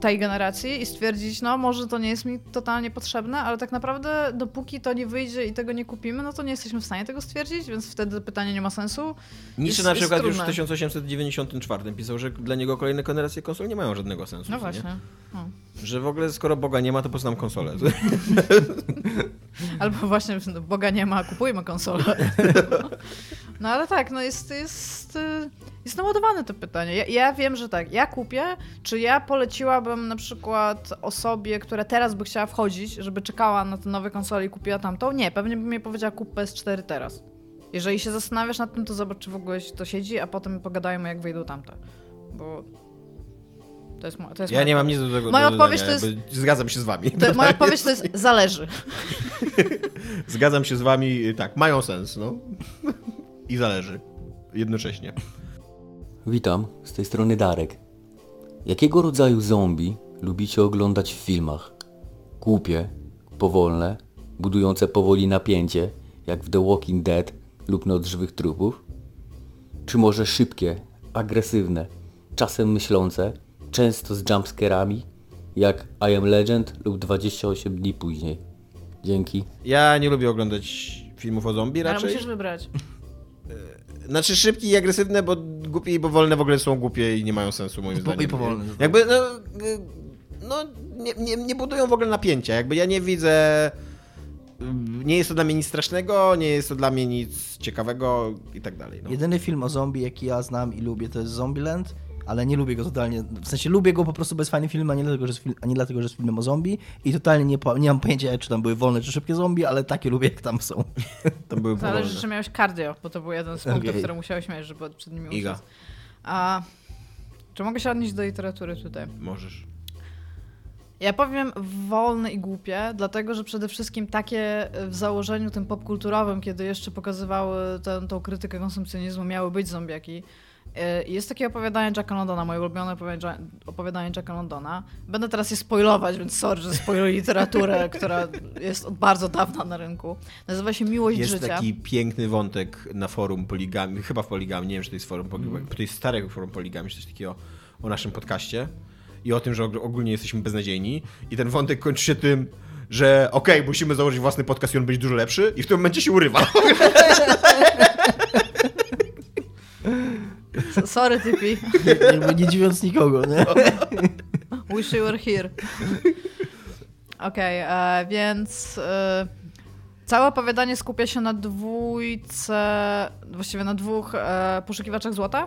tej generacji i stwierdzić, no może to nie jest mi totalnie potrzebne, ale tak naprawdę dopóki to nie wyjdzie i tego nie kupimy, no to nie jesteśmy w stanie tego stwierdzić, więc wtedy pytanie nie ma sensu. Jest- na przykład już w trudne. 1894 pisał, że dla niego kolejne generacje konsol nie mają żadnego sensu. No właśnie. No. Że w ogóle skoro Boga nie ma, to poznam konsolę. Albo właśnie no, Boga nie ma, kupujmy konsolę. No ale tak, no jest, jest, y, jest naładowane to pytanie. Ja, ja wiem, że tak, ja kupię, czy ja poleciłabym na przykład osobie, która teraz by chciała wchodzić, żeby czekała na te nowe konsole i kupiła tamtą? Nie, pewnie bym jej powiedziała kup PS4 teraz. Jeżeli się zastanawiasz nad tym, to zobacz, czy w ogóle to siedzi, a potem pogadajmy, jak wyjdą tamte. Bo to jest, to jest Ja nie mam nic do tego Moja do odpowiedź dodania, to jest- Zgadzam się z wami. To, moja odpowiedź to jest zależy. Zgadzam się z wami, tak, mają sens, no. I zależy. Jednocześnie. Witam, z tej strony Darek. Jakiego rodzaju zombie lubicie oglądać w filmach? Głupie, powolne, budujące powoli napięcie, jak w The Walking Dead lub Noc Żywych Trupów? Czy może szybkie, agresywne, czasem myślące, często z jumpscarami, jak I Am Legend lub 28 dni później? Dzięki. Ja nie lubię oglądać filmów o zombie Ale raczej. musisz wybrać. Znaczy szybkie i agresywne, bo głupie i powolne w ogóle są głupie i nie mają sensu moim Po- zdaniem. i powolne, Jakby, no, y, no nie, nie, nie budują w ogóle napięcia. Jakby ja nie widzę... y, Nie jest to dla mnie nic strasznego, nie jest to dla mnie nic ciekawego i tak dalej. No. Jedyny film o zombie, jaki ja znam i lubię, to jest Zombieland, ale nie lubię go totalnie. W sensie lubię go po prostu bez fajny film, a nie dlatego, że jest, film, a nie dlatego, że jest filmem o zombie. I totalnie nie, nie mam pojęcia, czy tam były wolne czy szybkie zombie, ale takie lubię, jak tam są. To były Zależy, powolne. czy miałeś cardio, bo to był jeden z punktów, Okej. które musiałeś mieć, żeby przed nimi Iga. uciec. A czy mogę się odnieść do literatury tutaj? Możesz. Ja powiem wolne i głupie, dlatego że przede wszystkim takie w założeniu tym popkulturowym, kiedy jeszcze pokazywały tę, tą krytykę konsumpcjonizmu, miały być zombiaki. E, Jest takie opowiadanie Jacka Londona, moje ulubione opowiada- opowiadanie Jacka Londona. Będę teraz je spoilować, więc sorry, że spoiluję literaturę, która jest od bardzo dawna na rynku. Nazywa się Miłość Jest życia. taki piękny wątek na forum Poligami, chyba w Poligami, nie wiem, czy to jest forum Poligami, Mm. to jest starego forum Poligami, czy coś takiego o naszym podcaście i o tym, że og- ogólnie jesteśmy beznadziejni i ten wątek kończy się tym, że okej, musimy założyć własny podcast i on będzie dużo lepszy i w tym momencie się urywa. Sorry, typi. Jakby nie dziwiąc nikogo, nie? Wish you were here. Okej, e, więc e, całe opowiadanie skupia się na dwójce, właściwie na dwóch e, poszukiwaczach złota.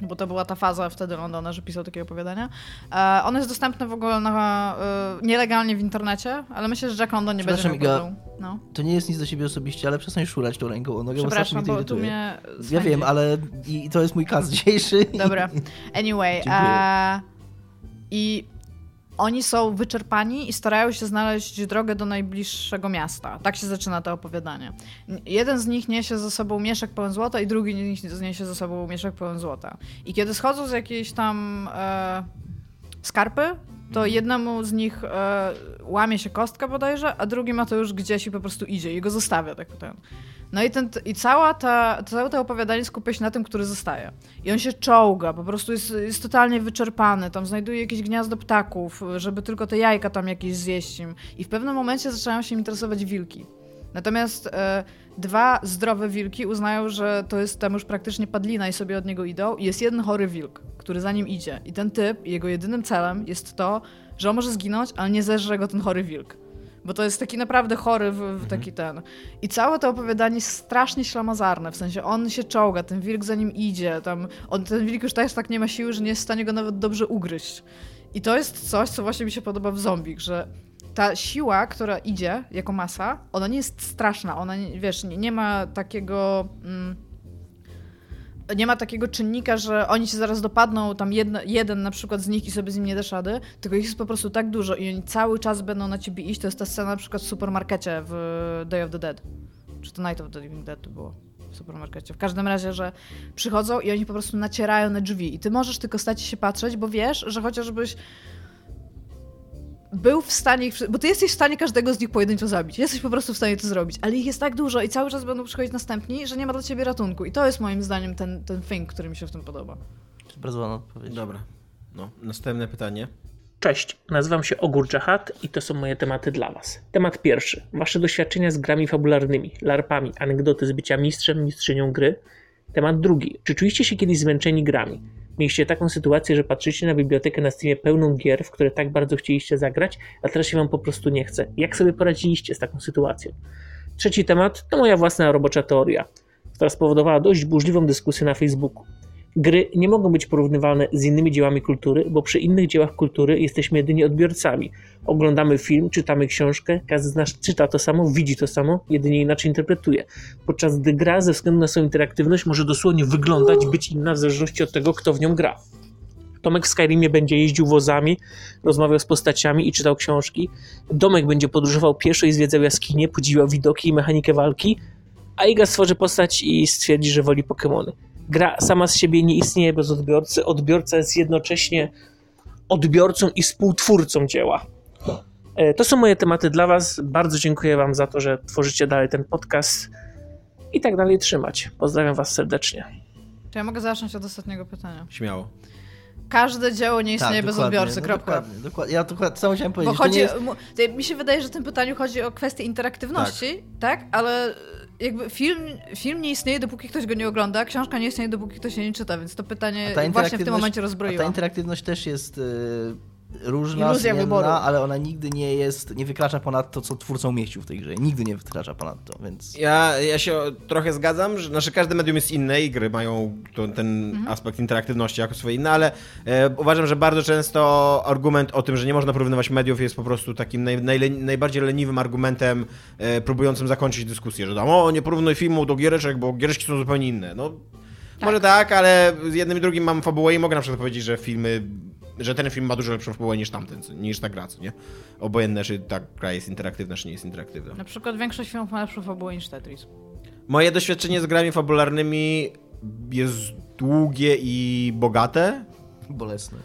Bo to była ta faza wtedy Londona, że pisał takie opowiadania. E, on jest dostępny w ogóle na, e, nielegalnie w internecie, ale myślę, że Jack London nie będzie miał. No. To nie jest nic do siebie osobiście, ale przestań szurać tą ręką o nogę, bo strasznie Przepraszam, to bo tu mnie... Ja spędzi. wiem, ale i, i to jest mój kas dzisiejszy. Dobra. Anyway. E, I oni są wyczerpani i starają się znaleźć drogę do najbliższego miasta. Tak się zaczyna to opowiadanie. Jeden z nich niesie ze sobą mieszek pełen złota i drugi nie- niesie ze sobą mieszek pełen złota. I kiedy schodzą z jakiejś tam e, skarpy, to jednemu z nich e, łamie się kostka bodajże, a drugi ma to już gdzieś i po prostu idzie i go zostawia tak ten. No i, ten, i cała ta, całe to opowiadanie skupia się na tym, który zostaje. I on się czołga, po prostu jest, jest totalnie wyczerpany, tam znajduje jakieś gniazdo ptaków, żeby tylko te jajka tam jakieś zjeść im. I w pewnym momencie zaczynają się interesować wilki. Natomiast e, dwa zdrowe wilki uznają, że to jest tam już praktycznie padlina i sobie od niego idą. I jest jeden chory wilk, który za nim idzie. I ten typ, jego jedynym celem jest to, że on może zginąć, ale nie zeżre go ten chory wilk. Bo to jest taki naprawdę chory, w, w taki ten. I całe to opowiadanie jest strasznie ślamazarne, w sensie on się czołga, ten wilk za nim idzie, tam, on, ten wilk już też tak nie ma siły, że nie jest w stanie go nawet dobrze ugryźć. I to jest coś, co właśnie mi się podoba w zombie, że ta siła, która idzie jako masa, ona nie jest straszna, ona, nie, wiesz, nie, nie ma takiego... Mm, nie ma takiego czynnika, że oni się zaraz dopadną, tam jedno, jeden na przykład z nich i sobie z nim nie dasz rady, tylko ich jest po prostu tak dużo i oni cały czas będą na ciebie iść. To jest ta scena na przykład w supermarkecie w Day of the Dead. Czy to Night of the Living Dead to było w supermarkecie. W każdym razie, że przychodzą i oni po prostu nacierają na drzwi i ty możesz tylko stać się patrzeć, bo wiesz, że chociażbyś był w stanie, ich, bo ty jesteś w stanie każdego z nich pojedynczo zabić. Jesteś po prostu w stanie to zrobić, ale ich jest tak dużo i cały czas będą przychodzić następni, że nie ma dla ciebie ratunku. I to jest moim zdaniem ten, ten thing, który mi się w tym podoba. Bardzo ładna odpowiedź. Dobra. No, następne pytanie. Cześć, nazywam się Ogur Dżahat i to są moje tematy dla Was. Temat pierwszy. Wasze doświadczenia z grami fabularnymi, larpami, anegdoty z bycia mistrzem, mistrzynią gry. Temat drugi. Czy czuliście się kiedyś zmęczeni grami? Mieliście taką sytuację, że patrzycie na bibliotekę na Steamie pełną gier, w które tak bardzo chcieliście zagrać, a teraz się Wam po prostu nie chce. Jak sobie poradziliście z taką sytuacją? Trzeci temat to moja własna robocza teoria, która spowodowała dość burzliwą dyskusję na Facebooku. Gry nie mogą być porównywalne z innymi dziełami kultury, bo przy innych dziełach kultury jesteśmy jedynie odbiorcami. Oglądamy film, czytamy książkę, każdy z nas czyta to samo, widzi to samo, jedynie inaczej interpretuje. Podczas gdy gra ze względu na swoją interaktywność może dosłownie wyglądać, być inna w zależności od tego, kto w nią gra. Tomek w Skyrimie będzie jeździł wozami, rozmawiał z postaciami i czytał książki. Domek będzie podróżował pieszo i zwiedzał jaskinie, podziwiał widoki i mechanikę walki, a Iga stworzy postać i stwierdzi, że woli Pokémony. Gra sama z siebie nie istnieje bez odbiorcy. Odbiorca jest jednocześnie odbiorcą i współtwórcą dzieła. E, To są moje tematy dla Was. Bardzo dziękuję Wam za to, że tworzycie dalej ten podcast i tak dalej trzymać. Pozdrawiam Was serdecznie. Czy ja mogę zacząć od ostatniego pytania? Śmiało. Każde dzieło nie istnieje bez dokładnie, odbiorcy, no kropka. Dokładnie, dokładnie. Ja dokładnie, samo chciałem Bo powiedzieć, chodzi, to nie jest... mi się wydaje, że w tym pytaniu chodzi o kwestię interaktywności, tak? Ale jakby film, film nie istnieje, dopóki ktoś go nie ogląda, książka nie istnieje, dopóki ktoś jej nie czyta, więc to pytanie właśnie w tym momencie A ta rozbroiła. interaktywność też jest y, różna, Iluzja zmienna, wyboru. ale ona nigdy nie jest, nie wykracza ponad to, co twórca umieścił w tej grze. Nigdy nie wykracza ponad to, więc... Ja, ja się trochę zgadzam, że znaczy każde medium jest inne i gry mają to, ten aspekt interaktywności jako swoje inne, ale e, uważam, że bardzo często argument o tym, że nie można porównywać mediów jest po prostu takim naj, najle, najbardziej leniwym argumentem e, próbującym zakończyć dyskusję, że tam, o nie porównuj filmu do giereczek, bo giereczki są zupełnie inne. No, może tak, ale z jednym i drugim mam fabułę i mogę na przykład powiedzieć, że filmy że ten film ma dużo lepszą fabułę niż tamten, niż ta gra, co nie? Obojętne, czy ta gra jest interaktywna, czy nie jest interaktywna. Na przykład większość filmów ma lepszą fabułę niż Tetris. Moje doświadczenie z grami fabularnymi jest długie i bogate. Bolesne.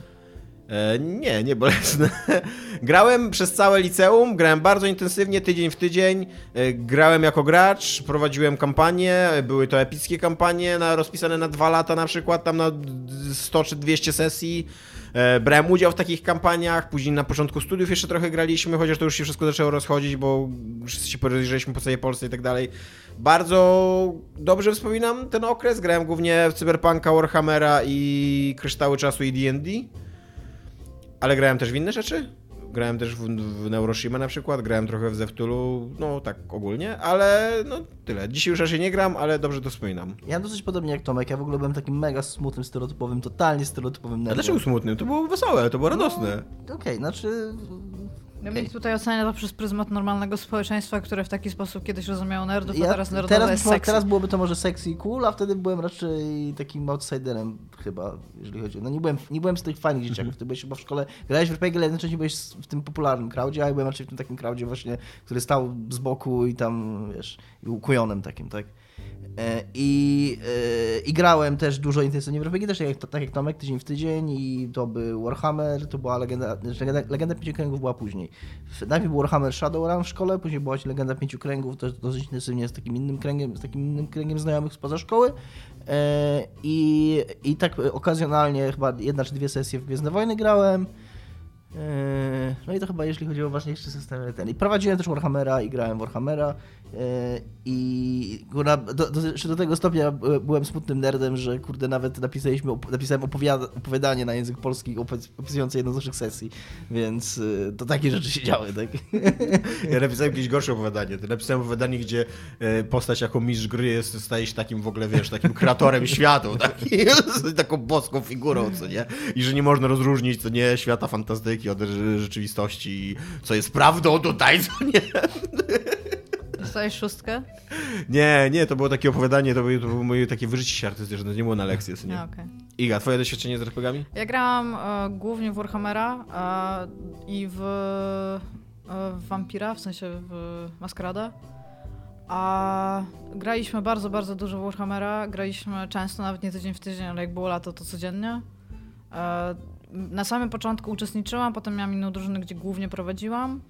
E, nie, nie bolesne. grałem przez całe liceum, grałem bardzo intensywnie, tydzień w tydzień. E, grałem jako gracz, prowadziłem kampanie, były to epickie kampanie na, rozpisane na dwa lata na przykład, tam na 100 czy 200 sesji. E, brałem udział w takich kampaniach, później na początku studiów jeszcze trochę graliśmy, chociaż to już się wszystko zaczęło rozchodzić, bo wszyscy się porozjeżdżaliśmy po całej Polsce i tak dalej. Bardzo dobrze wspominam ten okres, grałem głównie w Cyberpunka, Warhammera i Kryształy Czasu i D&D. Ale grałem też w inne rzeczy. Grałem też w, w Neuroshima na przykład, grałem trochę w Zeftulu, no tak ogólnie, ale no tyle. Dzisiaj już raczej nie gram, ale dobrze to wspominam. Ja dosyć podobnie jak Tomek, ja w ogóle byłem takim mega smutnym, stereotypowym, totalnie stereotypowym A nerdem. dlaczego smutny? To było wesołe, to było radosne. Okej, znaczy... Ja bym tutaj ocenia to przez pryzmat normalnego społeczeństwa, które w taki sposób kiedyś rozumiało nerdów, a Ja, teraz nerdowe teraz, jest sexy. teraz byłoby to może sexy i cool, a wtedy byłem raczej takim outsiderem chyba, jeżeli chodzi o... No nie byłem, nie byłem z tych fajnych dzieciaków, ty byłeś chyba w szkole, grałeś w RPG, ale jednocześnie byłeś w tym popularnym crowdzie, a ja byłem raczej w tym takim crowdzie właśnie, który stał z boku i tam, wiesz, i był kujonem takim, tak? E, I, e, I grałem też dużo intensywnie w RPG, też jak, tak jak Tomek, tydzień w tydzień i to był Warhammer, to była legenda, znaczy legenda, Pięciu Kręgów była później. Najpierw był Warhammer Shadowrun w szkole, później była Legenda Pięciu Kręgów, też dosyć intensywnie z takim innym kręgiem, z takim innym kręgiem znajomych spoza szkoły. E, I, I tak okazjonalnie chyba jedna czy dwie sesje w Gwiezdne Wojny grałem. No i to chyba jeśli chodzi o ważniejsze systemy ten. I prowadziłem też Warhammera i grałem Warhammera. E, I do, do, jeszcze do tego stopnia by- byłem smutnym nerdem, że kurde nawet napisaliśmy, napisałem opowiada, opowiadanie na język polski opis- opisujące jedną z naszych sesji, więc e, to takie rzeczy się działy, tak? Ja napisałem jakieś gorsze opowiadanie. To napisałem opowiadanie, gdzie e, postać jako mistrz gry jest, staje się takim w ogóle, wiesz, takim kreatorem światu, tak? taką boską figurą, co nie? I że nie można rozróżnić, co nie, świata fantastyki od rze- rzeczywistości, co jest prawdą tutaj, co nie? Dostałeś szóstkę? Nie, nie, to było takie opowiadanie, to było, to było moje takie wyżycie się artystyczne, to nie było na lekcję, nie? A, okej. Iga, twoje doświadczenie z RPGami? Ja grałam e, głównie w Warhammera e, i w, e, w Vampira, w sensie w Maskarada. A graliśmy bardzo, bardzo dużo w Warhammera. Graliśmy często, nawet nie tydzień w tydzień, ale jak było lato, to codziennie. E, na samym początku uczestniczyłam, potem miałam inną drużynę, gdzie głównie prowadziłam.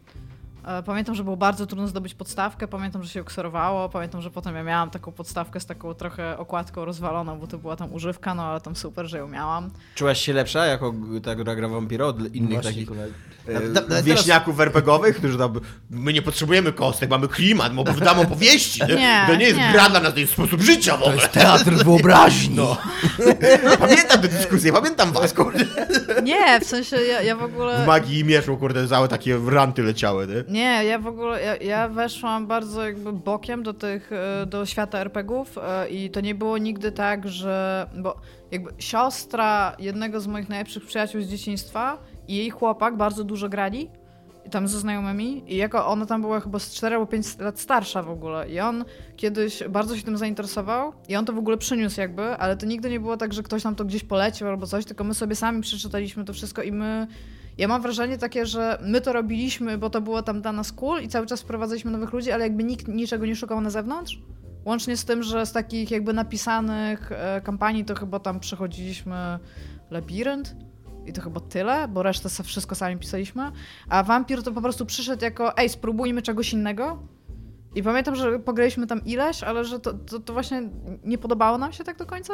E, Pamiętam, że było bardzo trudno zdobyć podstawkę, pamiętam, że się ksorowało, pamiętam, że potem ja miałam taką podstawkę z taką trochę okładką rozwaloną, bo to była tam używka, no ale tam super, że ją miałam. Czułaś się lepsza jako ta gra gra Vampiro od innych Właśnie, takich kurwa. e, Nawet- nawet wieśniaków RPGowych, którzy tam, my nie potrzebujemy kostek, mamy klimat, my opowiadamy opowieści. Nie, Nie, to nie jest nie. gra dla nas, to jest sposób życia w ogóle. Teatr wyobraźni! No. pamiętam tę dyskusję, pamiętam was, kurde. Nie, w sensie ja, ja w ogóle... W Magii i Mieszu, kurde, całe takie ranty leciały, nie? Nie, ja w ogóle, ja, ja weszłam bardzo jakby bokiem do tych, e, do świata RPGów e, i to nie było nigdy tak, że, bo jakby siostra jednego z moich najlepszych przyjaciół z dzieciństwa i jej chłopak bardzo dużo grali i tam ze znajomymi i jako ona tam była chyba z 4 albo 5 lat starsza w ogóle. I on kiedyś bardzo się tym zainteresował i on to w ogóle przyniósł jakby, ale to nigdy nie było tak, że ktoś nam to gdzieś polecił albo coś, tylko my sobie sami przeczytaliśmy to wszystko i my ja mam wrażenie takie, że my to robiliśmy, bo to było tam dla nas cool i cały czas wprowadzaliśmy nowych ludzi, ale jakby nikt niczego nie szukał na zewnątrz. Łącznie z tym, że z takich jakby napisanych e, kampanii to chyba tam przechodziliśmy labirynt i to chyba tyle, bo resztę wszystko sami pisaliśmy. A Vampir to po prostu przyszedł jako ej, spróbujmy czegoś innego. I pamiętam, że pograliśmy tam ileś, ale że to, to, to właśnie nie podobało nam się tak do końca.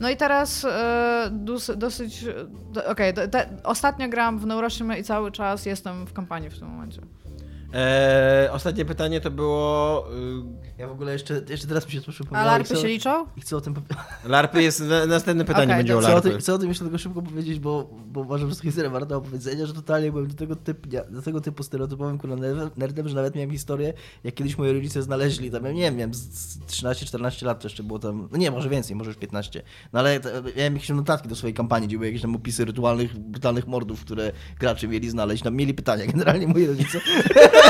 No i teraz e, dos, dosyć... Do, Okej, do- te- ostatnio grałam w Neuroshima i cały czas jestem w kampanii w tym momencie. Eee, ostatnie pytanie to było... Ja w ogóle jeszcze, jeszcze teraz mi się to A przypomniało. i larpy chcę- się liczą? I chcę o tym larpy jest... Na, następne pytanie Okej, będzie o dobrze. Chcę o, larpy. tym, chcę o tym jeszcze tylko szybko powiedzieć, bo, bo uważam, że to historia warta opowiedzenia, że totalnie byłem do tego, typu, do tego typu stereotypowym kurwa, ner- nerdem, że nawet miałem historię, jak kiedyś moi rodzice znaleźli tam, ja nie wiem, miałem z- z 13-14 lat to jeszcze było tam, no nie, może więcej, może już 15, no ale to, miałem jakieś notatki do swojej kampanii, gdzie były jakieś tam opisy rytualnych, brutalnych mordów, które gracze mieli znaleźć, tam mieli pytania generalnie moi rodzice.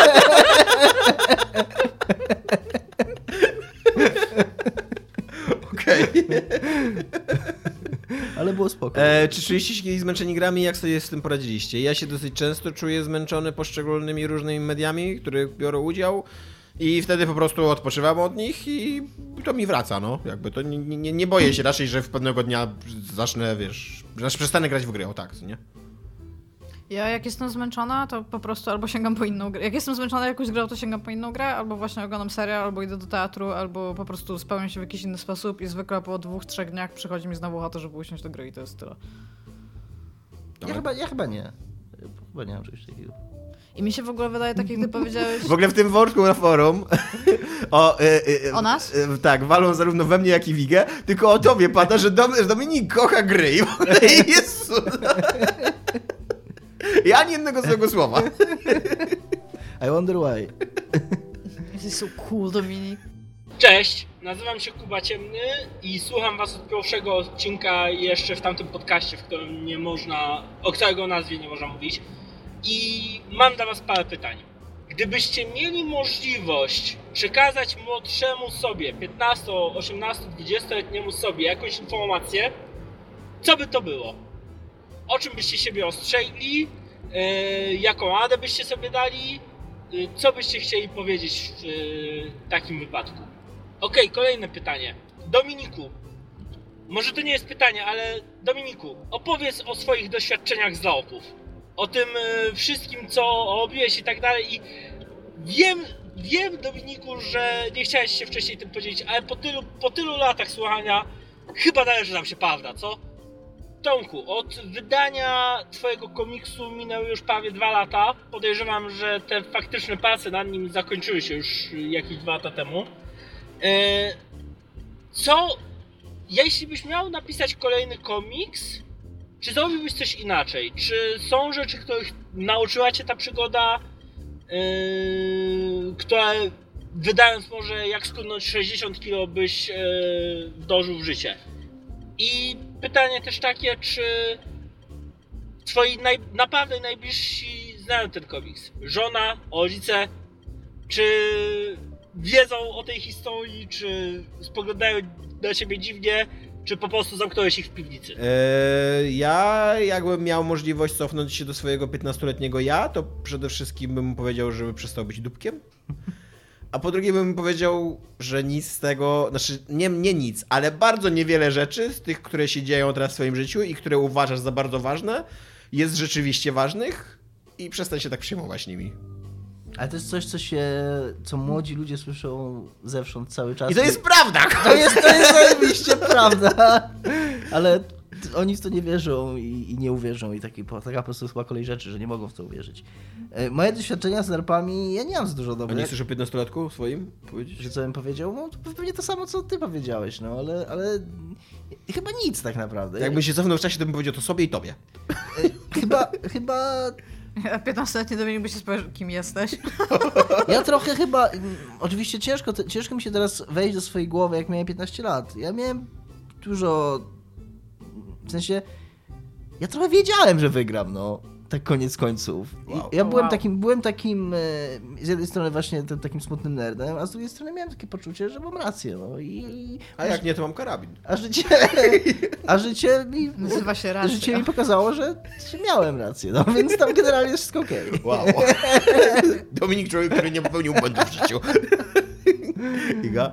Okej. Ale było spoko. E, czy czuliście się kiedyś zmęczeni grami jak sobie z tym poradziliście? Ja się dosyć często czuję zmęczony poszczególnymi różnymi mediami, w których biorę udział i wtedy po prostu odpoczywam od nich i to mi wraca, no. Jakby to nie, nie, nie boję się raczej, że w pewnego dnia zacznę, wiesz, że przestanę grać w gry, o tak, nie? Ja jak jestem zmęczona, to po prostu albo sięgam po inną grę. Jak jestem zmęczona jakąś grą, to sięgam po inną grę, albo właśnie oglądam serial, albo idę do teatru, albo po prostu spełniam się w jakiś inny sposób i zwykle po dwóch, trzech dniach przychodzi mi znowu ochota, żeby usiąść do gry i to jest tyle. Ja chyba, ja chyba nie. Chyba nie mam czegoś takiego. I mi się w ogóle wydaje, tak jak ty powiedziałeś... W ogóle w tym worku na forum o, e, e, O nas? E, tak, walą zarówno we mnie, jak i Wigę, tylko o tobie pada, że, Dom, że Dominik kocha gry i w ogóle jest... Ja ani jednego złego słowa. I wonder why. Jesteś so cool, Dominik. Cześć, nazywam się Kuba Ciemny i słucham was od pierwszego odcinka jeszcze w tamtym podcaście, w którym nie można, o którego nazwie nie można mówić. I mam dla was parę pytań. Gdybyście mieli możliwość przekazać młodszemu sobie, 15, 18, 20-letniemu sobie jakąś informację, co by to było? O czym byście siebie ostrzegli? Yy, jaką radę byście sobie dali? Yy, co byście chcieli powiedzieć w yy, takim wypadku? Okej, kolejne pytanie. Dominiku, może to nie jest pytanie, ale Dominiku, opowiedz o swoich doświadczeniach z laopów. O tym wszystkim, co robiłeś i tak dalej. I wiem, wiem, Dominiku, że nie chciałeś się wcześniej tym podzielić, ale po tylu, po tylu latach słuchania chyba należy nam się prawda, co? Tomku, od wydania twojego komiksu minęły już prawie dwa lata. Podejrzewam, że te faktyczne prace nad nim zakończyły się już jakieś dwa lata temu. E, Co, jeśli byś miał napisać kolejny komiks, czy zrobiłbyś coś inaczej? Czy są rzeczy, których nauczyła cię ta przygoda, yy, które wydając może jak skutnąć 60 kg byś yy, wdążył w życie? I pytanie też takie, czy twoi naj, naprawdę najbliżsi znają ten komiks? Żona, rodzice, czy wiedzą o tej historii, czy spoglądają na ciebie dziwnie, czy po prostu zamknąłeś ich w piwnicy? Eee, ja jakbym miał możliwość cofnąć się do swojego 15-letniego ja, to przede wszystkim bym powiedział, żeby przestał być dupkiem. A po drugie bym powiedział, że nic z tego, znaczy nie, nie nic, ale bardzo niewiele rzeczy z tych, które się dzieją teraz w swoim życiu i które uważasz za bardzo ważne, jest rzeczywiście ważnych i przestań się tak przejmować nimi. Ale to jest coś, co się, co młodzi ludzie słyszą zewsząd cały czas. I to jest prawda! To jest, to jest zajebiście prawda. Ale oni w to nie wierzą i, i nie uwierzą i taki, po- taka po prostu chyba kolej rzeczy, że nie mogą w to uwierzyć. E, Moje doświadczenia z larpami, ja nie mam za dużo A dobrych. nie chcesz o 15-latku swoim powiedzieć? Że co bym powiedział? No to pewnie to samo, co ty powiedziałeś, no ale, ale chyba nic tak naprawdę. Jakbym się cofnął w czasie, to bym powiedział to sobie i tobie. Chyba, chyba A 15-letni Dominik by się spojrzał, kim jesteś. Ja trochę chyba. mm, Oczywiście ciężko, ciężko mi się teraz wejść do swojej głowy, jak miałem 15 lat. Ja miałem dużo. W sensie. Ja trochę wiedziałem, że wygram, no. Tak koniec końców. Wow. Ja byłem Wow. takim, byłem takim, e, z jednej strony właśnie takim smutnym nerdem, a z drugiej strony miałem takie poczucie, że mam rację, no i... A jak nie, to mam karabin. A życie, a życie mi, Nazywa się racja. życie mi pokazało, że, że miałem rację, no więc tam generalnie jest wszystko okej. Wow. Dominik człowiek, który nie popełnił błędów w życiu. Iga?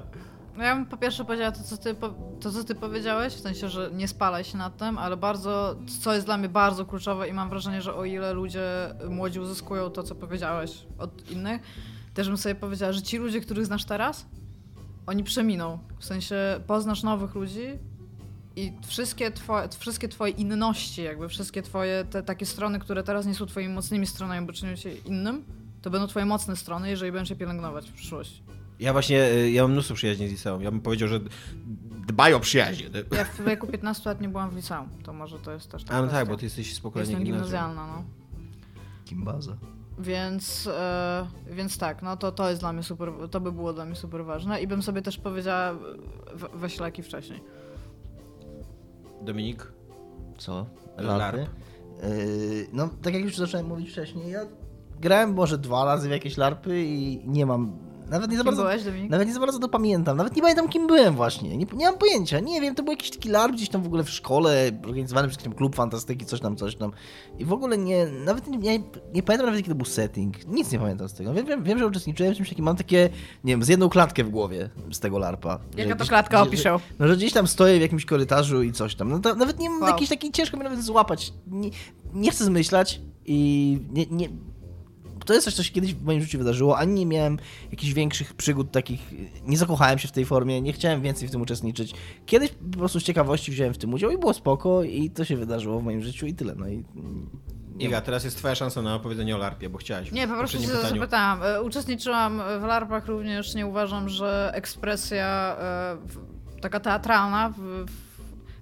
No ja bym po pierwsze powiedziała to co, ty, to, co ty powiedziałeś, w sensie, że nie spalaj się nad tym, ale bardzo, co jest dla mnie bardzo kluczowe i mam wrażenie, że o ile ludzie młodzi uzyskują to, co powiedziałeś od innych, też bym sobie powiedziała, że ci ludzie, których znasz teraz, oni przeminą. W sensie poznasz nowych ludzi i wszystkie twoje, wszystkie twoje inności, jakby wszystkie twoje te takie strony, które teraz nie są twoimi mocnymi stronami, bo czynią cię innym, to będą twoje mocne strony, jeżeli będziesz je pielęgnować w przyszłości. Ja właśnie, y, ja mam mnóstwo przyjaźni z liceum. Ja bym powiedział, że dbaj o przyjaźń. Ja w wieku 15 lat nie byłam w liceum, to może to jest też taka A no tak, bo ty jesteś z pokolenia Jestem gimnazjalna, no. Kimbaza. Więc, e, więc tak, no to, to jest dla mnie super, to by było dla mnie super ważne i bym sobie też powiedziała leki wcześniej. Dominik? Co? Larp. Yy, no, tak jak już zacząłem mówić wcześniej, ja grałem może dwa razy w jakieś larpy i nie mam. Nawet nie za bardzo. byłeś? Nawet nie za bardzo to pamiętam. Nawet nie pamiętam, kim byłem właśnie. Nie, nie mam pojęcia. Nie wiem, to był jakiś taki larp gdzieś tam w ogóle w szkole, organizowany przez tam klub fantastyki, coś tam, coś tam. I w ogóle nie. Nawet nie, nie, nie pamiętam nawet, jaki to był setting. Nic nie pamiętam z tego. Wiem, wiem, wiem że uczestniczyłem w czymś takim. Mam takie, nie wiem, z jedną klatkę w głowie z tego larpa. Jaka to klatka że- opiszę? no, że gdzieś tam stoję w jakimś korytarzu i coś tam. No to nawet nie mam Wow. jakiś taki ciężko mi nawet złapać. Nie, nie chcę zmyślać i nie, nie. To jest coś, co się kiedyś w moim życiu wydarzyło, ani nie miałem jakichś większych przygód takich, nie zakochałem się w tej formie, nie chciałem więcej w tym uczestniczyć. Kiedyś po prostu z ciekawości wziąłem w tym udział i było spoko i to się wydarzyło w moim życiu i tyle. No i nie Iga, teraz jest twoja szansa na opowiedzenie o larpie, bo chciałaś. Nie, po prostu się pytaniu. zapytałam. E, Uczestniczyłam w larpach również, nie uważam, że ekspresja e, taka teatralna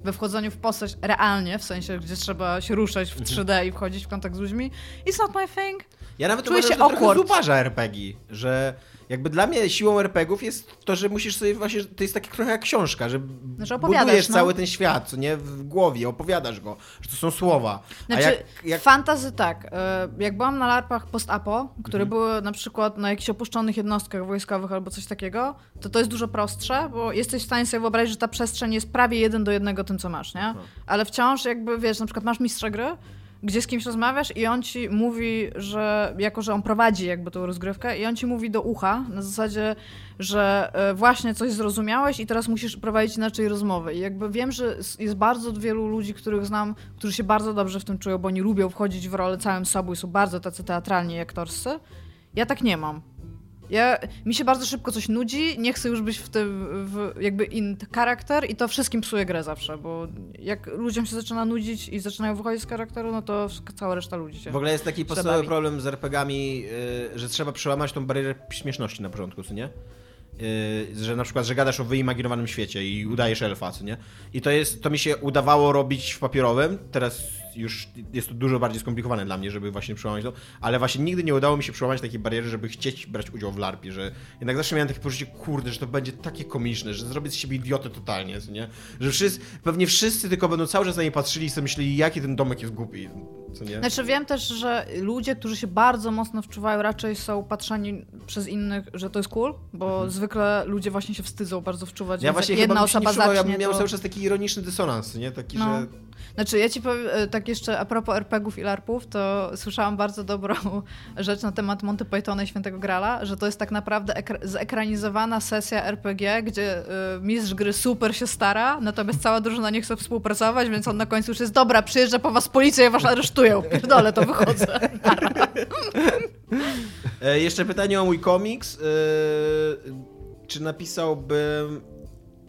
we wchodzeniu w postać realnie, w sensie, gdzie trzeba się ruszać w 3D i wchodzić w kontakt z ludźmi. It's not my thing. Ja nawet Czuję uważam, się że to zubaża RPG, że jakby dla mnie siłą RPGów jest to, że musisz sobie właśnie, to jest takie trochę jak książka, że Znaczy opowiadasz, budujesz no. cały ten świat, co nie, w głowie, opowiadasz go, że to są słowa. Znaczy, jak, jak fantazy tak. e, Jak byłam na larpach post-apo, które Mhm. były na przykład na jakichś opuszczonych jednostkach wojskowych albo coś takiego, to to jest dużo prostsze, bo jesteś w stanie sobie wyobrazić, że ta przestrzeń jest prawie jeden do jednego tym, co masz, nie? Ale wciąż jakby, wiesz, na przykład masz mistrza gry, gdzie z kimś rozmawiasz i on ci mówi, że jako, że on prowadzi jakby tą rozgrywkę i on ci mówi do ucha na zasadzie, że e, właśnie coś zrozumiałeś i teraz musisz prowadzić inaczej rozmowę. I jakby wiem, że jest bardzo wielu ludzi, których znam, którzy się bardzo dobrze w tym czują, bo oni lubią wchodzić w rolę całym sobą i są bardzo tacy teatralni i aktorscy. Ja tak nie mam. Ja, mi się bardzo szybko coś nudzi, nie chcę już być w tym, w jakby in charakter i to wszystkim psuje grę zawsze, bo jak ludziom się zaczyna nudzić i zaczynają wychodzić z charakteru, no to cała reszta ludzi się w ogóle jest taki podstawowy problem z RPGami, y, że trzeba przełamać tą barierę śmieszności na początku, co nie? Y, że na przykład, że gadasz o wyimaginowanym świecie i udajesz elfa, co nie? I to jest, to mi się udawało robić w papierowym, teraz już jest to dużo bardziej skomplikowane dla mnie, żeby właśnie przełamać to, ale właśnie nigdy nie udało mi się przełamać takiej bariery, żeby chcieć brać udział w larpie, że jednak zawsze miałem takie poczucie, kurde, że to będzie takie komiczne, że zrobię z siebie idiotę totalnie, co nie? Że wszyscy, pewnie wszyscy tylko będą cały czas na nie patrzyli i sobie myśleli, jaki ten domek jest głupi, co nie? Znaczy wiem też, że ludzie, którzy się bardzo mocno wczuwają, raczej są patrzeni przez innych, że to jest cool, bo zwykle ludzie właśnie się wstydzą bardzo wczuwać. Mhm. Ja właśnie jedna chyba osoba ja zacznie, bym miał to... cały czas taki ironiczny dysonans, nie? Taki, No. że... Znaczy, ja ci powiem, e, tak jeszcze a propos RPGów i LARPów, to słyszałam bardzo dobrą rzecz na temat Monty Pythona i Świętego Grala, że to jest tak naprawdę ekra- zekranizowana sesja RPG, gdzie y, mistrz gry super się stara, natomiast cała drużyna nie chce współpracować, więc on na końcu już jest, dobra, przyjeżdża po was policja i was aresztują. Pierdolę, to wychodzę. E, jeszcze pytanie o mój komiks. E, czy napisałbym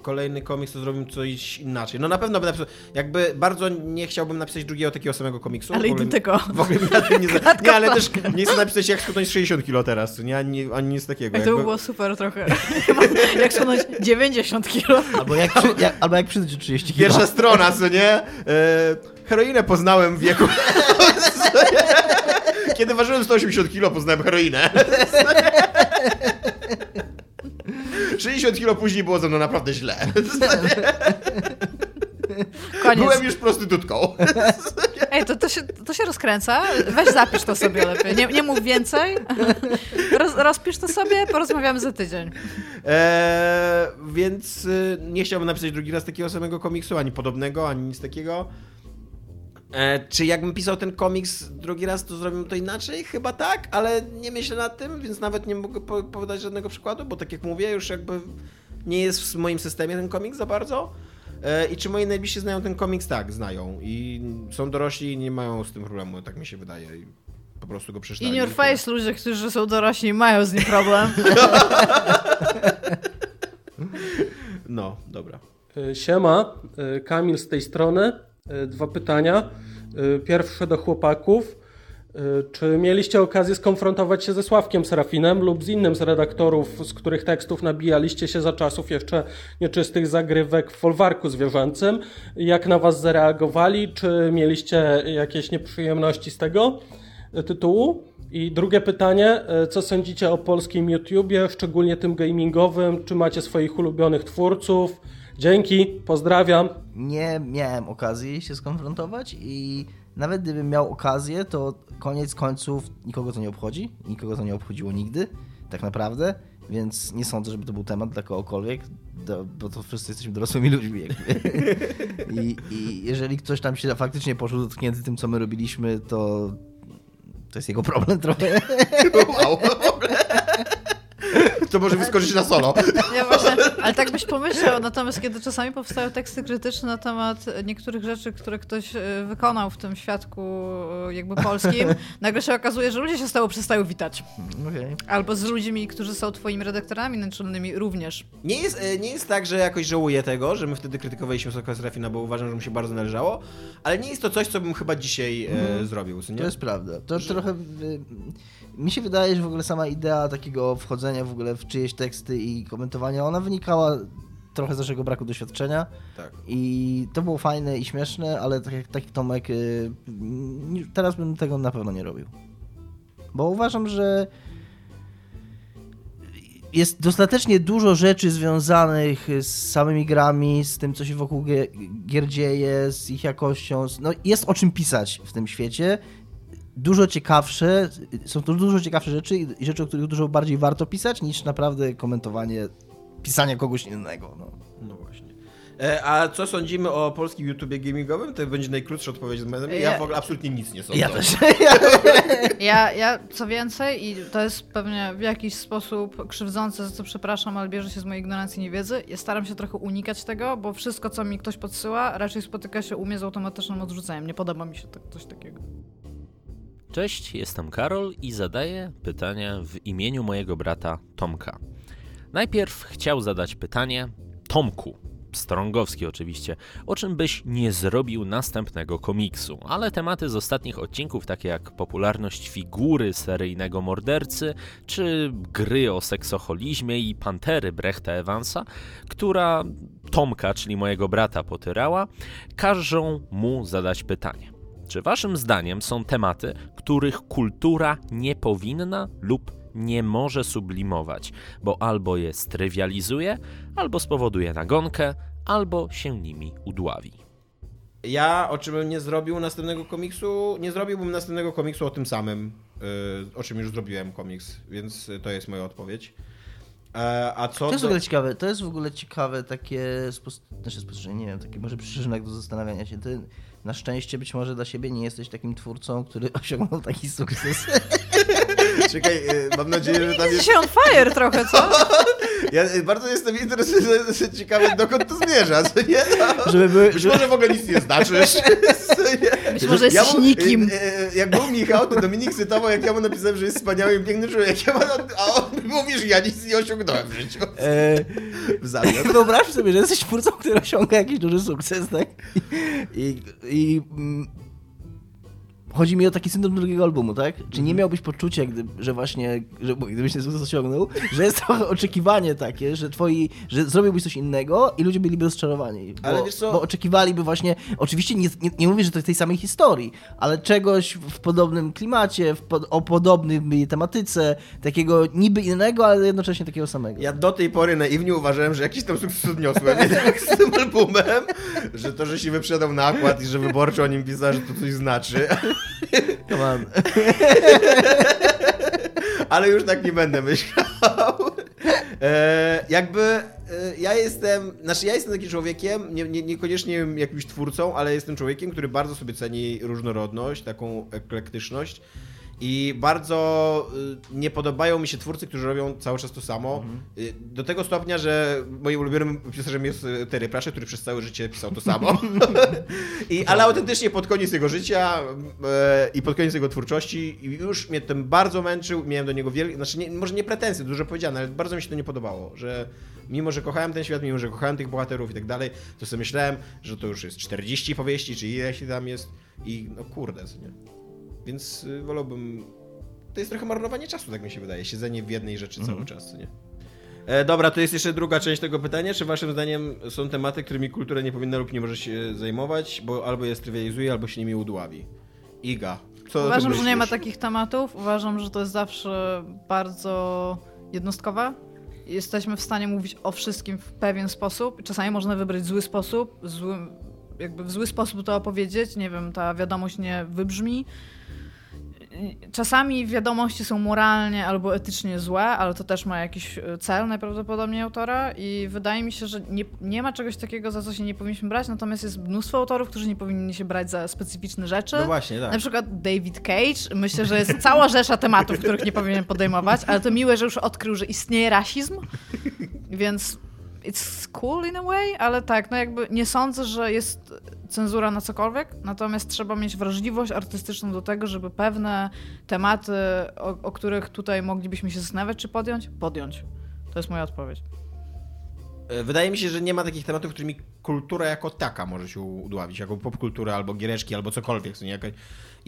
kolejny komiks, to zrobimy coś inaczej? No na pewno bym napisał, jakby bardzo nie chciałbym napisać drugiego takiego samego komiksu. Ale w ogóle- identycznego. W ogóle na tym nie, za... nie, ale też nie chcę napisać jak schudnąć 60 kilo teraz, nie? Ani, ani nic takiego. I to by jakby- było super trochę. Jak schudnąć 90 kilo. Albo jak, jak, albo jak przyjdzie 30 kg. Pierwsza strona, co nie? E, heroinę poznałem w wieku... Kiedy ważyłem 180 kilo, poznałem heroinę. 60 kilo później było ze mną naprawdę źle. Koniec. Byłem już prostytutką. Ej, to, to, się, to się rozkręca. Weź zapisz to sobie lepiej. Nie, nie mów więcej. Roz, rozpisz to sobie, porozmawiamy za tydzień. Eee, więc y, nie chciałbym napisać drugi raz takiego samego komiksu, ani podobnego, ani nic takiego. E, czy jakbym pisał ten komiks drugi raz, to zrobimy to inaczej? Chyba tak, ale nie myślę nad tym, więc nawet nie mogę po podać żadnego przykładu, bo tak jak mówię, już jakby nie jest w moim systemie ten komiks za bardzo. E, I czy moi najbliżsi znają ten komiks? Tak, znają. I są dorośli i nie mają z tym problemu, tak mi się wydaje. I po prostu go przeczytali. In your face ludzie, którzy są dorośli mają z nim problem. No, dobra. E, Siema, e, Kamil z tej strony. E, Dwa pytania. E, Pierwsze do chłopaków. E, Czy mieliście okazję skonfrontować się ze Sławkiem Serafinem lub z innym z redaktorów, z których tekstów nabijaliście się za czasów jeszcze nieczystych zagrywek w folwarku zwierzęcym? Jak na was zareagowali? Czy mieliście jakieś nieprzyjemności z tego tytułu? I drugie pytanie, co sądzicie o polskim YouTubie, szczególnie tym gamingowym? Czy macie swoich ulubionych twórców? Dzięki, pozdrawiam. Nie miałem okazji się skonfrontować i nawet gdybym miał okazję, to koniec końców nikogo to nie obchodzi, nikogo to nie obchodziło nigdy, tak naprawdę, więc nie sądzę, żeby to był temat dla kogokolwiek, bo to wszyscy jesteśmy dorosłymi ludźmi. Jakby. I, I jeżeli ktoś tam się faktycznie poczuł dotknięty tym, co my robiliśmy, to to jest jego problem trochę. Wow, w ogóle. To może wyskoczyć na solo. Nie, właśnie, ale tak byś pomyślał, natomiast kiedy czasami powstają teksty krytyczne na temat niektórych rzeczy, które ktoś e, wykonał w tym świadku e, jakby polskim, nagle się okazuje, że ludzie się z tobą przestają witać. Okej. Albo z ludźmi, którzy są twoimi redaktorami naczelnymi również. Nie jest, e, nie jest tak, że jakoś żałuję tego, że my wtedy krytykowaliśmy Soka Serafina, bo uważam, że mu się bardzo należało, ale nie jest to coś, co bym chyba dzisiaj e, zrobił, co nie? To jest prawda. To trochę. y, Mi się wydaje, że w ogóle sama idea takiego wchodzenia w ogóle w czyjeś teksty i komentowania, ona wynikała trochę z naszego braku doświadczenia. Tak. I to było fajne i śmieszne, ale tak jak taki Tomek, y, teraz bym tego na pewno nie robił. Bo uważam, że jest dostatecznie dużo rzeczy związanych z samymi grami, z tym, co się wokół gie- gier dzieje, z ich jakością. No, jest o czym pisać w tym świecie. Dużo ciekawsze, są to dużo ciekawsze rzeczy i rzeczy, o których dużo bardziej warto pisać, niż naprawdę komentowanie pisania kogoś innego. No. No właśnie. E, a co sądzimy o polskim YouTubie gamingowym? To będzie najkrótsza odpowiedź z mojej. Ja Ja- w ogóle absolutnie nic nie sądzę. Ja też. Ja, ja co więcej, i to jest pewnie w jakiś sposób krzywdzące, za co przepraszam, ale bierze się z mojej ignorancji i niewiedzy. Ja staram się trochę unikać tego, bo wszystko, co mi ktoś podsyła, raczej spotyka się u mnie z automatycznym odrzuceniem. Nie podoba mi się tak, coś takiego. Cześć, jestem Karol i zadaję pytania w imieniu mojego brata Tomka. Najpierw chciał zadać pytanie Tomku, Strągowski oczywiście, o czym byś nie zrobił następnego komiksu, ale tematy z ostatnich odcinków, takie jak popularność figury seryjnego mordercy, czy gry o seksoholizmie i pantery Brechta Evansa, która Tomka, czyli mojego brata, potyrała, każą mu zadać pytanie. Czy waszym zdaniem są tematy, których kultura nie powinna lub nie może sublimować, bo albo je strywializuje, albo spowoduje nagonkę, albo się nimi udławi? Ja, o czym bym nie zrobił następnego komiksu, nie zrobiłbym następnego komiksu o tym samym, y, o czym już zrobiłem komiks, więc to jest moja odpowiedź. E, a co To jest w do... ogóle ciekawe, to jest w ogóle ciekawe takie spos... znaczy spostrzeżenie, nie wiem, taki może przyczynek do zastanawiania się. Ty na szczęście być może dla siebie nie jesteś takim twórcą, który osiągnął taki sukces. Czekaj, y, mam nadzieję, że tam Jest się on fire trochę, co? Ja y, bardzo jestem interesujący, ciekawy, dokąd to zmierza, co nie? No, Żeby były, Być że... może w ogóle nic nie znaczysz. nie? Być może jest Ja mu- nikim. y, Jak był Michał, to Dominik cytował, jak ja mu napisałem, że jest wspaniałym, pięknym człowiekiem, a on, a on mówi, że ja nic nie osiągnąłem w życiu. E, W zamian. Wyobraź sobie, że jesteś twórcą, który osiąga jakiś duży sukces, tak? I, i mm, chodzi mi o taki syndrom drugiego albumu, tak? Czy nie miałbyś poczucia, gdy, że właśnie, że gdybyś ten sukces osiągnął, że jest trochę oczekiwanie takie, że twoi, że zrobiłbyś coś innego i ludzie byliby rozczarowani. Bo, Ale wiesz co? bo oczekiwaliby właśnie, oczywiście nie, nie, nie mówię, że to jest tej samej historii, ale czegoś w podobnym klimacie, w pod, o podobnej tematyce, takiego niby innego, ale jednocześnie takiego samego. Ja do tej pory naiwnie uważałem, że jakiś tam sukces odniosłem, z tym albumem, że to, że się wyprzedał nakład i że wyborczo o nim pisał, że to coś znaczy. Come on. Ale już tak nie będę myślał. E, jakby e, ja jestem, znaczy ja jestem takim człowiekiem, nie, nie, niekoniecznie jakimś twórcą, ale jestem człowiekiem, który bardzo sobie ceni różnorodność, taką eklektyczność. I bardzo y, nie podobają mi się twórcy, którzy robią cały czas to samo. Y, Do tego stopnia, że moim ulubionym pisarzem jest y, Terry Pratchett, który przez całe życie pisał to samo. I, ale autentycznie pod koniec jego życia e, i pod koniec jego twórczości już mnie tym bardzo męczył. Miałem do niego wielkie, znaczy nie, może nie pretensje, dużo powiedziane, ale bardzo mi się to nie podobało, że mimo, że kochałem ten świat, mimo, że kochałem tych bohaterów i tak dalej, to sobie myślałem, że to już jest 40 powieści, czy ileś tam jest i no kurde, co nie. Więc y, wolałbym... To jest trochę marnowanie czasu, tak mi się wydaje, siedzenie w jednej rzeczy cały czas, nie. E, dobra, to jest jeszcze druga część tego pytania. Czy waszym zdaniem są tematy, którymi kultura nie powinna lub nie może się zajmować, bo albo je strywializuje, albo się nimi udławi? Iga. Co Uważam, że nie ma takich tematów. Uważam, że to jest zawsze bardzo jednostkowe. Jesteśmy w stanie mówić o wszystkim w pewien sposób. Czasami można wybrać zły sposób, zły, jakby w zły sposób to opowiedzieć. Nie wiem, ta wiadomość nie wybrzmi. Czasami wiadomości są moralnie albo etycznie złe, ale to też ma jakiś e, cel najprawdopodobniej autora i wydaje mi się, że nie, nie ma czegoś takiego, za co się nie powinniśmy brać, natomiast jest mnóstwo autorów, którzy nie powinni się brać za specyficzne rzeczy. No właśnie, tak. Na przykład David Cage. Myślę, że jest cała rzesza tematów, których nie powinien podejmować, ale to miłe, że już odkrył, że istnieje rasizm, więc it's cool in a way, ale tak, no jakby nie sądzę, że jest cenzura na cokolwiek, natomiast trzeba mieć wrażliwość artystyczną do tego, żeby pewne tematy, o, o których tutaj moglibyśmy się zastanawiać, czy podjąć, podjąć. To jest moja odpowiedź. E, Wydaje mi się, że nie ma takich tematów, którymi kultura jako taka może się udławić, jako popkultura, albo giereczki, albo cokolwiek. jakaś-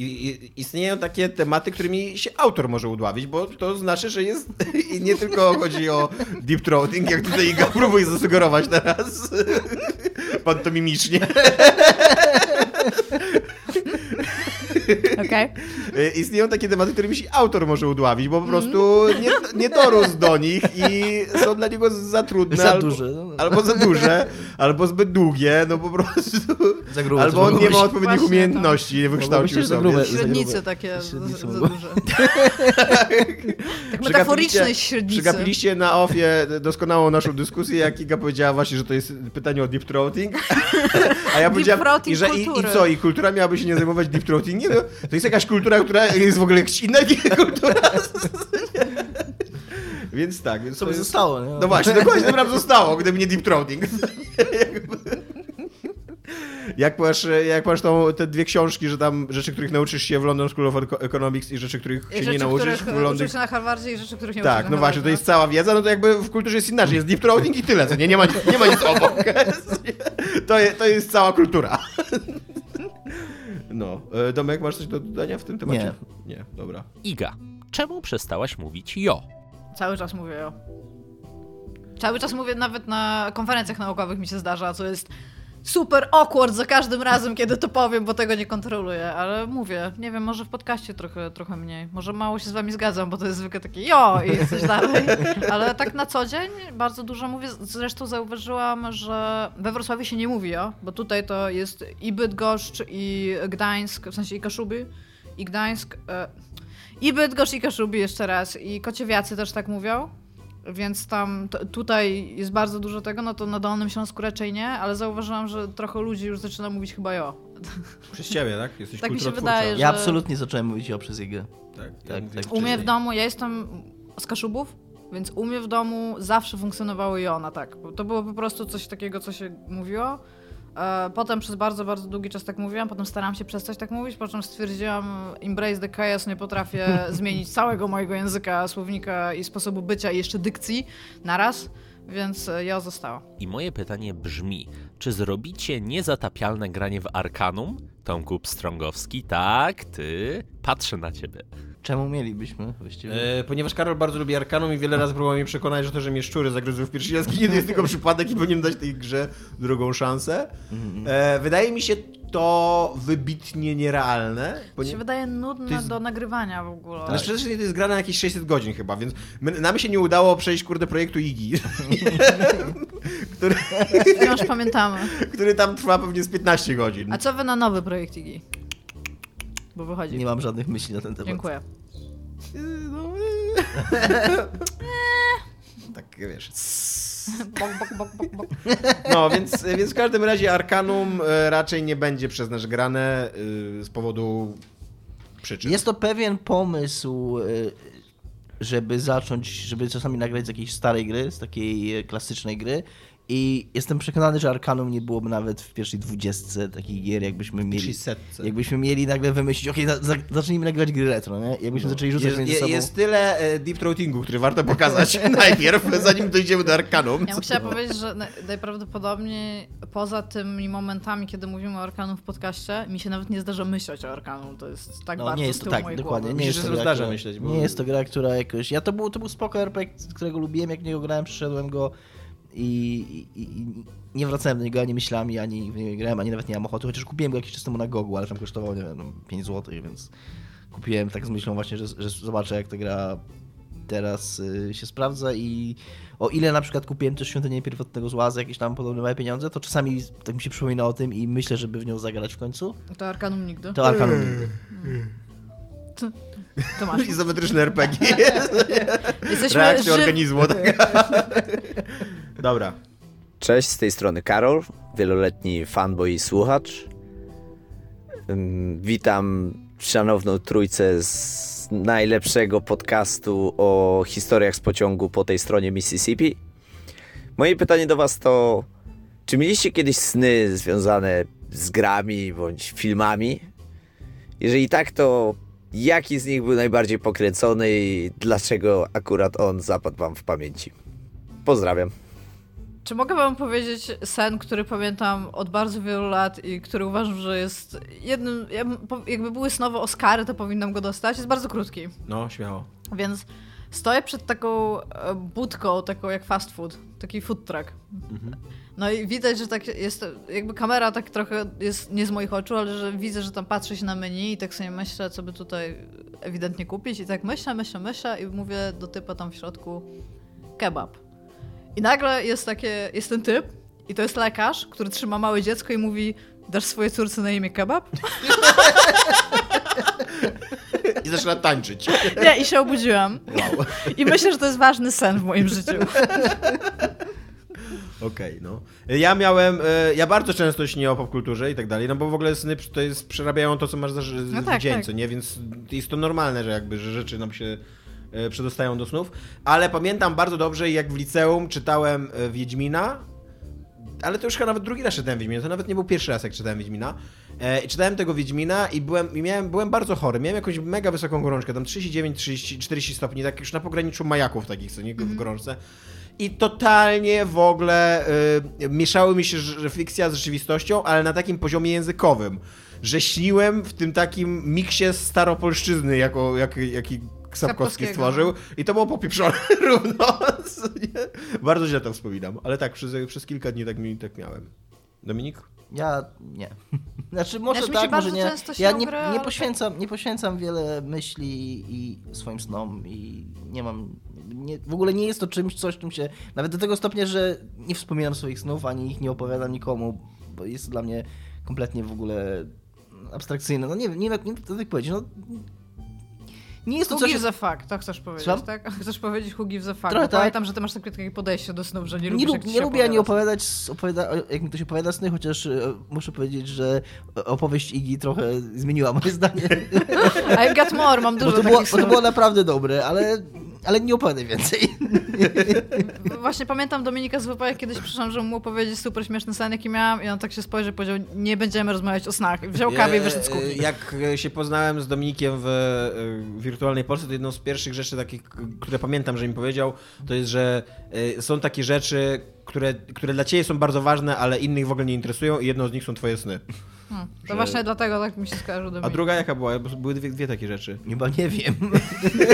I, istnieją takie tematy, którymi się autor może udławić, bo to znaczy, że jest i nie tylko chodzi o deep throating, jak tutaj Iga próbuje zasugerować teraz pantomimicznie. E, Istnieją takie tematy, którymi się autor może udławić, bo po prostu nie, nie dorósł do nich i są dla niego za trudne. Za albo, duże, no. Albo za duże, albo zbyt długie, no po prostu. Za grube albo on nie ma odpowiednich Właśnie, umiejętności, nie wykształcił sobie. grube. Średnice takie Średnice za, za duże. tak metaforicznej Przegapiliście- na ofie doskonałą naszą dyskusję, jak Iga powiedziała właśnie, że to jest pytanie o deep throating. A ja powiedziałem, i, że i, i co, i kultura miałaby się nie zajmować deep throatingiem? No, to jest jakaś kultura, która jest w ogóle jakaś inna kultura. Więc tak, więc Co to by jest... zostało, nie? No właśnie, dokładnie to nam zostało, gdyby nie deep throating. Jak masz, jak masz tą, te dwie książki, że tam rzeczy, których nauczysz się w London School of Eco- Economics i rzeczy, których I się rzeczy, nie nauczysz w London... na Harvardzie i rzeczy, których nie Tak, no właśnie, to jest cała wiedza, no to jakby w kulturze jest inaczej, jest deep throating i tyle, co nie, nie ma, nie ma nic obok. To, je, to jest cała kultura. No, e, Domek, masz coś do dodania w tym temacie? Nie. Nie, dobra. Iga, czemu przestałaś mówić jo? Cały czas mówię jo. Cały czas mówię, nawet na konferencjach naukowych mi się zdarza, co jest super awkward za każdym razem, kiedy to powiem, bo tego nie kontroluję, ale mówię, nie wiem, może w podcaście trochę, trochę mniej, może mało się z wami zgadzam, bo to jest zwykle takie jo i coś dalej, ale tak na co dzień bardzo dużo mówię, zresztą zauważyłam, że we Wrocławiu się nie mówi jo, bo tutaj to jest i Bydgoszcz, i Gdańsk, w sensie i Kaszuby, i Gdańsk, e, i Bydgoszcz, i Kaszuby jeszcze raz, i Kociewiacy też tak mówią, więc tam t- tutaj jest bardzo dużo tego, no to na Dolnym Śląsku raczej nie, ale zauważyłam, że trochę ludzi już zaczyna mówić chyba jo. Przez ciebie, tak? Jesteś Tak mi się wydaje, że- Ja absolutnie zacząłem mówić o przez jego. Tak, Tak, mówię- tak. U mnie w domu, ja jestem z Kaszubów, więc u mnie w domu zawsze funkcjonowały jona, tak. To było po prostu coś takiego, co się mówiło. E, Potem przez bardzo, bardzo długi czas tak mówiłam, potem starałam się przestać tak mówić, po czym stwierdziłam, embrace the chaos, nie potrafię zmienić całego mojego języka, słownika i sposobu bycia i jeszcze dykcji naraz, więc e, ja została. I moje pytanie brzmi, czy zrobicie niezatapialne granie w Arkanum? Tomku Pstrągowski, tak, ty, patrzę na ciebie. Czemu mielibyśmy właściwie? E, ponieważ Karol bardzo lubi Arkanum i wiele razy próbował mnie przekonać, że to, że mnie szczury zagryzły w pierwszej jaskini, to jest tylko przypadek i powinien dać tej grze drugą szansę. E, wydaje mi się to wybitnie nierealne. To się wydaje nudne jest- do nagrywania w ogóle. Ale przede wszystkim to jest gra na jakieś 600 godzin chyba, więc my, nam się nie udało przejść, kurde, projektu Igi, który, Wciąż pamiętamy. który tam trwa pewnie z 15 godzin. A co wy na nowy projekt Igi? Bo wychodzi. Nie mam żadnych myśli na ten temat. Dziękuję. Tak, wiesz. Bok, bok, bok, bok, bok. No, więc, więc w każdym razie Arkanum e, raczej nie będzie przez nas grane e, z powodu przyczyn. Jest to pewien pomysł, y, żeby zacząć, żeby czasami nagrać z jakiejś starej gry, z takiej e, klasycznej gry. I jestem przekonany, że Arkanum nie byłoby nawet w pierwszej dwudziestce takich gier, jakbyśmy mieli. Jakbyśmy mieli nagle wymyślić, okej, za- za- zacznijmy nagrywać gry retro, nie? Jakbyśmy zaczęli rzucać Jest, między sobą. jest tyle e, deep throatingu, który warto pokazać najpierw, zanim dojdziemy do Arkanum. Ja bym chciała powiedzieć, że na- najprawdopodobniej poza tymi momentami, kiedy mówimy o Arkanu w podcaście, mi się nawet nie zdarza myśleć o Arkanu. To jest tak No, bardzo nie jest to tak, dokładnie. głowy. Nie jest to gra, myśleć, bo- Nie jest to gra, która jakoś... Ja to był, to był spoko RPG, którego lubiłem, jak niego grałem, przeszedłem go i, i, i nie wracałem do niego ani myślami, ani w niego nie grałem, ani nawet nie mam ochoty, chociaż kupiłem go jakiś czas temu na Gogu, ale tam kosztował, nie wiem, no, 5 zł, więc kupiłem tak z myślą właśnie, że, że zobaczę jak ta gra teraz y, się sprawdza i o ile na przykład kupiłem też Świątynię Pierwotnego Zła za jakieś tam podobne małe pieniądze, to czasami tak mi się przypomina o tym i myślę, żeby w nią zagrać w końcu. To Arkanum nigdy. To Arkanum. To masz. Izometryczne RPG. Jesteśmy Reakcja żyw... organizmu. Dobra. Cześć, z tej strony Karol, wieloletni fanboy i słuchacz. Witam szanowną trójcę z najlepszego podcastu o historiach z pociągu po tej stronie Mississippi. Moje pytanie do Was to, czy mieliście kiedyś sny związane z grami bądź filmami? Jeżeli tak, to jaki z nich był najbardziej pokręcony i dlaczego akurat on zapadł Wam w pamięci? Pozdrawiam. Czy mogę wam powiedzieć sen, który pamiętam od bardzo wielu lat i który uważam, że jest jednym, jakby były snowe Oscary, to powinnam go dostać, jest bardzo krótki. No, śmiało. Więc stoję przed taką e, budką, taką jak fast food, taki food truck. No i widać, że tak jest, jakby kamera tak trochę jest nie z moich oczu, ale że widzę, że tam patrzy się na menu i tak sobie myślę, co by tutaj ewidentnie kupić i tak myślę, myślę, myślę i mówię do typa tam w środku kebab. I nagle jest takie, jest ten typ i to jest lekarz, który trzyma małe dziecko i mówi dasz swojej córce na imię kebab? I zaczyna tańczyć. Nie, i się obudziłam. I myślę, że to jest ważny sen w moim życiu. Okej, no. Ja miałem, e, ja bardzo często śnię o popkulturze i tak dalej, no bo w ogóle sny to jest, przerabiają to, co masz za, No tak, dzień, tak. co nie? Więc jest to normalne, że jakby, że rzeczy nam się e, przedostają do snów. Ale pamiętam bardzo dobrze, jak w liceum czytałem e, Wiedźmina, ale to już chyba nawet drugi raz czytałem Wiedźmina, to nawet nie był pierwszy raz, jak czytałem Wiedźmina. I czytałem tego Wiedźmina i byłem, i miałem, byłem bardzo chory, miałem jakąś mega wysoką gorączkę, tam 39, 30, 40 stopni, tak już na pograniczu majaków takich, co nie, w gorączce. I totalnie w ogóle y, mieszały mi się że fikcja z rzeczywistością, ale na takim poziomie językowym, że śniłem w tym takim miksie staropolszczyzny, jako, jak, jaki Sapkowski stworzył i to było popieprzone równo. Bardzo źle to wspominam, ale tak, przez, przez kilka dni tak, mi, tak miałem. Dominik? Ja nie. Znaczy może Znaczy, tak, może nie. często Ja nie, nie, tak- poświęcam, nie poświęcam wiele myśli i swoim snom i nie mam... Nie, w ogóle nie jest to czymś, coś, czym się... Nawet do tego stopnia, że nie wspominam swoich snów, ani ich nie opowiadam nikomu, bo jest to dla mnie kompletnie w ogóle abstrakcyjne. No nie wiem, nie nie co tak powiedzieć. No, nie jest to coś... gives a fuck, to chcesz powiedzieć, Słucham? tak? Chcesz powiedzieć who gives a fuck. Trochę Bo tak. Pamiętam, że ty masz takie, takie podejście do snów, że nie Nie, lubisz, lub, nie się lubię ani opowiada. opowiadać, opowiada, jak mi ktoś opowiada sny, chociaż e, muszę powiedzieć, że opowieść Igi trochę zmieniła moje zdanie. I got more, mam Bo dużo to, było, bo to było naprawdę dobre, ale, ale nie opowiadaj więcej. Właśnie pamiętam Dominika z WP, jak kiedyś przyszłam, żeby mu opowiedzieć super śmieszny sen, jaki miałam i on tak się spojrzał i powiedział, nie będziemy rozmawiać o snach. Wziął kawę i wyszedł z kuchni. Jak e, się poznałem z Dominikiem w e, wirtualnej Polsce, to jedną z pierwszych rzeczy takich, które pamiętam, że mi powiedział, to jest, że e, są takie rzeczy, które, które dla ciebie są bardzo ważne, ale innych w ogóle nie interesują i jedną z nich są twoje sny. Hmm, to że- właśnie dlatego tak mi się skojarzył A druga jaka była? Bo Były dwie, dwie takie rzeczy. Chyba nie wiem.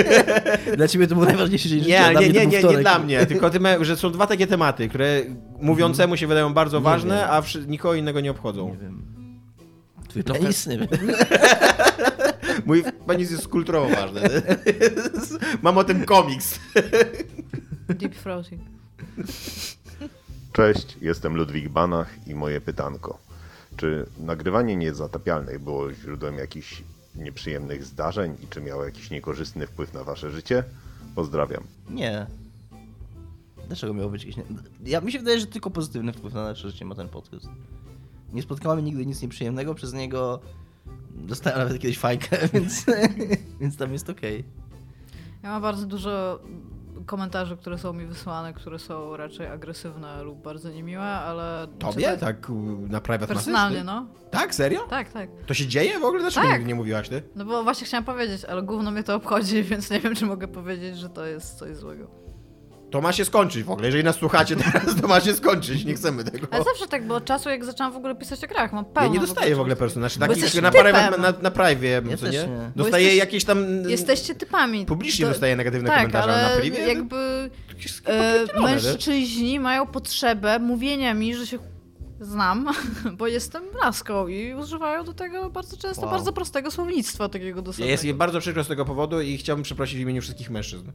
dla ciebie to był najważniejszy dzień życia, Nie, nie, nie, nie, nie dla mnie, tylko tym, że są dwa takie tematy, które mówiącemu się wydają bardzo Nie ważne, wiem. a wszy- nikogo innego nie obchodzą. Nie wiem. Twój penis, nie wiem. Mój penis jest kulturowo ważny. Mam o tym komiks. Deep throating. Cześć, jestem Ludwik Banach i moje pytanko. Czy nagrywanie niezatapialnych było źródłem jakichś nieprzyjemnych zdarzeń i czy miało jakiś niekorzystny wpływ na wasze życie? Pozdrawiam. Nie. Dlaczego miało być jakieś... Nie... Ja, mi się wydaje, że tylko pozytywny wpływ na nasze życie ma ten podcast. Nie spotkałem nigdy nic nieprzyjemnego, przez niego dostałem nawet kiedyś fajkę, więc, więc tam jest okej. Ja mam bardzo dużo komentarzy, które są mi wysłane, które są raczej agresywne lub bardzo niemiłe, ale... Tobie? czyta- Tak na private Personalnie, no. Tak? Serio? Tak, tak. To się dzieje w ogóle? Dlaczego Tak. nigdy nie mówiłaś ty? No bo właśnie chciałam powiedzieć, ale gówno mnie to obchodzi, więc nie wiem, czy mogę powiedzieć, że to jest coś złego. To ma się skończyć w ogóle. Jeżeli nas słuchacie teraz, to ma się skończyć. Nie chcemy tego. Ale zawsze tak, bo od czasu jak zaczęłam w ogóle pisać o grach, mam pełno... Ja nie dostaję w ogóle personaży. Bo Takich na, private, na, na privie, Ja co nie? nie. Dostaję jesteś- jakieś tam... Jesteście typami. Publicznie To- dostaję negatywne tak, komentarze, ale na privie? jakby e, mężczyźni mają potrzebę mówienia mi, że się znam, bo jestem laską i używają do tego bardzo często Wow. bardzo prostego słownictwa takiego Ja dosadnego. jest mi bardzo przykro z tego powodu i chciałbym przeprosić w imieniu wszystkich mężczyzn.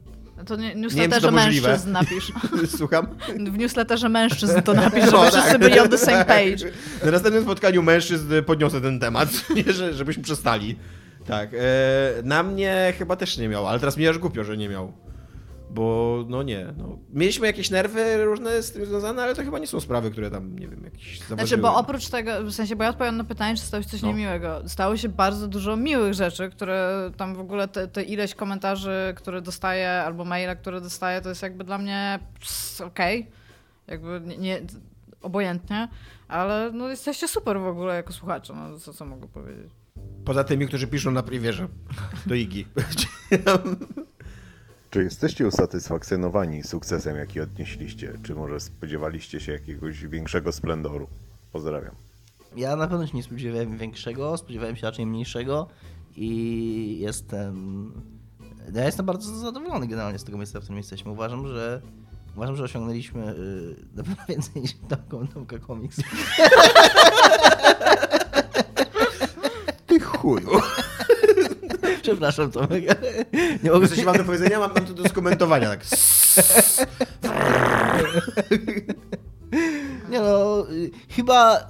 To nie, Nie wiem, czy newsletterze to możliwe. mężczyzn napisz. Słucham? W newsletterze mężczyzn to napisz, żeby No, wszyscy tak. byli on the same page. Na następnym spotkaniu mężczyzn podniosę ten temat, nie, że, żebyśmy przestali. Tak. E, na mnie chyba też nie miał, ale teraz mi aż głupio, że nie miał. Bo no nie. No. Mieliśmy jakieś nerwy różne z tym związane, ale to chyba nie są sprawy, które tam, nie wiem, jakieś zaważyły. Znaczy, bo oprócz tego, w sensie, bo ja odpowiadam na pytanie, czy stało się coś No. niemiłego. Stało się bardzo dużo miłych rzeczy, które tam w ogóle te, te ileś komentarzy, które dostaję, albo maile, które dostaję, to jest jakby dla mnie okej. Jakby nie, nie, obojętnie, ale no jesteście super w ogóle jako słuchacze, no co, co mogę powiedzieć. Poza tymi, którzy piszą na privierze do Igi. Czy jesteście usatysfakcjonowani sukcesem, jaki odnieśliście? Czy może spodziewaliście się jakiegoś większego splendoru? Pozdrawiam. Ja na pewno się nie spodziewałem większego, spodziewałem się raczej mniejszego i jestem. Ja jestem bardzo zadowolony generalnie z tego miejsca, w którym jesteśmy. Uważam, że uważam, że osiągnęliśmy yy, na pewno więcej niż Tomka, Tomka Comics. Ty chuju. Przepraszam, Tomek. Nie mogę Coś mam do powiedzenia, mam, mam to do skomentowania. Tak. Nie no, chyba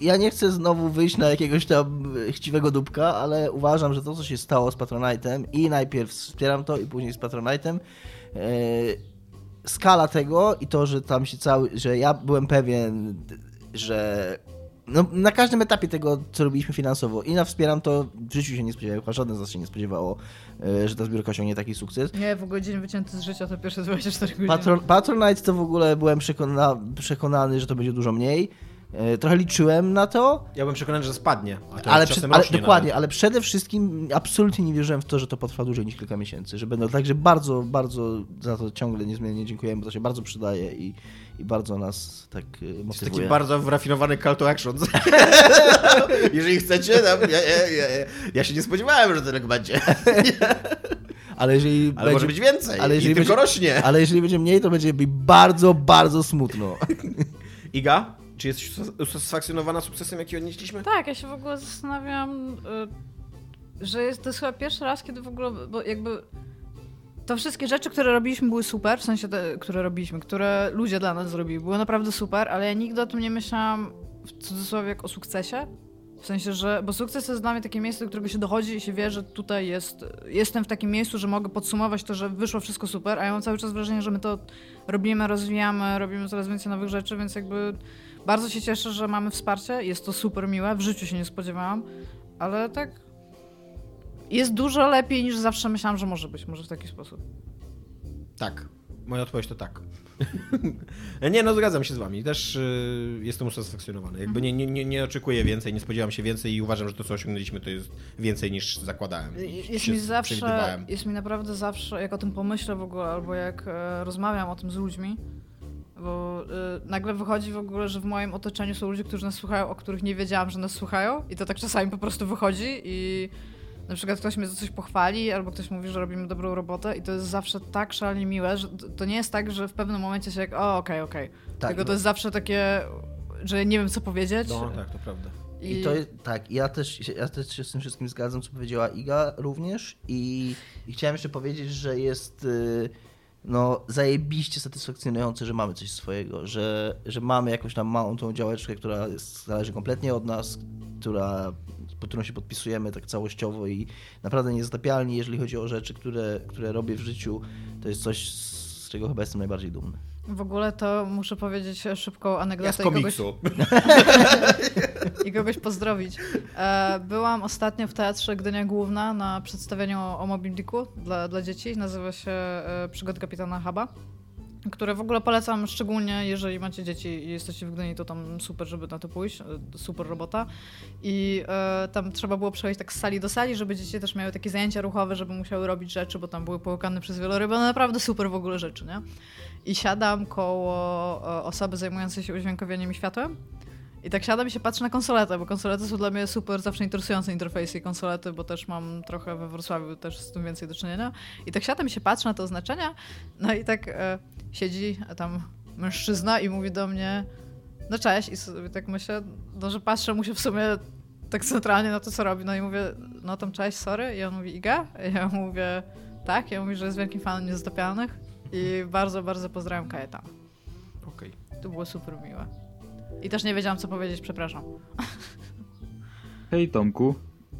ja nie chcę znowu wyjść na jakiegoś tam chciwego dupka, ale uważam, że to, co się stało z Patronite'em i najpierw wspieram to i później z Patronite'em, y, skala tego i to, że tam się cały, że ja byłem pewien, że no, na każdym etapie tego, co robiliśmy finansowo i na wspieram to, w życiu się nie spodziewałem, chyba żaden z nas się nie spodziewało, y, że ta zbiórka osiągnie taki sukces. Nie, w ogóle dzień wycięty z życia to pierwsze 24 godziny. Patron, Patronite to w ogóle byłem przekona, przekonany, że to będzie dużo mniej. E, Trochę liczyłem na to, Ja byłem przekonany, że spadnie. A to ale, przed, ale rośnie dokładnie, nawet. ale przede wszystkim absolutnie nie wierzyłem w to, że to potrwa dłużej niż kilka miesięcy, że będą także bardzo, bardzo za to ciągle niezmiennie dziękujemy, bo to się bardzo przydaje i, i bardzo nas tak Jest motywuje. taki bardzo wrafinowany call to action. Jeżeli chcecie, no, ja, ja, ja, ja się nie spodziewałem, że tyle będzie. ale jeżeli Ale może być więcej ale i jeżeli tylko będzie, rośnie. Ale jeżeli będzie mniej, to będzie mi bardzo, bardzo smutno. Iga, czy jesteś usatysfakcjonowana sukcesem, jaki odnieśliśmy? Tak, ja się w ogóle zastanawiam, y, że jest, to jest chyba pierwszy raz, kiedy w ogóle, bo jakby to wszystkie rzeczy, które robiliśmy były super, w sensie te, które robiliśmy, które ludzie dla nas zrobili, były naprawdę super, ale ja nigdy o tym nie myślałam w cudzysłowie jak o sukcesie. W sensie, że, bo sukces jest dla mnie takie miejsce, do którego się dochodzi i się wie, że tutaj jest, jestem w takim miejscu, że mogę podsumować to, że wyszło wszystko super, a ja mam cały czas wrażenie, że my to robimy, rozwijamy, robimy coraz więcej nowych rzeczy, więc jakby bardzo się cieszę, że mamy wsparcie, jest to super miłe, w życiu się nie spodziewałam, ale tak jest dużo lepiej niż zawsze myślałam, że może być, może w taki sposób. Tak. Moja odpowiedź to tak. nie, no zgadzam się z wami. Też y, jestem usatysfakcjonowany. Jakby nie, nie, nie, oczekuję więcej, nie spodziewam się więcej i uważam, że to, co osiągnęliśmy, to jest więcej niż zakładałem. Jest mi zawsze, jest mi naprawdę zawsze, jak o tym pomyślę w ogóle, albo jak e, rozmawiam o tym z ludźmi, bo e, nagle wychodzi w ogóle, że w moim otoczeniu są ludzie, którzy nas słuchają, o których nie wiedziałam, że nas słuchają i to tak czasami po prostu wychodzi i na przykład ktoś mnie za coś pochwali, albo ktoś mówi, że robimy dobrą robotę i to jest zawsze tak szalenie miłe, że to- nie jest tak, że w pewnym momencie się jak, o okej, okej. Tak, Tylko no. to jest zawsze takie, że nie wiem co powiedzieć. No tak, to prawda. I to jest, tak, ja też, się- ja też się z tym wszystkim zgadzam, co powiedziała Iga również i, i chciałem jeszcze powiedzieć, że jest y, no zajebiście satysfakcjonujące, że mamy coś swojego, że, że mamy jakąś tam małą tą działeczkę, która jest, zależy kompletnie od nas, która, pod którą się podpisujemy tak całościowo i naprawdę niezatapialni, jeżeli chodzi o rzeczy, które, które robię w życiu, to jest coś, z czego chyba jestem najbardziej dumny. W ogóle to muszę powiedzieć szybką anegdotę Ja z i kogoś, komiksu. i kogoś pozdrowić. E, byłam ostatnio w Teatrze Gdynia Główna na przedstawieniu o Moby Dicku dla, dla dzieci. Nazywa się e, Przygody Kapitana Haba. Które w ogóle polecam szczególnie, jeżeli macie dzieci i jesteście w Gdyni, to tam super, żeby na to pójść. E, Super robota. I e, tam trzeba było przejść tak z sali do sali, żeby dzieci też miały takie zajęcia ruchowe, żeby musiały robić rzeczy, bo tam były połykane przez wieloryby. No naprawdę super w ogóle rzeczy, nie? I siadam koło e, osoby zajmującej się udźwiękowieniem i światłem. I tak siadam i się patrzę na konsoletę, bo konsolety są dla mnie super zawsze interesujące interfejsy i konsolety, bo też mam trochę we Wrocławiu też z tym więcej do czynienia. I tak siadam i się patrzę na te oznaczenia, no i tak e, siedzi tam mężczyzna i mówi do mnie, no cześć, i sobie tak myślę, no że patrzę mu się w sumie tak centralnie na to, co robi, no i mówię, no tam cześć, sorry, i on mówi Iga? I ja mówię, tak, ja mówię, że jest wielkim fanem Niezatapialnych i bardzo, bardzo pozdrawiam Kajetana. Okej. To było super miłe. I też nie wiedziałam, co powiedzieć, przepraszam. Hej Tomku,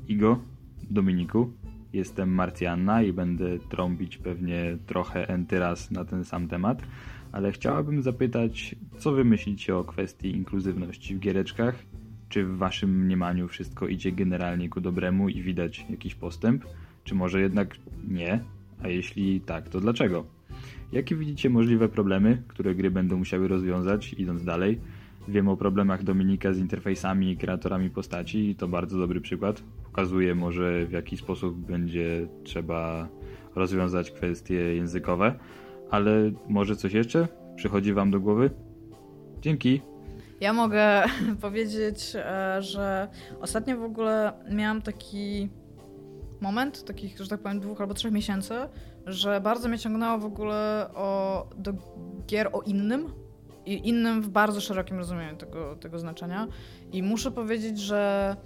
Igo, Dominiku. Jestem Marcjanna i będę trąbić pewnie trochę enty raz na ten sam temat, ale chciałabym zapytać, co wy myślicie o kwestii inkluzywności w giereczkach? Czy w waszym mniemaniu wszystko idzie generalnie ku dobremu i widać jakiś postęp? Czy może jednak nie? A jeśli tak, to dlaczego? Jakie widzicie możliwe problemy, które gry będą musiały rozwiązać, idąc dalej? Wiem o problemach Dominika z interfejsami i kreatorami postaci i to bardzo dobry przykład. Pokazuje może w jaki sposób będzie trzeba rozwiązać kwestie językowe. Ale może coś jeszcze przychodzi Wam do głowy? Dzięki. Ja mogę powiedzieć, e, że ostatnio w ogóle miałam taki moment, takich, że tak powiem, dwóch albo trzech miesięcy, że bardzo mnie ciągnęło w ogóle o, do gier o innym. I innym w bardzo szerokim rozumieniu tego, tego znaczenia. I muszę powiedzieć, że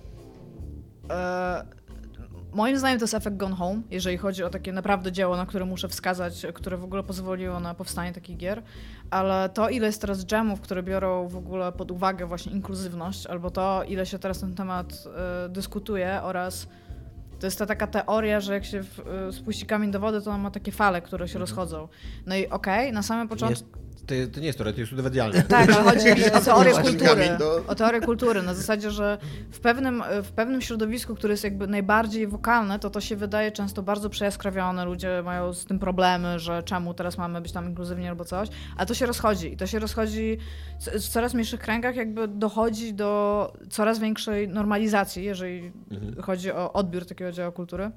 moim zdaniem to jest efekt Gone Home, jeżeli chodzi o takie naprawdę dzieło, na które muszę wskazać, które w ogóle pozwoliło na powstanie takich gier. Ale to, ile jest teraz jamów, które biorą w ogóle pod uwagę właśnie inkluzywność, albo to, ile się teraz ten temat e, dyskutuje oraz to jest ta taka teoria, że jak się w, y, spuści kamień do wody, to on ma takie fale, które się rozchodzą. No i okej, na samym początku... jest, to, to nie jest teoria, to jest udowodnialne. Tak, ale chodzi o teorię kultury. O teorię kultury. Na zasadzie, że w pewnym, w pewnym środowisku, które jest jakby najbardziej wokalne, to to się wydaje często bardzo przejaskrawione. Ludzie mają z tym problemy, że czemu teraz mamy być tam inkluzywni albo coś. A to się rozchodzi. I to się rozchodzi w w coraz mniejszych kręgach, jakby dochodzi do coraz większej normalizacji, jeżeli Mhm. chodzi o odbiór takiego dzieła kultury.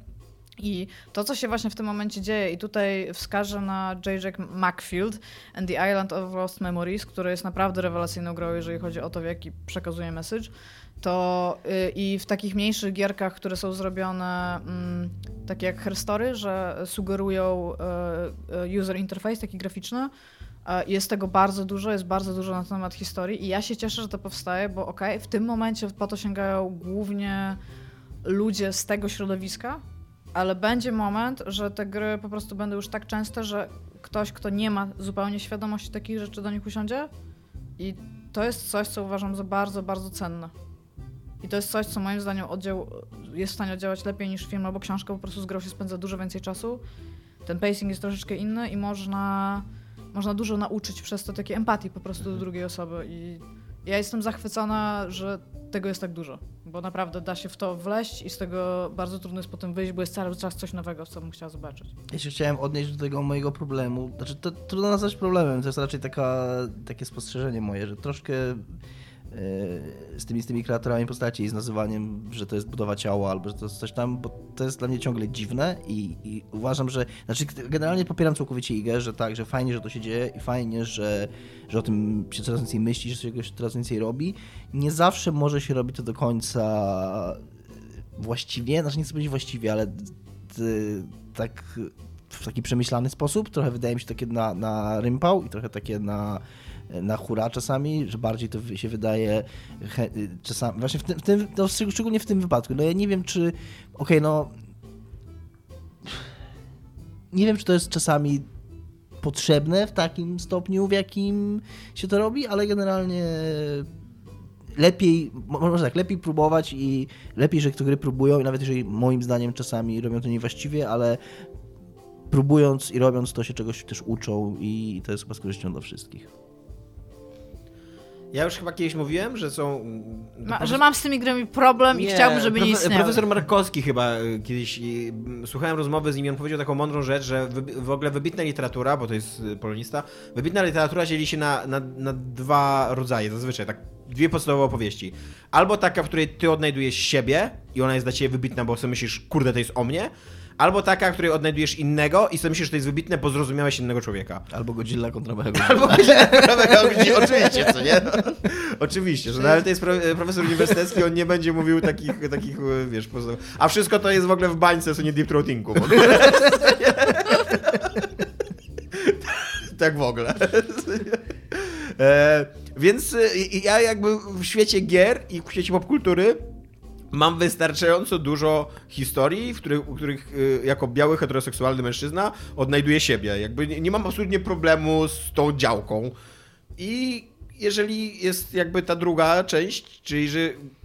I to, co się właśnie w tym momencie dzieje, i tutaj wskażę na J.J. Macfield and the Island of Lost Memories, który jest naprawdę rewelacyjną grą, jeżeli chodzi o to, w jaki przekazuje message, to y, i w takich mniejszych gierkach, które są zrobione mm, takie jak Herstory, że sugerują y, y, user interface taki graficzny, jest tego bardzo dużo, jest bardzo dużo na temat historii i ja się cieszę, że to powstaje, bo okej, w tym momencie po to sięgają głównie ludzie z tego środowiska, ale będzie moment, że te gry po prostu będą już tak częste, że ktoś, kto nie ma zupełnie świadomości takich rzeczy, do nich usiądzie. I to jest coś, co uważam za bardzo, bardzo cenne. I to jest coś, co moim zdaniem oddział jest w stanie oddziałać lepiej niż film albo książka, po prostu z grą się spędza dużo więcej czasu. Ten pacing jest troszeczkę inny i można, można dużo nauczyć przez to takiej empatii po prostu do drugiej osoby. I ja jestem zachwycona, że tego jest tak dużo, bo naprawdę da się w to wleść i z tego bardzo trudno jest potem wyjść, bo jest cały czas coś nowego, co bym chciała zobaczyć. Ja się chciałem odnieść do tego mojego problemu. Znaczy, to trudno nazwać problemem, to jest raczej taka, takie spostrzeżenie moje, że troszkę z tymi, z tymi kreatorami postaci i z nazywaniem, że to jest budowa ciała albo że to jest coś tam, bo to jest dla mnie ciągle dziwne i, i uważam, że, znaczy generalnie popieram całkowicie Igę, że tak, że fajnie, że to się dzieje i fajnie, że, że o tym się coraz więcej myśli, że się coraz więcej robi. Nie zawsze może się robić to do końca właściwie, znaczy nie chcę powiedzieć właściwie, ale tak w taki przemyślany sposób. Trochę wydaje mi się takie na, na rympał i trochę takie na, na hura czasami, że bardziej to się wydaje czasami, właśnie w tym, w tym no szczególnie w tym wypadku. No ja nie wiem, czy okej, no nie wiem, czy to jest czasami potrzebne w takim stopniu, w jakim się to robi, ale generalnie lepiej, mo- może tak, lepiej próbować i lepiej, że te gry próbują i nawet jeżeli moim zdaniem czasami robią to niewłaściwie, ale próbując i robiąc to się czegoś też uczą i to jest chyba z korzyścią dla wszystkich. Ja już chyba kiedyś mówiłem, że są... Ma, że mam z tymi grami problem i chciałbym, żeby nie profe- istniały. Profesor Markowski chyba y, kiedyś, m, słuchałem rozmowy z nim i on powiedział taką mądrą rzecz, że w ogóle wybitna literatura, bo to jest y, polonista, wybitna literatura dzieli się na, na, na dwa rodzaje, zazwyczaj, tak dwie podstawowe opowieści. Albo taka, w której ty odnajdujesz siebie i ona jest dla ciebie wybitna, bo sobie myślisz, kurde, to jest o mnie, albo taka, w której odnajdujesz innego i sobie myślisz, że to jest wybitne, bo zrozumiałeś innego człowieka. Albo Godzilla kontra Mechagodzilla. Albo Godzilla kontra Mechagodzilla, oczywiście, co nie? Oczywiście, że nawet to jest pro, profesor uniwersytecki, on nie będzie mówił takich, takich wiesz, poza... a wszystko to jest w ogóle w bańce, co nie deep throatingu. tak w ogóle. E, więc e, ja jakby w świecie gier i w świecie popkultury mam wystarczająco dużo historii, w których, w których y, jako biały heteroseksualny mężczyzna odnajduję siebie. Jakby nie, nie mam absolutnie problemu z tą działką. I jeżeli jest jakby ta druga część, czyli że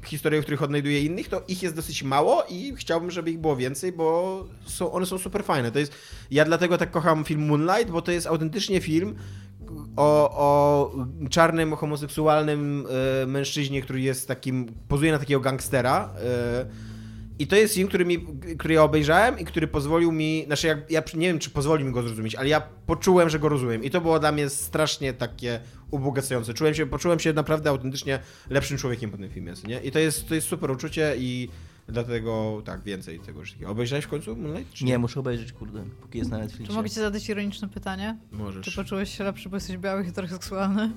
historie, w których odnajduję innych, to ich jest dosyć mało i chciałbym, żeby ich było więcej, bo są, one są super fajne. To jest, ja dlatego tak kocham film Moonlight, bo to jest autentycznie film o, o czarnym, homoseksualnym e, mężczyźnie, który jest takim, pozuje na takiego gangstera. E, I to jest film, który, mi, który ja obejrzałem i który pozwolił mi, znaczy ja, ja nie wiem, czy pozwoli mi go zrozumieć, ale ja poczułem, że go rozumiem. I to było dla mnie strasznie takie ubogacające. Czułem się, poczułem się naprawdę autentycznie lepszym człowiekiem po tym filmie, nie? I to jest, to jest super uczucie i Dlatego tak, więcej tego wszystkiego. Obejrzałeś w końcu Moonlight? czy Nie, muszę obejrzeć, kurde, póki jest na Czy Netflixie. mogę ci zadać ironiczne pytanie? Możesz. Czy poczułeś się lepszy, bo jesteś biały i trochę seksualny?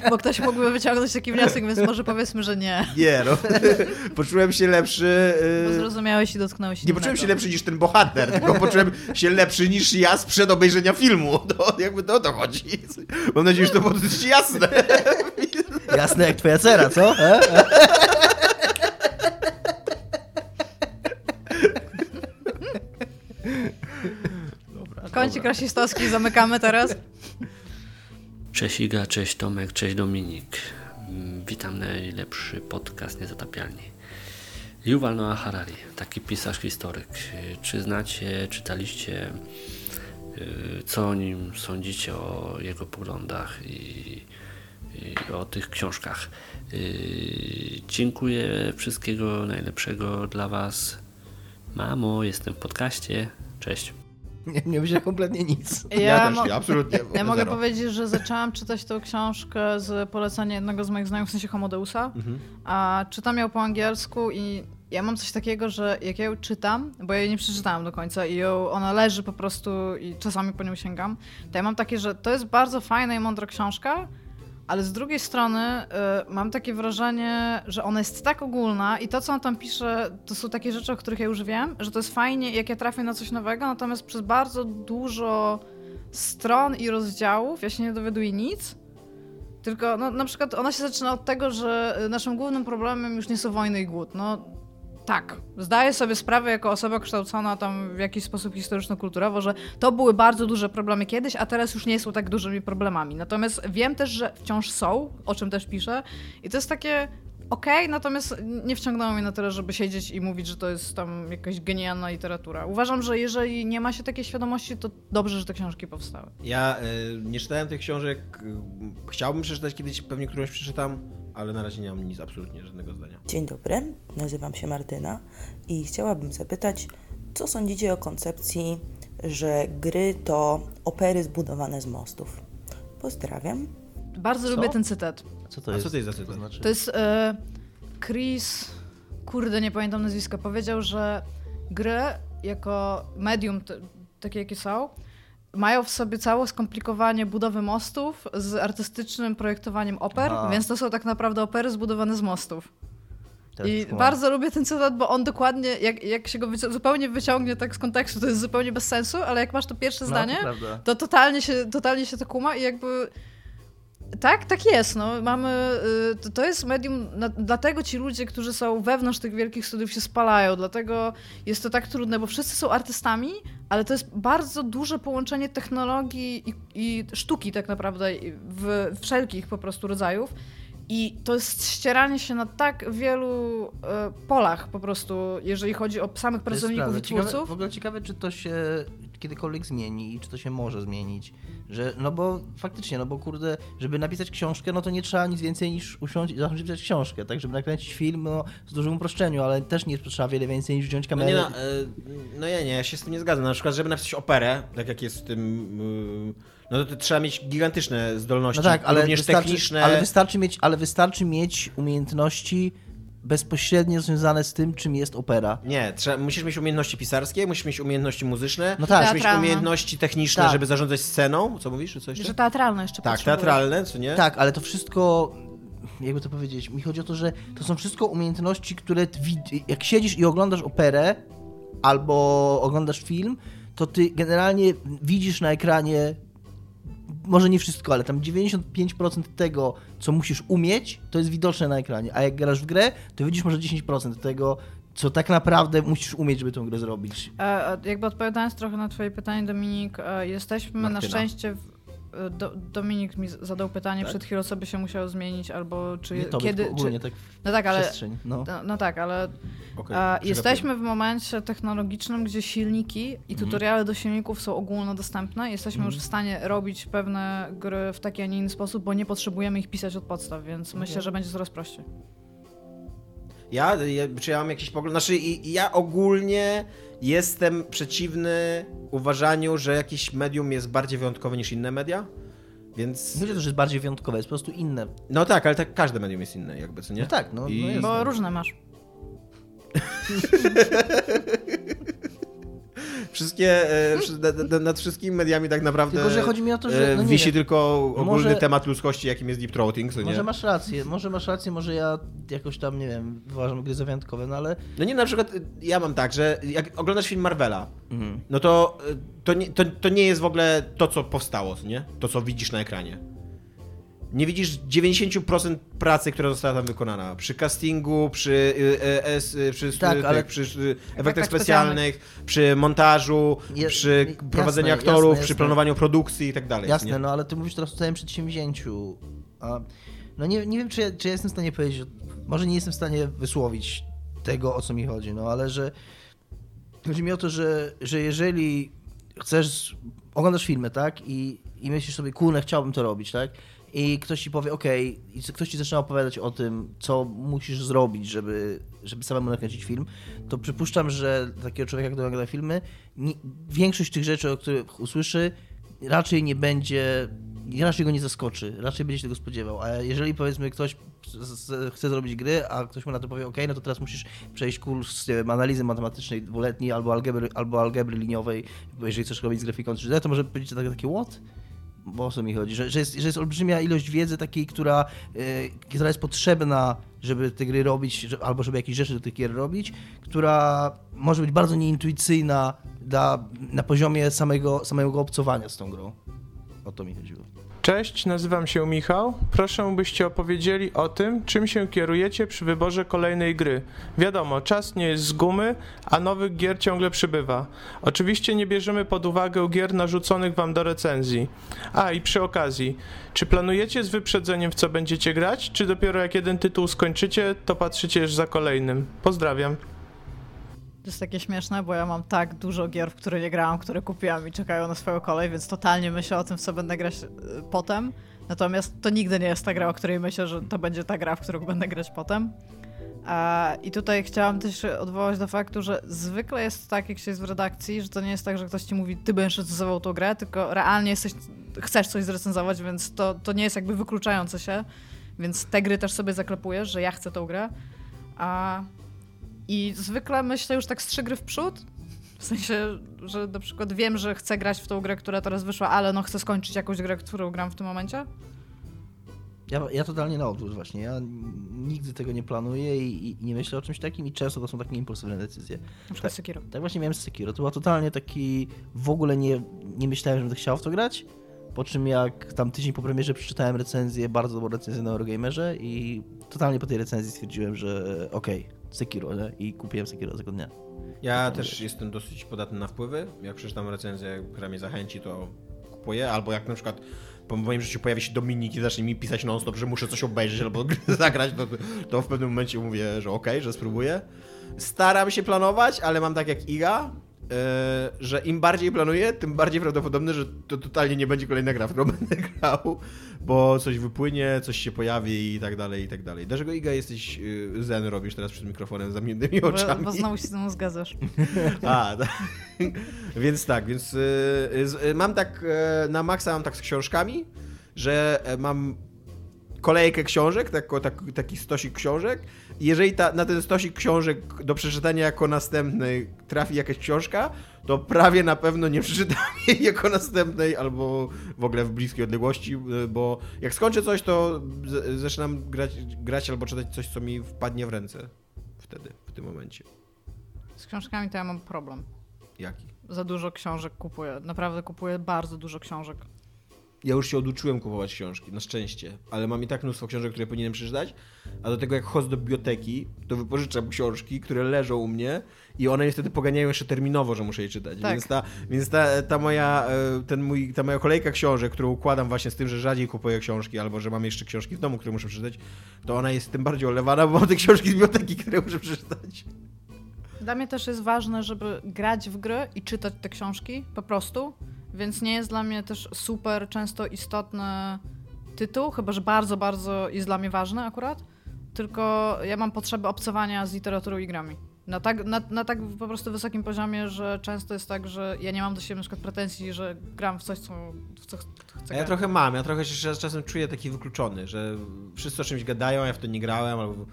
bo ktoś mógłby wyciągnąć taki wniosek, więc może powiedzmy, że nie. Nie, no. poczułem się lepszy. Bo Yy... zrozumiałeś i dotknąłeś Nie poczułem się innego. lepszy niż ten bohater, tylko poczułem się lepszy niż ja sprzed obejrzenia filmu. To jakby to o to chodzi. Mam nadzieję, że to było dosyć jasne. Jasne jak twoja cera, co? E? Kącik rasistowski zamykamy teraz. Cześć Iga, cześć Tomek, cześć Dominik. Mm, Witam najlepszy podcast Niezatapialni. Yuval Noah Harari, taki pisarz historyk. Czy znacie, czytaliście, y, co o nim sądzicie, o jego poglądach i o tych książkach? Y, Dziękuję, wszystkiego najlepszego dla Was. Mamo, jestem w podcaście. Cześć. Nie, nie myślę kompletnie nic. mo- absolutnie. Ja mogę zero. powiedzieć, że zaczęłam czytać tą książkę z polecenia jednego z moich znajomych, w sensie Homodeusa. Mhm. A czytam ją po angielsku i ja mam coś takiego, że jak ja ją czytam, bo ja jej nie przeczytałam do końca i ją, ona leży po prostu i czasami po nią sięgam, to ja mam takie, że to jest bardzo fajna i mądra książka, ale z drugiej strony y, mam takie wrażenie, że ona jest tak ogólna i to, co on tam pisze, to są takie rzeczy, o których ja już wiem, że to jest fajnie, jak ja trafię na coś nowego, natomiast przez bardzo dużo stron i rozdziałów ja się nie dowiaduję nic. Tylko no, na przykład ona się zaczyna od tego, że y, naszym głównym problemem już nie są wojny i głód. No tak, zdaję sobie sprawę jako osoba kształcona tam w jakiś sposób historyczno-kulturowo, że to były bardzo duże problemy kiedyś, a teraz już nie są tak dużymi problemami. Natomiast wiem też, że wciąż są, o czym też piszę i to jest takie okej, natomiast nie wciągnęło mnie na tyle, żeby siedzieć i mówić, że to jest tam jakaś genialna literatura. Uważam, że jeżeli nie ma się takiej świadomości, to dobrze, że te książki powstały. Ja y, nie czytałem tych książek. Chciałbym przeczytać kiedyś, pewnie którąś przeczytam, ale na razie nie mam nic, absolutnie żadnego zdania. Dzień dobry, nazywam się Martyna i chciałabym zapytać, co sądzicie o koncepcji, że gry to opery zbudowane z mostów? Pozdrawiam. Bardzo Co? lubię ten cytat. Co to A jest? co to jest za cytat? To znaczy? To jest e, Chris, kurde, nie pamiętam nazwiska, powiedział, że gry jako medium, te, takie jakie są, mają w sobie całe skomplikowanie budowy mostów z artystycznym projektowaniem oper, Aha. więc to są tak naprawdę opery zbudowane z mostów. I bardzo lubię ten cytat, bo on dokładnie, jak, jak się go wyci- zupełnie wyciągnie tak z kontekstu, to jest zupełnie bez sensu, ale jak masz to pierwsze No, to zdanie, prawda. to totalnie się, totalnie się to kuma i jakby tak, tak jest. No. Mamy, y, to, to jest medium, na, dlatego ci ludzie, którzy są wewnątrz tych wielkich studiów się spalają, dlatego jest to tak trudne, bo wszyscy są artystami, ale to jest bardzo duże połączenie technologii i, i sztuki tak naprawdę w wszelkich po prostu rodzajów. I to jest ścieranie się na tak wielu e, polach po prostu, jeżeli chodzi o samych pracowników i Ciekawe, twórców. w ogóle ciekawe, czy to się kiedykolwiek zmieni i czy to się może zmienić. Że, no bo faktycznie, no bo kurde, żeby napisać książkę, no to nie trzeba nic więcej niż usiąść i zacząć pisać książkę, tak? Żeby nakręcić film, no z dużym uproszczeniu, ale też nie trzeba wiele więcej niż wziąć No, kamerę. nie, no, e, no ja nie, ja się z tym nie zgadzam. Na przykład, żeby napisać operę, tak jak jest w tym. y, No to, trzeba mieć gigantyczne zdolności, No tak, ale również wystarczy, techniczne. ale wystarczy mieć, ale wystarczy mieć umiejętności bezpośrednio związane z tym, czym jest opera. Nie, trzeba, musisz mieć umiejętności pisarskie, musisz mieć umiejętności muzyczne, No tak. musisz mieć umiejętności techniczne, Tak. żeby zarządzać sceną. Co mówisz, czy coś? Że teatralne jeszcze Tak, teatralne, co nie? Tak, ale to wszystko, jakby to powiedzieć, mi chodzi o to, że to są wszystko umiejętności, które jak siedzisz i oglądasz operę albo oglądasz film, to ty generalnie widzisz na ekranie może nie wszystko, ale tam 95% tego, co musisz umieć, to jest widoczne na ekranie. A jak grasz w grę, to widzisz może 10% tego, co tak naprawdę musisz umieć, żeby tę grę zrobić. E, e, jakby odpowiadając trochę na twoje pytanie, Dominik, e, jesteśmy na Martyna. szczęście... W, do, Dominik mi zadał pytanie Tak? przed chwilą, co by się musiało zmienić, albo czy Nie tobie, kiedy... ogólnie czy, tak no tak, ale... no. No, no tak, ale przegapiłem. jesteśmy w momencie technologicznym, gdzie silniki i Mhm. tutoriale do silników są ogólnodostępne. Jesteśmy Mhm. już w stanie robić pewne gry w taki, a nie inny sposób, bo nie potrzebujemy ich pisać od podstaw, więc myślę, że będzie coraz prościej. Ja, ja, czy ja mam jakiś pogląd? Znaczy, ja ogólnie jestem przeciwny uważaniu, że jakiś medium jest bardziej wyjątkowe niż inne media. Więc... Nie to, że jest bardziej wyjątkowe, jest po prostu inne. No tak, ale tak każde medium jest inne jakby, co nie? No tak, no, I... no jest. Bo różne masz. Wszystkie, e, nad, nad, wszystkimi mediami tak naprawdę Tylko, że chodzi mi o to, że, e, no wisi wiem. tylko ogólny Może- temat ludzkości, jakim jest deep throating, co nie? Może masz rację, może masz rację, może ja jakoś tam, nie wiem, uważam gry za wyjątkowe, no ale... No nie, na przykład y, ja mam tak, że jak oglądasz film Marvela, Mhm. no to, y, to, nie, to, to nie jest w ogóle to, co powstało, nie? To, co widzisz na ekranie. Nie widzisz 90% pracy, która została tam wykonana. Przy castingu, przy, y, przy, Tak, ale- przy y, efektach specjalnych, przy montażu, Je- przy jasne, prowadzeniu jasne, aktorów, jasne. przy planowaniu produkcji i tak dalej. Jasne, nie? no ale ty mówisz teraz o całym przedsięwzięciu. A, no nie, nie wiem, czy ja, czy ja jestem w stanie powiedzieć, może nie jestem w stanie wysłowić tego, o co mi chodzi, no ale że chodzi mi o to, że, że jeżeli chcesz, oglądasz filmy, tak, i, i myślisz sobie, kurna, chciałbym to robić, tak, i ktoś ci powie, okej, i ktoś ci zaczyna opowiadać o tym, co musisz zrobić, żeby, żeby samemu nakręcić film, to przypuszczam, że takiego człowieka, który ogląda filmy, nie, większość tych rzeczy, o których usłyszy, raczej nie będzie, raczej go nie zaskoczy, raczej będzie się tego spodziewał. A jeżeli powiedzmy ktoś chce zrobić gry, a ktoś mu na to powie, ok, no to teraz musisz przejść kurs wiem, analizy matematycznej dwuletniej albo algebry, albo algebry liniowej, bo jeżeli chcesz robić z grafiką 3D, to może być takie, takie what? Bo o co mi chodzi? Że, że, jest, że jest olbrzymia ilość wiedzy takiej, która, yy, która jest potrzebna, żeby te gry robić, że, albo żeby jakieś rzeczy do tych gier robić, która może być bardzo nieintuicyjna na poziomie samego, samego obcowania z tą grą. O to mi chodziło. Cześć, nazywam się Michał. Proszę, byście opowiedzieli o tym, czym się kierujecie przy wyborze kolejnej gry. Wiadomo, czas nie jest z gumy, a nowych gier ciągle przybywa. Oczywiście nie bierzemy pod uwagę gier narzuconych wam do recenzji. A i przy okazji, czy planujecie z wyprzedzeniem w co będziecie grać, czy dopiero jak jeden tytuł skończycie, to patrzycie już za kolejnym? Pozdrawiam. To jest takie śmieszne, bo ja mam tak dużo gier, w które nie grałam, które kupiłam i czekają na swoją kolej, więc totalnie myślę o tym, co będę grać y, potem. Natomiast to nigdy nie jest ta gra, o której myślę, że to będzie ta gra, w którą będę grać potem. I tutaj chciałam też odwołać do faktu, że zwykle jest tak, jak się jest w redakcji, że to nie jest tak, że ktoś ci mówi, ty będziesz recenzował tą grę, tylko realnie jesteś, chcesz coś zrecenzować, więc to, to nie jest jakby wykluczające się. Więc te gry też sobie zaklepujesz, że ja chcę tą grę. A, I zwykle myślę już tak z trzy gry w przód. W sensie, że na przykład wiem, że chcę grać w tą grę, która teraz wyszła, ale no chcę skończyć jakąś grę, którą gram w tym momencie. Ja, ja totalnie na odwrót właśnie. Ja nigdy tego nie planuję i, i nie myślę o czymś takim i często to są takie impulsywne decyzje. Na przykład tak, Sekiro. Tak właśnie miałem z Sekiro. To była totalnie taki... W ogóle nie, nie myślałem, że będę chciał w to grać. Po czym jak tam tydzień po premierze przeczytałem recenzję, bardzo dobrą recenzję na Eurogamerze i totalnie po tej recenzji stwierdziłem, że okej, Sekiro, nie? I kupiłem Sekiro tego dnia. Ja też jestem dosyć podatny na wpływy. Jak przeczytam recenzję, która mnie zachęci, to kupuję. Albo jak na przykład po moim życiu pojawi się Dominik i zacznie mi pisać non-stop, że muszę coś obejrzeć albo zagrać, to, to w pewnym momencie mówię, że okej, że spróbuję. Staram się planować, ale mam tak jak Iga, że im bardziej planuję, tym bardziej prawdopodobne, że to totalnie nie będzie kolejna gra, w którą będę grał, bo coś wypłynie, coś się pojawi i tak dalej, i tak dalej. Dlaczego Iga jesteś yy, zen robisz teraz przed mikrofonem z zamkniętymi Bo, oczami? bo znowu się z mną zgadzasz. A, tak. więc tak, więc y, z- y, mam tak, na maksa mam tak z książkami, że y, mam kolejkę książek, tak, tak, taki stosik książek jeżeli ta, na ten stosik książek do przeczytania jako następny trafi jakaś książka, to prawie na pewno nie przeczytam jej jako następnej albo w ogóle w bliskiej odległości, y, bo jak skończę coś, to z- zaczynam grać, grać albo czytać coś, co mi wpadnie w ręce wtedy, w tym momencie. Z książkami to ja mam problem. Jaki? Za dużo książek kupuję. Naprawdę kupuję bardzo dużo książek. Ja już się oduczyłem kupować książki, na szczęście, ale mam i tak mnóstwo książek, które powinienem przeczytać, a do tego jak chodzę do biblioteki, to wypożyczam książki, które leżą u mnie i one niestety poganiają jeszcze terminowo, że muszę je czytać, Tak. więc, ta, więc ta, ta, moja, e, ten mój, ta moja kolejka książek, którą układam właśnie z tym, że rzadziej kupuję książki, albo że mam jeszcze książki w domu, które muszę przeczytać, to ona jest tym bardziej olewana, bo mam te książki z biblioteki, które muszę przeczytać. Dla mnie też jest ważne, żeby grać w gry i czytać te książki po prostu, więc nie jest dla mnie też super często istotny tytuł, chyba że bardzo, bardzo jest dla mnie ważny akurat, tylko ja mam potrzebę obcowania z literaturą i grami. Na tak, na, na tak po prostu wysokim poziomie, że często jest tak, że ja nie mam do siebie na przykład pretensji, że gram w coś, co, w co ch- chcę A ja grać. trochę mam, ja trochę się czasem czuję taki wykluczony, że wszyscy o czymś gadają, ja w to nie grałem, albo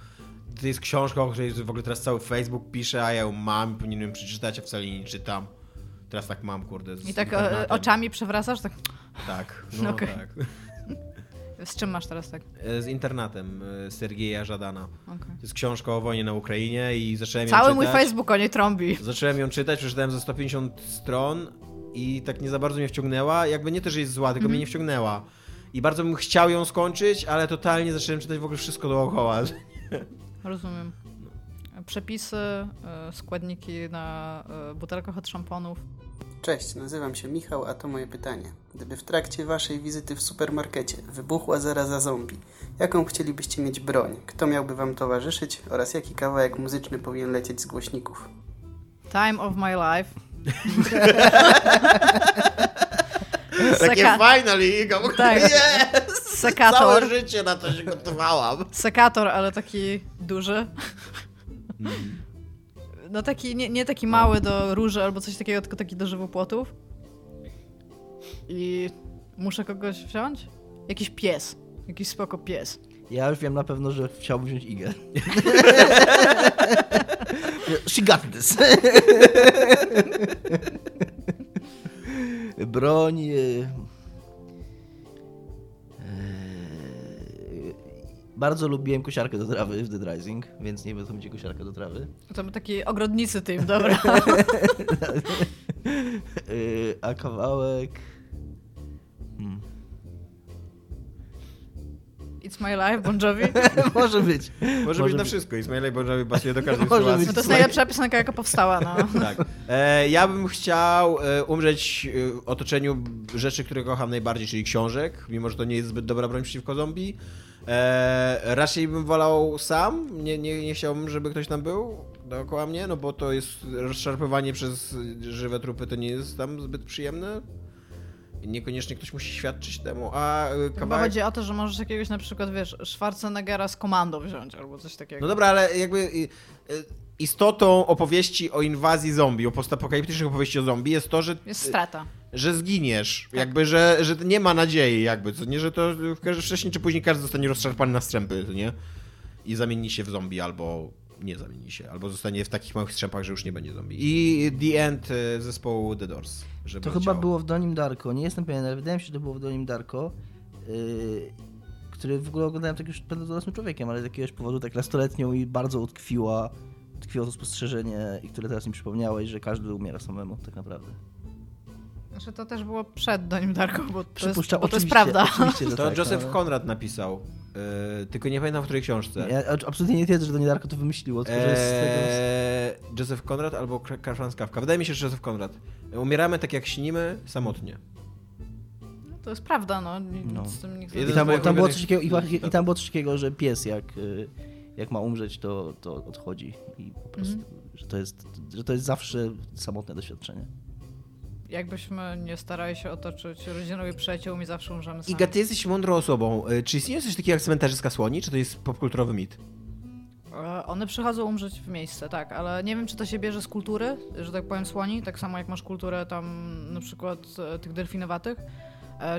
to jest książka, o której w ogóle teraz cały Facebook pisze, a ja ją mam i powinienem przeczytać, a wcale nie czytam. Teraz tak mam, kurde, z I tak e, oczami przewracasz? Tak. Tak, no Okej. tak. Z czym masz teraz tak? E, Z internatem e, Sergieja Żadana. Okej. To jest książka o wojnie na Ukrainie i zacząłem ją Cały czytać. mój Facebook o niej trąbi. Zacząłem ją czytać, przeczytałem ze 150 stron i tak nie za bardzo mnie wciągnęła. Jakby nie to, że jest zła, tylko Mhm. mnie nie wciągnęła. I bardzo bym chciał ją skończyć, ale totalnie zacząłem czytać w ogóle wszystko dookoła. Rozumiem. Przepisy, e, składniki na e, butelkach od szamponów. Cześć, nazywam się Michał, a to moje pytanie. Gdyby w trakcie waszej wizyty w supermarkecie wybuchła zaraza zombie, jaką chcielibyście mieć broń? Kto miałby wam towarzyszyć oraz jaki kawałek muzyczny powinien lecieć z głośników? Time of my life. Takie finally, ogóle Tak. yes! Sekator. Całe życie na to się gotowałam. Sekator, ale taki duży. No taki, nie, nie taki mały do róży albo coś takiego, tylko taki do żywopłotów. I muszę kogoś wziąć? Jakiś pies. Jakiś spoko pies. Ja już wiem na pewno, że chciałbym wziąć Igę. She got this. Broń. Bardzo lubiłem kosiarkę do trawy w Dead Rising, więc nie wiem, co będzie kosiarka do trawy. To my taki ogrodnicy tym, dobra. Y, A kawałek. Hmm. It's my life, Bon Jovi. Może być. Może, być na wszystko. Ismail Bon Jovi pasuje do każdej Może sytuacji. No to jest najlepsza piosenka, jaka powstała, no. Tak. E, ja bym chciał e, umrzeć e, w otoczeniu rzeczy, które kocham najbardziej, czyli książek, mimo że to nie jest zbyt dobra broń przeciwko zombie. E, raczej bym wolał sam, nie, nie, nie chciałbym, żeby ktoś tam był dookoła mnie, no bo to jest rozszarpywanie przez żywe trupy, to nie jest tam zbyt przyjemne. I Niekoniecznie ktoś musi świadczyć temu, a e, Chyba kawałek... chodzi o to, że możesz jakiegoś na przykład, wiesz, Schwarzeneggera z komando wziąć albo coś takiego. No dobra, ale jakby y, istotą opowieści o inwazji zombie, o postapokaliptycznych opowieści o zombie jest to, że Jest strata. Że zginiesz, jakby, że, że nie ma nadziei, jakby, co nie, że to wcześniej czy później każdy zostanie rozszarpany na strzępy, to nie? I zamieni się w zombie, albo nie zamieni się, albo zostanie w takich małych strzępach, że już nie będzie zombie. I The End y, zespołu The Doors. Żeby To chyba było w Donim Darko, nie jestem pewien, ale wydaje mi się, że to było w Donim Darko, yy, który w ogóle oglądałem tak już będąc dorosłym człowiekiem, ale z jakiegoś powodu tak nastoletnią i bardzo utkwiła, utkwiło to spostrzeżenie, i które teraz mi przypomniałeś, że każdy umiera samemu tak naprawdę. Znaczy to też było przed Donim Darko, bo to, jest, bo to jest prawda. To tak, Joseph ale- Conrad napisał, y, tylko nie pamiętam w której książce. Ja absolutnie nie twierdzę, że Donie Darko to wymyśliło, tylko że jest. Eee, Joseph Conrad albo Karl Franz Kafka. Wydaje mi się, że Joseph Conrad. Umieramy tak jak śnimy, samotnie. To jest prawda, no. No. z tym nikt I tam, było, moich tam, było ulubionych- coś takiego, i, I tam było coś takiego, że pies jak, y, jak ma umrzeć, to, to odchodzi. I po prostu, Mhm. że, to jest, że to jest zawsze samotne doświadczenie. Jakbyśmy nie starali się otoczyć rodziną i przyjaciółmi, zawsze umrzemy sami. Iga, ty jesteś mądrą osobą. E, Czy istnieje coś takiego jak cmentarzyska słoni, czy to jest popkulturowy mit? E, One przychodzą umrzeć w miejsce, tak, ale nie wiem, czy to się bierze z kultury, że tak powiem, słoni, tak samo jak masz kulturę tam na przykład e, tych delfinowatych.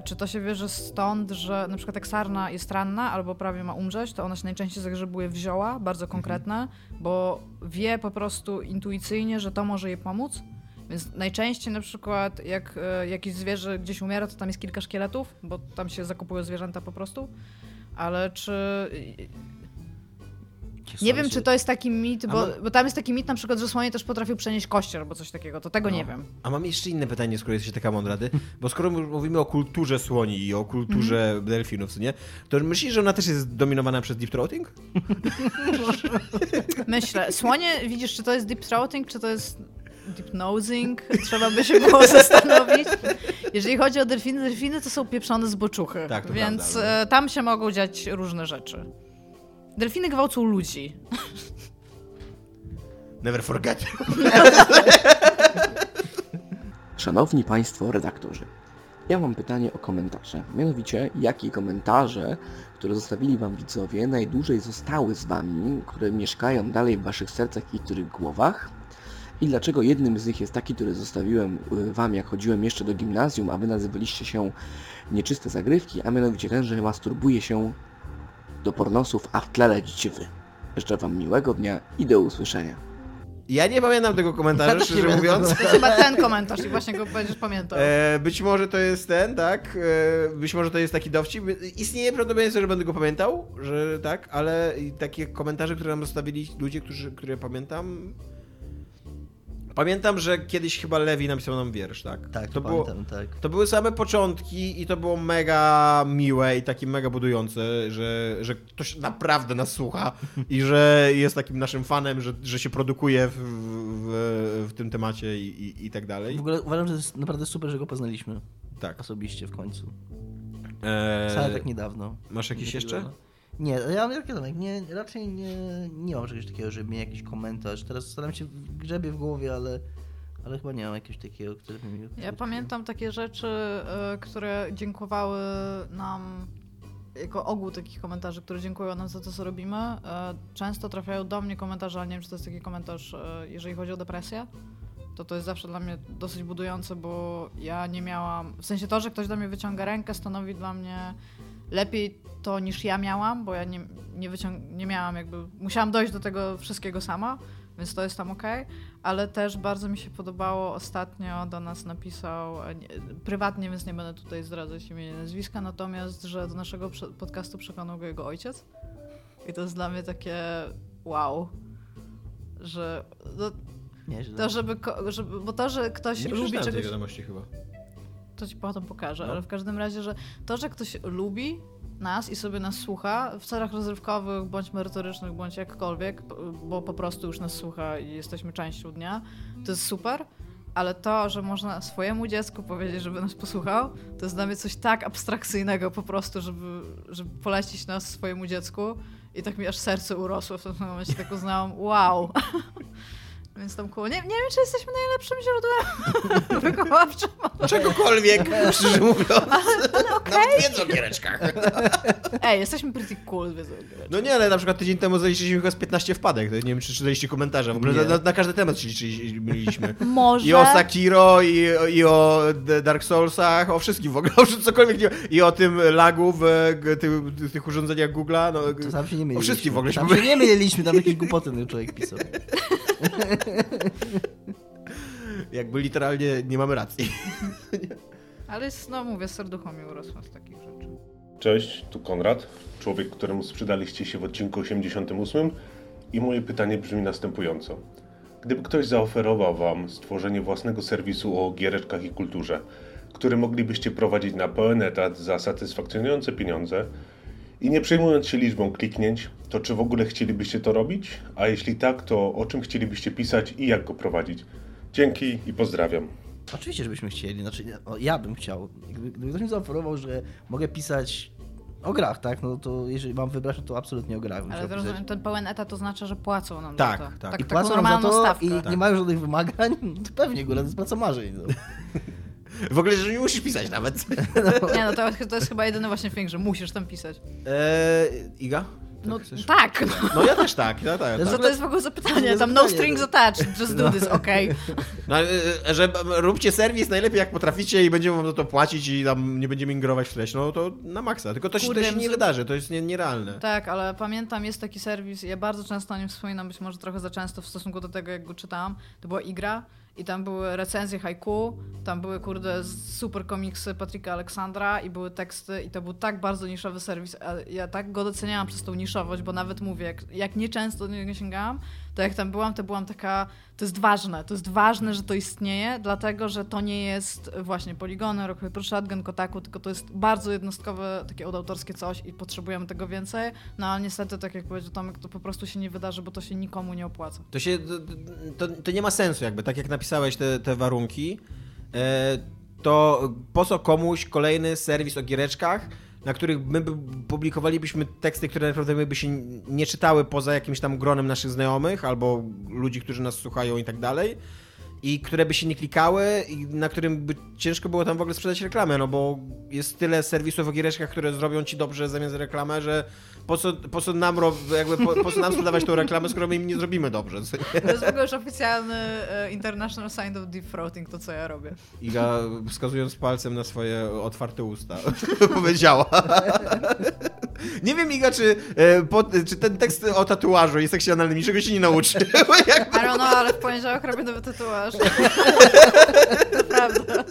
Czy to się bierze stąd, że na przykład jak sarna jest ranna albo prawie ma umrzeć, to ona się najczęściej zagrzebuje w zioła, bardzo konkretne, bo wie po prostu intuicyjnie, że to może jej pomóc. Więc najczęściej na przykład jak e, jakieś zwierzę gdzieś umiera, to tam jest kilka szkieletów, bo tam się zakupują zwierzęta po prostu. Ale czy nie wiem, czy to jest taki mit, bo, bo tam jest taki mit na przykład, że słonie też potrafią przenieść kości albo coś takiego, to tego nie wiem. A mam jeszcze inne pytanie, skoro jesteś taka mądra, ty, bo skoro mówimy o kulturze słoni i o kulturze delfinów, co nie, to myślisz, że ona też jest dominowana przez deep throating? Myślę, słonie, widzisz, czy to jest deep throating, czy to jest deep nosing? Trzeba by się było zastanowić. Jeżeli chodzi o delfiny, delfiny to są pieprzone zboczuchy, Tak, to więc prawda, e, tam się mogą dziać różne rzeczy. Delfiny gwałcą ludzi. Never forget. Szanowni Państwo redaktorzy, Ja mam pytanie o komentarze. Mianowicie, jakie komentarze, które zostawili wam widzowie, najdłużej zostały z wami, które mieszkają dalej w waszych sercach i których głowach? I dlaczego jednym z nich jest taki, który zostawiłem y, wam, jak chodziłem jeszcze do gimnazjum, a wy nazywaliście się nieczyste zagrywki, a mianowicie ten, że masturbuje się do pornosów, a w tle lecicie wy. Życzę wam miłego dnia i do usłyszenia. Ja nie pamiętam tego komentarza, Ja szczerze mówiąc. To jest chyba ten komentarz i właśnie go będziesz pamiętał. E, być może to jest ten, tak? E, być może to jest taki dowcip. Istnieje prawdopodobieństwo, że będę go pamiętał, że tak, ale i takie komentarze, które nam zostawili ludzie, którzy, które pamiętam. Pamiętam, że kiedyś chyba Lewi napisał nam wiersz, tak? Tak, to pamiętam, było, tak. To były same początki i to było mega miłe i takie mega budujące, że, że ktoś naprawdę nas słucha i że jest takim naszym fanem, że, że się produkuje w, w, w tym temacie i, i, i tak dalej. W ogóle uważam, że jest naprawdę super, że go poznaliśmy. Tak. Osobiście w końcu. Eee, Wcale tak niedawno. Masz jakieś jeszcze? Nie, ja jak wiadomo, nie, raczej nie, nie mam czegoś takiego, żeby mieć jakiś komentarz. Teraz staram się grzebie w głowie, ale, ale chyba nie mam jakiegoś takiego, który by mi... Ja pamiętam takie rzeczy, y, które dziękowały nam jako ogół takich komentarzy, które dziękują nam za to, co robimy. Y, Często trafiają do mnie komentarze, ale nie wiem, czy to jest taki komentarz, y, jeżeli chodzi o depresję. To to jest zawsze dla mnie dosyć budujące, bo ja nie miałam. W sensie to, że ktoś do mnie wyciąga rękę, stanowi dla mnie lepiej to niż ja miałam, bo ja nie, nie, wyciąg- nie miałam jakby. Musiałam dojść do tego wszystkiego sama, więc to jest tam ok. Ale też bardzo mi się podobało ostatnio do nas napisał, e, nie, prywatnie, więc nie będę tutaj zdradzać imienia i nazwiska, natomiast, że do naszego podcastu przekonał go jego ojciec. I to jest dla mnie takie wow, że. No, Nieźle. to, żeby, żeby. Bo to, że ktoś Nie lubi przeczytałem tej czegoś. wiadomości chyba. To ci potem pokażę, No. ale w każdym razie, że to, że ktoś lubi nas i sobie nas słucha w celach rozrywkowych, bądź merytorycznych, bądź jakkolwiek, bo po prostu już nas słucha i jesteśmy częścią dnia, to jest super. Ale to, że można swojemu dziecku powiedzieć, żeby nas posłuchał, to jest dla mnie coś tak abstrakcyjnego po prostu, żeby, żeby polecić nas swojemu dziecku. I tak mi aż serce urosło w tym momencie, tak uznałam, wow. Więc tam koło. Nie, nie wiem, czy jesteśmy najlepszym źródłem wychowawczym. Czegokolwiek, szczerze mówiąc. Ale, ale okej. Wiedzą o giereczkach. Ej, jesteśmy pretty cool, wiedzą. No nie, ale na przykład tydzień temu zaliczyliśmy chyba z 15 wpadek. To nie wiem, czy czytaliście komentarze. W ogóle na, na, na każdy temat się liczyli- mieliśmy. Może. I o Sakiro, i, i o Dark Soulsach, o wszystkim w ogóle, o cokolwiek. Nie, I o tym lagu w tych, tych urządzeniach Google'a. No, To tam się nie myliliśmy. o wszystkim w ogóle się Tam się nie myliliśmy, tam jakieś głupoty ten człowiek pisał. Jakby literalnie nie mamy racji. Ale jest, no mówię, serducho mi urosło z takich rzeczy. Cześć, tu Konrad, człowiek, któremu sprzedaliście się w odcinku 88 i moje pytanie brzmi następująco. Gdyby ktoś zaoferował Wam stworzenie własnego serwisu o giereczkach i kulturze, który moglibyście prowadzić na pełen etat za satysfakcjonujące pieniądze i nie przejmując się liczbą kliknięć, to czy w ogóle chcielibyście to robić? A jeśli tak, to o czym chcielibyście pisać i jak go prowadzić? Dzięki i pozdrawiam. Oczywiście, żebyśmy chcieli. Znaczy, ja- no, ja bym chciał. Gdyby, gdyby ktoś mi zaoferował, że mogę pisać o grach, tak? No to jeżeli mam wybrać, no to absolutnie o grach Ale to pisać. rozumiem, ten pełen etat to znaczy, że płacą nam Tak, za to. tak. tak I taką płacą nam za normalną to stawkę. i nie mają żadnych wymagań, to pewnie, góra to jest praca marzeń. No. W ogóle, że nie musisz pisać nawet. Nie, no to, to jest chyba jedyny właśnie thing, że musisz tam pisać. Eee, Iga? No tak. No ja też tak, ja tak. Tak. to jest w ogóle za pytanie? Nie Tam no zapytanie, strings no. attached, just do this, okej. No, e, e, że róbcie serwis najlepiej jak potraficie i będziemy wam za to płacić i tam nie będziemy ingerować w treść, no to na maksa. Tylko to się, to się nie z- wydarzy, to jest nie, nierealne. Tak, ale pamiętam, jest taki serwis, ja bardzo często o nim wspominam, być może trochę za często w stosunku do tego, jak go czytałam. To była Igra i tam były recenzje haiku, tam były, kurde, super komiksy Patryka Aleksandra i były teksty i to był tak bardzo niszowy serwis, ja tak go doceniałam przez tą niszowość, bo nawet mówię, jak, jak nieczęsto do niego sięgałam, to jak tam byłam, to byłam taka, to jest ważne, to jest ważne, że to istnieje, dlatego, że to nie jest właśnie Poligony, Rock Paper Shotgun, Kotaku, tylko to jest bardzo jednostkowe, takie odautorskie coś i potrzebujemy tego więcej, no ale niestety, tak jak powiedział Tomek, to po prostu się nie wydarzy, bo to się nikomu nie opłaca. To się, to, to nie ma sensu jakby, tak jak napisałeś te, te warunki, e, to po co komuś kolejny serwis o giereczkach, na których my by publikowalibyśmy teksty, które naprawdę by się nie czytały poza jakimś tam gronem naszych znajomych albo ludzi, którzy nas słuchają i tak dalej. I które by się nie klikały i na którym by ciężko było tam w ogóle sprzedać reklamę, no bo jest tyle serwisów o giereczkach, które zrobią ci dobrze zamiast reklamę, że po co, po co nam, jakby po, po co nam sprzedawać tą reklamę, skoro my im nie zrobimy dobrze. To jest w ogóle już oficjalny e, International Sign of Deep Throating, to co ja robię. Iga wskazując palcem na swoje otwarte usta powiedziała. Nie wiem, Iga, czy, e, po, czy ten tekst o tatuażu seksie analnym niczego się nie nauczy. I don't know, ale w poniedziałek robię nowy tatuaż. Naprawdę.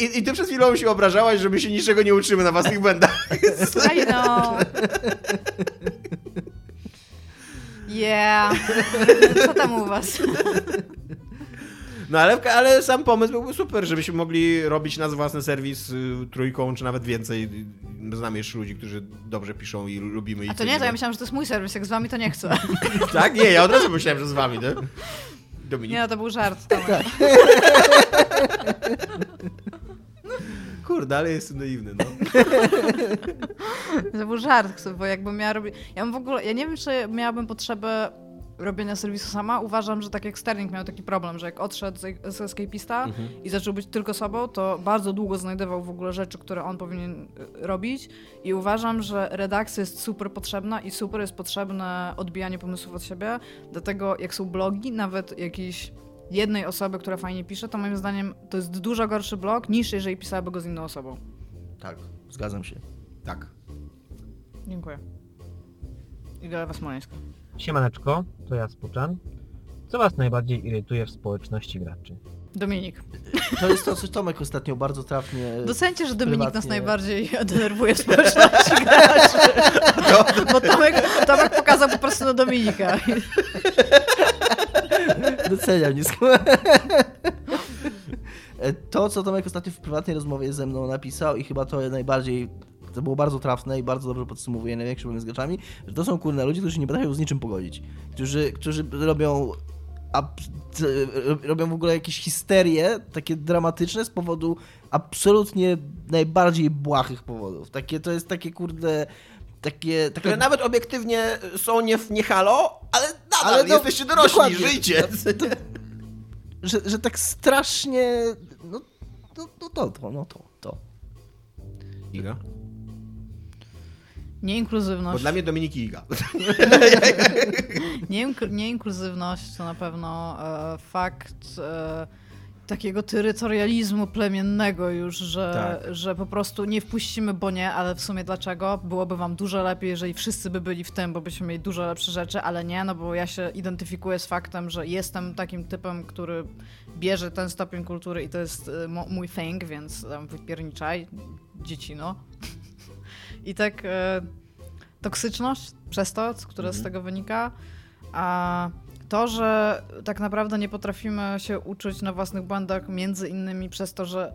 I, I ty przed chwilą się obrażałaś, że my się niczego nie uczymy na własnych błędach. I know. Yeah. Co tam u was? No ale, ale sam pomysł byłby super, żebyśmy mogli robić nasz własny serwis y, trójką, czy nawet więcej. Znamy jeszcze ludzi, którzy dobrze piszą i lubimy ich. A to nie, to ja myślałam, że to jest mój serwis, jak z wami to nie chcę. Tak? Nie, ja od razu myślałem, że z wami, nie? Dominik. Nie, no to był żart. Tomek. Kurde, ale jestem naiwny, no. To był żart, bo jakbym miała robić... Ja bym w ogóle... Ja nie wiem, czy miałabym potrzebę robienia serwisu sama. Uważam, że tak jak Sterling miał taki problem, że jak odszedł z, z Escapista Mhm. i zaczął być tylko sobą, to bardzo długo znajdował w ogóle rzeczy, które on powinien y, robić i uważam, że redakcja jest super potrzebna i super jest potrzebne odbijanie pomysłów od siebie, dlatego jak są blogi, nawet jakiś jednej osoby, która fajnie pisze, to moim zdaniem to jest dużo gorszy blog niż jeżeli pisałaby go z inną osobą. Tak, zgadzam się. Tak. Dziękuję. Iga Smoleńska. Siemaneczko, to ja Spuczan. Co was najbardziej irytuje w społeczności graczy? Dominik. To jest to, co Tomek ostatnio bardzo trafnie. Docencie, że Dominik nas prywatnie- najbardziej denerwuje w społeczności graczy. Bo Tomek, Tomek pokazał po prostu na Dominika. Doceniam nisko. To, co Tomek ostatnio w prywatnej rozmowie ze mną napisał i chyba to najbardziej, to było bardzo trafne i bardzo dobrze podsumowuje największy problem z graczami, że to są kurne ludzie, którzy się nie potrafią z niczym pogodzić. Którzy, którzy robią robią w ogóle jakieś histerie takie dramatyczne z powodu absolutnie najbardziej błahych powodów. Takie, to jest takie kurde... Takie, takie... Które nawet obiektywnie są nie, nie halo, ale nadal Ale no, jesteście dorośli, dokładnie. żyjcie. To- że, że tak strasznie. No, no, no to, to, no to, to. Iga? Nieinkluzywność. Bo dla mnie Dominik Iga. Nieink- Nieinkluzywność to na pewno e, fakt e, takiego terytorializmu plemiennego już, że, Tak. że po prostu nie wpuścimy, bo nie, ale w sumie dlaczego? Byłoby wam dużo lepiej, jeżeli wszyscy by byli w tym, bo byśmy mieli dużo lepsze rzeczy, ale nie, no bo ja się identyfikuję z faktem, że jestem takim typem, który bierze ten stopień kultury i to jest e, mój thing, więc tam wypierniczaj, dziecino. I tak e, toksyczność przez to, c- które z Mhm. tego wynika, a to, że tak naprawdę nie potrafimy się uczyć na własnych błędach, między innymi przez to, że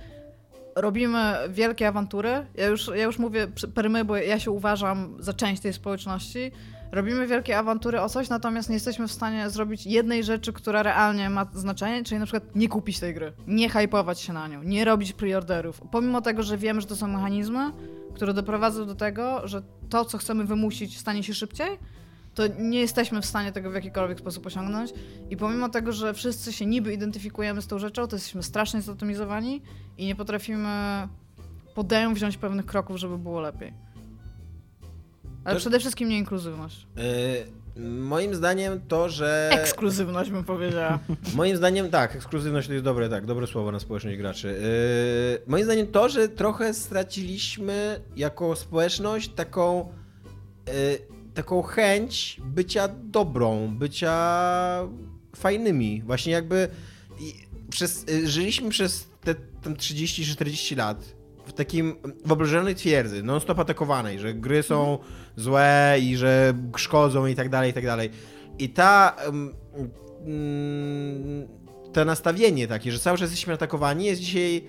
robimy wielkie awantury. Ja już, ja już mówię przy- per my, bo ja się uważam za część tej społeczności. Robimy wielkie awantury o coś, natomiast nie jesteśmy w stanie zrobić jednej rzeczy, która realnie ma znaczenie, czyli na przykład nie kupić tej gry, nie hypować się na nią, nie robić preorderów. Pomimo tego, że wiemy, że to są mechanizmy, które doprowadzą do tego, że to, co chcemy wymusić, stanie się szybciej, to nie jesteśmy w stanie tego w jakikolwiek sposób osiągnąć. I pomimo tego, że wszyscy się niby identyfikujemy z tą rzeczą, to jesteśmy strasznie zatomizowani i nie potrafimy podjąć pewnych kroków, żeby było lepiej. Ale przede wszystkim nieinkluzywność. Yy, moim zdaniem to, że... Ekskluzywność bym powiedziała. Moim zdaniem tak, ekskluzywność to jest dobre, tak, dobre słowo na społeczność graczy. Yy, moim zdaniem to, że trochę straciliśmy jako społeczność taką, yy, taką chęć bycia dobrą, bycia fajnymi. Właśnie jakby przez, żyliśmy przez te tam 30 czy 40 lat w takim wyobrażonej twierdzy, non-stop atakowanej, że gry są złe i że szkodzą i tak dalej, i tak dalej. I ta mm, to nastawienie takie, że cały czas jesteśmy atakowani, jest dzisiaj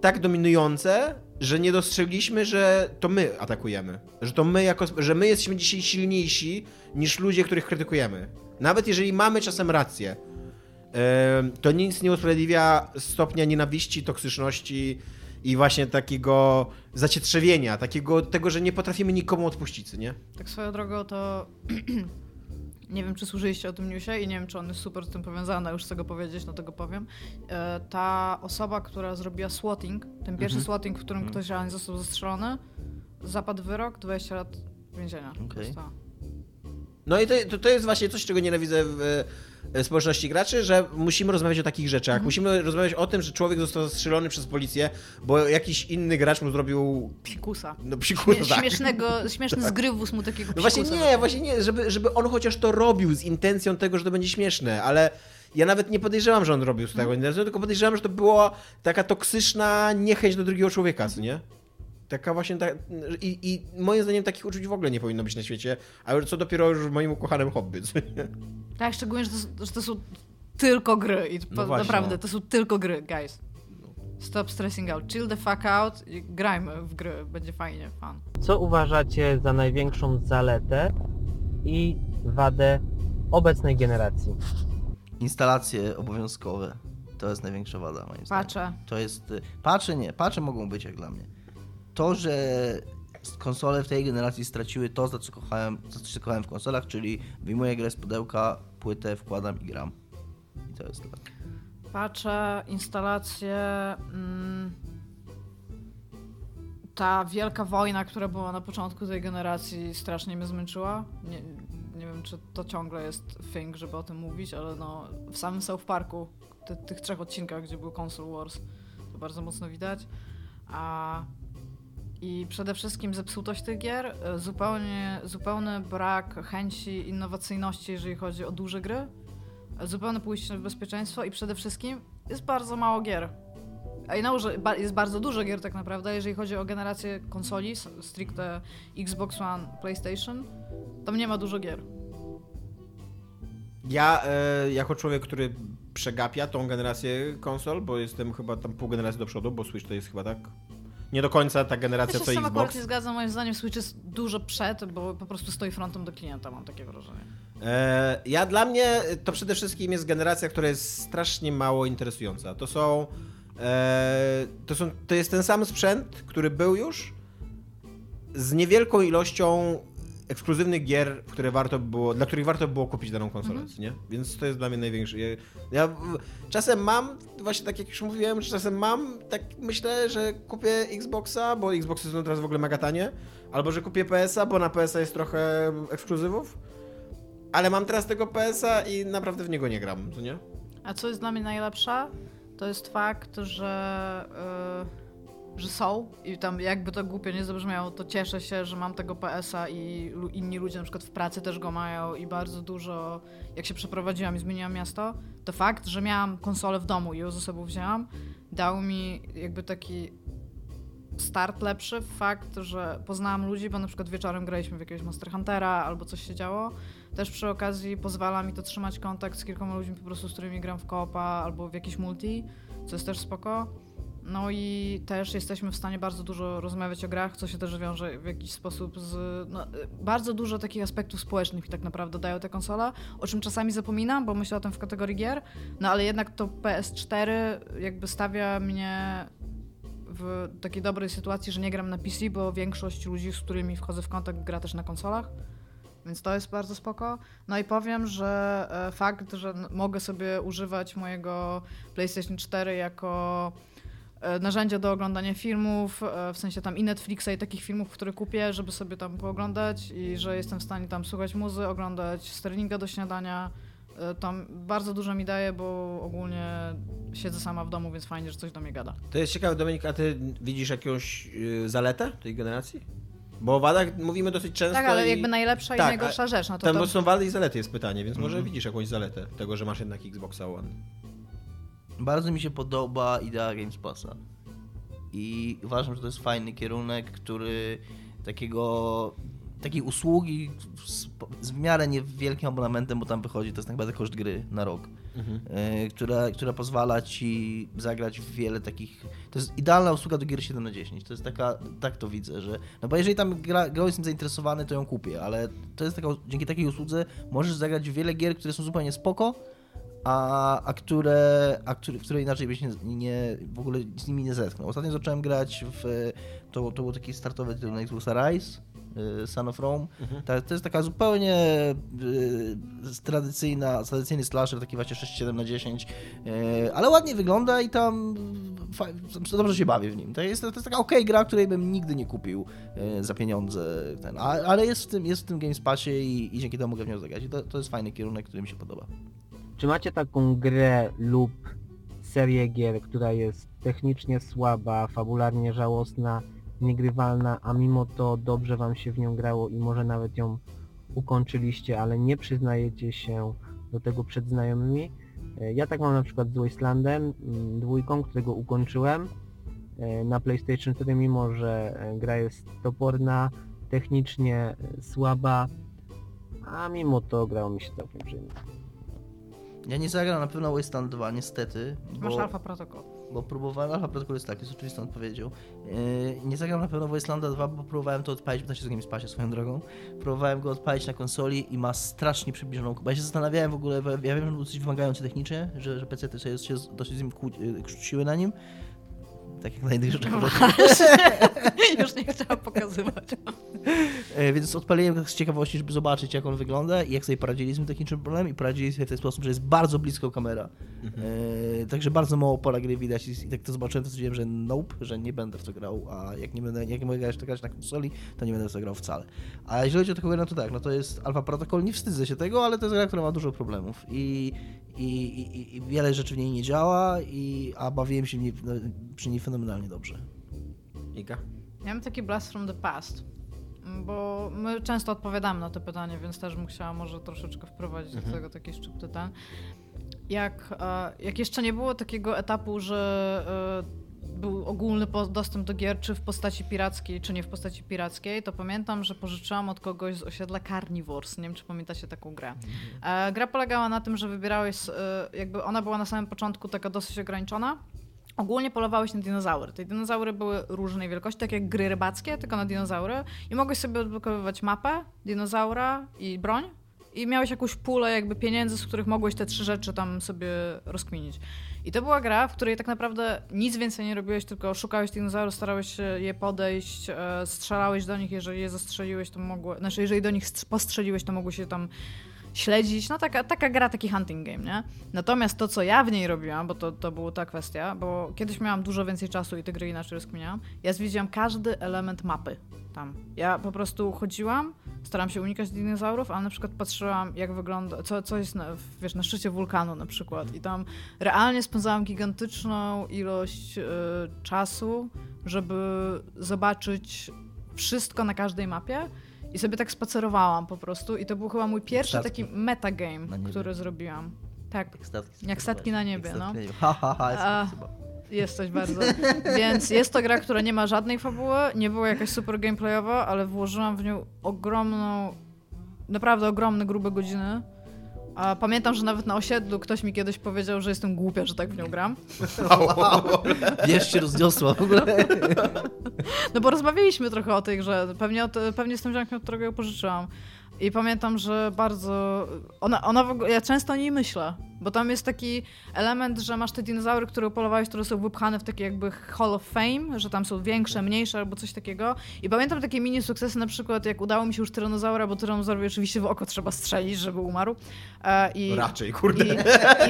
tak dominujące, że nie dostrzegliśmy, że to my atakujemy. Że to my jako, że my jesteśmy dzisiaj silniejsi niż ludzie, których krytykujemy. Nawet jeżeli mamy czasem rację, to nic nie usprawiedliwia stopnia nienawiści, toksyczności i właśnie takiego zacietrzewienia, takiego tego, że nie potrafimy nikomu odpuścić, nie? Tak swoją drogą to nie wiem, czy słyszeliście o tym newsie i nie wiem, czy on jest super z tym powiązany, już chcę go powiedzieć, no to go powiem. E, ta osoba, która zrobiła swatting, ten pierwszy Mhm. swatting, w którym Mhm. ktoś realnie został zastrzelony, zapadł wyrok 20 lat więzienia. Dostała. No i to, to, to jest właśnie coś, czego nienawidzę w społeczności graczy, że musimy rozmawiać o takich rzeczach. Mhm. Musimy rozmawiać o tym, że człowiek został zastrzelony przez policję, bo jakiś inny gracz mu zrobił... Psikusa. No psikusa, Śmie- tak. Śmiesznego, śmieszny zgrywus mu takiego No właśnie psikusa. nie, właśnie nie, żeby, żeby on chociaż to robił z intencją tego, że to będzie śmieszne, ale ja nawet nie podejrzewam, że on robił z tego intencją, tylko podejrzewam, że to była taka toksyczna niechęć do drugiego człowieka, co nie? Taka właśnie ta... I, I moim zdaniem takich uczuć w ogóle nie powinno być na świecie, ale co dopiero już w moim ukochanym hobby? Tak, szczególnie, że to, że to są tylko gry i No naprawdę, no. to są tylko gry, guys. Stop stressing out, chill the fuck out i grajmy w gry, będzie fajnie, fan. Co uważacie za największą zaletę i wadę obecnej generacji? Instalacje obowiązkowe. To jest największa wada moim zdaniem. Patrzę. To jest... y, Pacze nie, pacze mogą być jak dla mnie. To, że konsole w tej generacji straciły to, za co kochałem, za co się kochałem w konsolach, czyli wyjmuję grę z pudełka, płytę, wkładam i gram. I to jest tak. Patrzę, instalacje. Mm, ta wielka wojna, która była na początku tej generacji, strasznie mnie zmęczyła. Nie, nie wiem, czy to ciągle jest thing, żeby o tym mówić, ale no, w samym South Parku, ty, tych trzech odcinkach, gdzie był Console Wars, to bardzo mocno widać. A, I przede wszystkim zepsutość tych gier, e, zupełnie, zupełny brak chęci innowacyjności, jeżeli chodzi o duże gry zupełne pójście w bezpieczeństwo i przede wszystkim jest bardzo mało gier. A i że jest bardzo dużo gier tak naprawdę, jeżeli chodzi o generację konsoli, stricte Xbox One, PlayStation, tam nie ma dużo gier. Ja, e, jako człowiek, który przegapia tą generację konsol, bo jestem chyba tam pół generacji do przodu, bo Switch to jest chyba tak nie do końca ta Ja generacja się co z tym akurat Xbox. nie zgadzam, moim zdaniem Switch jest dużo przed, bo po prostu stoi frontem do klienta, mam takie wrażenie. E, ja dla mnie to przede wszystkim jest generacja, która jest strasznie mało interesująca. To są, e, to są. To jest ten sam sprzęt, który był już z niewielką ilością ekskluzywnych gier, w które warto było, dla których warto było kupić daną konsolę, Mhm. nie? Więc to jest dla mnie największy. Ja, ja czasem mam, właśnie tak jak już mówiłem, że czasem mam, tak myślę, że kupię Xboxa, bo Xboxy są teraz w ogóle mega tanie, albo że kupię PS-a, bo na PS-a jest trochę ekskluzywów. Ale mam teraz tego PS-a i naprawdę w niego nie gram, co nie? A co jest dla mnie najlepsze, to jest fakt, że, yy, że są i tam jakby to głupio nie zabrzmiało, to cieszę się, że mam tego PS-a i inni ludzie na przykład w pracy też go mają i bardzo dużo, jak się przeprowadziłam i zmieniłam miasto, to fakt, że miałam konsolę w domu i ją ze sobą wzięłam, dał mi jakby taki start lepszy, fakt, że poznałam ludzi, bo na przykład wieczorem graliśmy w jakiegoś Monster Huntera albo coś się działo. Też przy okazji pozwala mi to trzymać kontakt z kilkoma ludźmi po prostu, z którymi gram w koopa albo w jakiś multi, co jest też spoko. No i też jesteśmy w stanie bardzo dużo rozmawiać o grach, co się też wiąże w jakiś sposób z... No, bardzo dużo takich aspektów społecznych tak naprawdę dają te konsole, o czym czasami zapominam, bo myślę o tym w kategorii gier, no ale jednak to PS4 jakby stawia mnie w takiej dobrej sytuacji, że nie gram na PC, bo większość ludzi, z którymi wchodzę w kontakt, gra też na konsolach. Więc to jest bardzo spoko. No i powiem, że e, fakt, że mogę sobie używać mojego PlayStation 4 jako narzędzia do oglądania filmów, e, w sensie tam i Netflixa i takich filmów, które kupię, żeby sobie tam pooglądać i że jestem w stanie tam słuchać muzy, oglądać sterlinga do śniadania. E, To bardzo dużo mi daje, bo ogólnie siedzę sama w domu, więc fajnie, że coś do mnie gada. To jest ciekawe, Dominik, a ty widzisz jakąś zaletę tej generacji? Bo o wadach mówimy dosyć często Tak, ale i... jakby najlepsza i Tak, najgorsza a rzecz, no to tam to- są wady i zalety jest pytanie, więc może Mhm. widzisz jakąś zaletę tego, że masz jednak Xboxa One. Bardzo mi się podoba idea Games Passa. I uważam, że to jest fajny kierunek, który takiego takiej usługi z, z w miarę niewielkim abonamentem, bo tam wychodzi, to jest tak naprawdę koszt gry na rok, Mhm. e, która, która pozwala ci zagrać w wiele takich... To jest idealna usługa do gier 7 na 10. To jest taka, tak to widzę, że... No bo jeżeli tam gra, grą jestem zainteresowany, to ją kupię, ale to jest taka, dzięki takiej usłudze możesz zagrać w wiele gier, które są zupełnie spoko, a, a, które, a które, które inaczej byś nie, nie, w ogóle z nimi nie zetknął. Ostatnio zacząłem grać w, to, to był taki startowy tytuł na Xboxa Rise, y, Son of Rome. Mhm. Ta, to jest taka zupełnie y, tradycyjna, tradycyjny slasher, taki właśnie 6-7 na 10, y, ale ładnie wygląda i tam fa- dobrze się bawię w nim. To jest, to jest taka okej gra, której bym nigdy nie kupił y, za pieniądze, ten, a, ale jest w tym, jest w tym Game Passie i, i dzięki temu mogę w nią zagrać. I to, to jest fajny kierunek, który mi się podoba. Czy macie taką grę lub serię gier, która jest technicznie słaba, fabularnie żałosna, niegrywalna, a mimo to dobrze wam się w nią grało i może nawet ją ukończyliście, ale nie przyznajecie się do tego przed znajomymi? E, Ja tak mam na przykład z Wastelandem, mm, dwójką, którego ukończyłem e, na PlayStation 4, mimo że e, gra jest toporna, technicznie słaba, a mimo to grało mi się całkiem przyjemnie. Ja nie zagram na pewno Wasteland 2, niestety. Masz Alpha Protocol. Bo próbowałem, Alpha Protocol jest taki, jest oczywistą odpowiedzią. Yy, nie zagram na pewno Wastelanda 2, bo próbowałem to odpalić, bo to się z Game Passie swoją drogą. Próbowałem go odpalić na konsoli i ma strasznie przybliżoną... Bo ja się zastanawiałem w ogóle, bo ja wiem, że był dosyć wymagający technicznie, że, że PC-ty się dosyć z nim kłó- yy, na nim. Tak jak na innych rzeczach. Już nie chciałam pokazywać. E, Więc odpaliłem tak z ciekawości, żeby zobaczyć, jak on wygląda i jak sobie poradzili z tym technicznym problemem i poradzili sobie w ten sposób, że jest bardzo blisko kamera. Mhm. E, także bardzo mało pola gry widać i, i tak to zobaczyłem, to stwierdziłem, że nope, że nie będę w to grał, a jak nie będę, jak nie mogę grać, to grać na konsoli, to nie będę w to grał wcale. A jeżeli chodzi o taką grę, no to tak, no to jest Alpha Protocol, nie wstydzę się tego, ale to jest gra, która ma dużo problemów i, i, i, i wiele rzeczy w niej nie działa, i, a bawiłem się w niej, no, przy niej fenomenalnie dobrze. Iga? Ja mam taki blast from the past, bo my często odpowiadamy na to pytanie, więc też bym chciała może troszeczkę wprowadzić Mhm. do tego taki szczypty ten. Jak, e, jak jeszcze nie było takiego etapu, że e, był ogólny dostęp do gier, czy w postaci pirackiej, czy nie w postaci pirackiej, to pamiętam, że pożyczyłam od kogoś z osiedla Carnivores. Nie wiem, czy pamiętacie taką grę. E, gra polegała na tym, że wybierałeś, jakby ona była na samym początku taka dosyć ograniczona. Ogólnie polowałeś na dinozaury. Te dinozaury były różnej wielkości, tak jak gry rybackie, tylko na dinozaury. I mogłeś sobie odblokowywać mapę, dinozaura i broń. I miałeś jakąś pulę jakby pieniędzy, z których mogłeś te trzy rzeczy tam sobie rozkminić. I to była gra, w której tak naprawdę nic więcej nie robiłeś, tylko szukałeś dinozaurów, starałeś się je podejść, e, strzelałeś do nich, jeżeli je zastrzeliłeś, to mogło... Znaczy, jeżeli do nich strz- postrzeliłeś, to mogło się tam śledzić. No taka, taka gra, taki hunting game, nie? Natomiast to, co ja w niej robiłam, bo to, to była ta kwestia, bo kiedyś miałam dużo więcej czasu i te gry inaczej rozkminiałam, ja zwiedziłam każdy element mapy tam. Ja po prostu chodziłam, staram się unikać dinozaurów, ale na przykład patrzyłam, jak wygląda, co, co jest na, wiesz, na szczycie wulkanu na przykład i tam realnie spędzałam gigantyczną ilość y, czasu, żeby zobaczyć wszystko na każdej mapie i sobie tak spacerowałam po prostu i to był chyba mój pierwszy Statki. taki metagame, który zrobiłam. Tak, statki jak statki na niebie, Jak no. na niebie. Ha, ha, ha, A. Jesteś bardzo. Więc jest to gra, która nie ma żadnej fabuły, nie była jakaś super gameplayowa, ale włożyłam w nią ogromną, naprawdę ogromne, grube godziny. Pamiętam, że nawet na osiedlu ktoś mi kiedyś powiedział, że jestem głupia, że tak w nią gram. Wiesz, się rozniosła w ogóle. No bo rozmawialiśmy trochę o tej grze. Pewnie, od, pewnie tym ziomkiem, którego ją pożyczyłam. I pamiętam, że bardzo. Ona, ona w ogóle. Ja często o niej myślę, bo tam jest taki element, że masz te dinozaury, które polowałeś, które są wypchane w takie jakby Hall of Fame, że tam są większe, mniejsze albo coś takiego. I pamiętam takie mini sukcesy, na przykład jak udało mi się już tyranozaura, bo tyranozaurowi oczywiście w oko trzeba strzelić, żeby umarł. E, i, Raczej, kurde. I,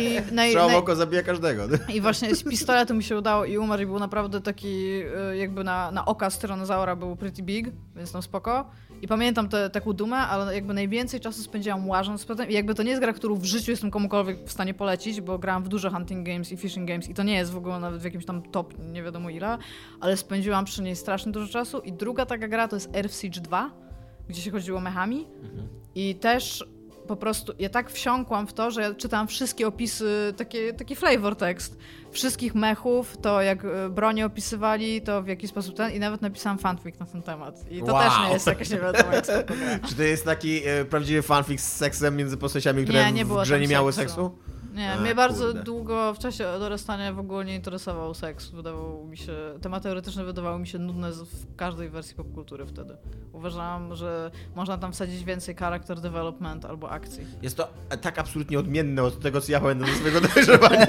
i naj, Strzał w oko zabija każdego. i właśnie z pistoletu mi się udało i umarł i był naprawdę taki y, jakby na, na oka z tyranozaura był pretty big, więc tam spoko. I pamiętam tę taką dumę, ale jakby najwięcej czasu spędziłam łażąc potem i jakby to nie jest gra, którą w życiu jestem komukolwiek w stanie polecić, bo grałam w dużo hunting games i fishing games i to nie jest w ogóle nawet w jakimś tam top nie wiadomo ile, ale spędziłam przy niej strasznie dużo czasu. I druga taka gra to jest Earth Siege 2, gdzie się chodziło mechami. I też po prostu ja tak wsiąkłam w to, że ja czytałam wszystkie opisy, takie, taki flavor tekst wszystkich mechów, to jak e, bronie opisywali, to w jaki sposób ten i nawet napisałam fanfic na ten temat. I to Wow. też nie jest jakaś nie wiadomo jak. Czy to jest taki e, prawdziwy fanfic z seksem między postaciami, które Nie, nie w grze nie miały seksu. seksu? Nie, A, mnie bardzo kurde. długo w czasie dorastania w ogóle nie interesował seks. Wydawał mi się, tematy erotyczne wydawały mi się nudne w każdej wersji popkultury wtedy. Uważałam, że można tam wsadzić więcej character development albo akcji. Jest to e, tak absolutnie odmienne od tego, co ja pamiętam ze swojego dojrzewania.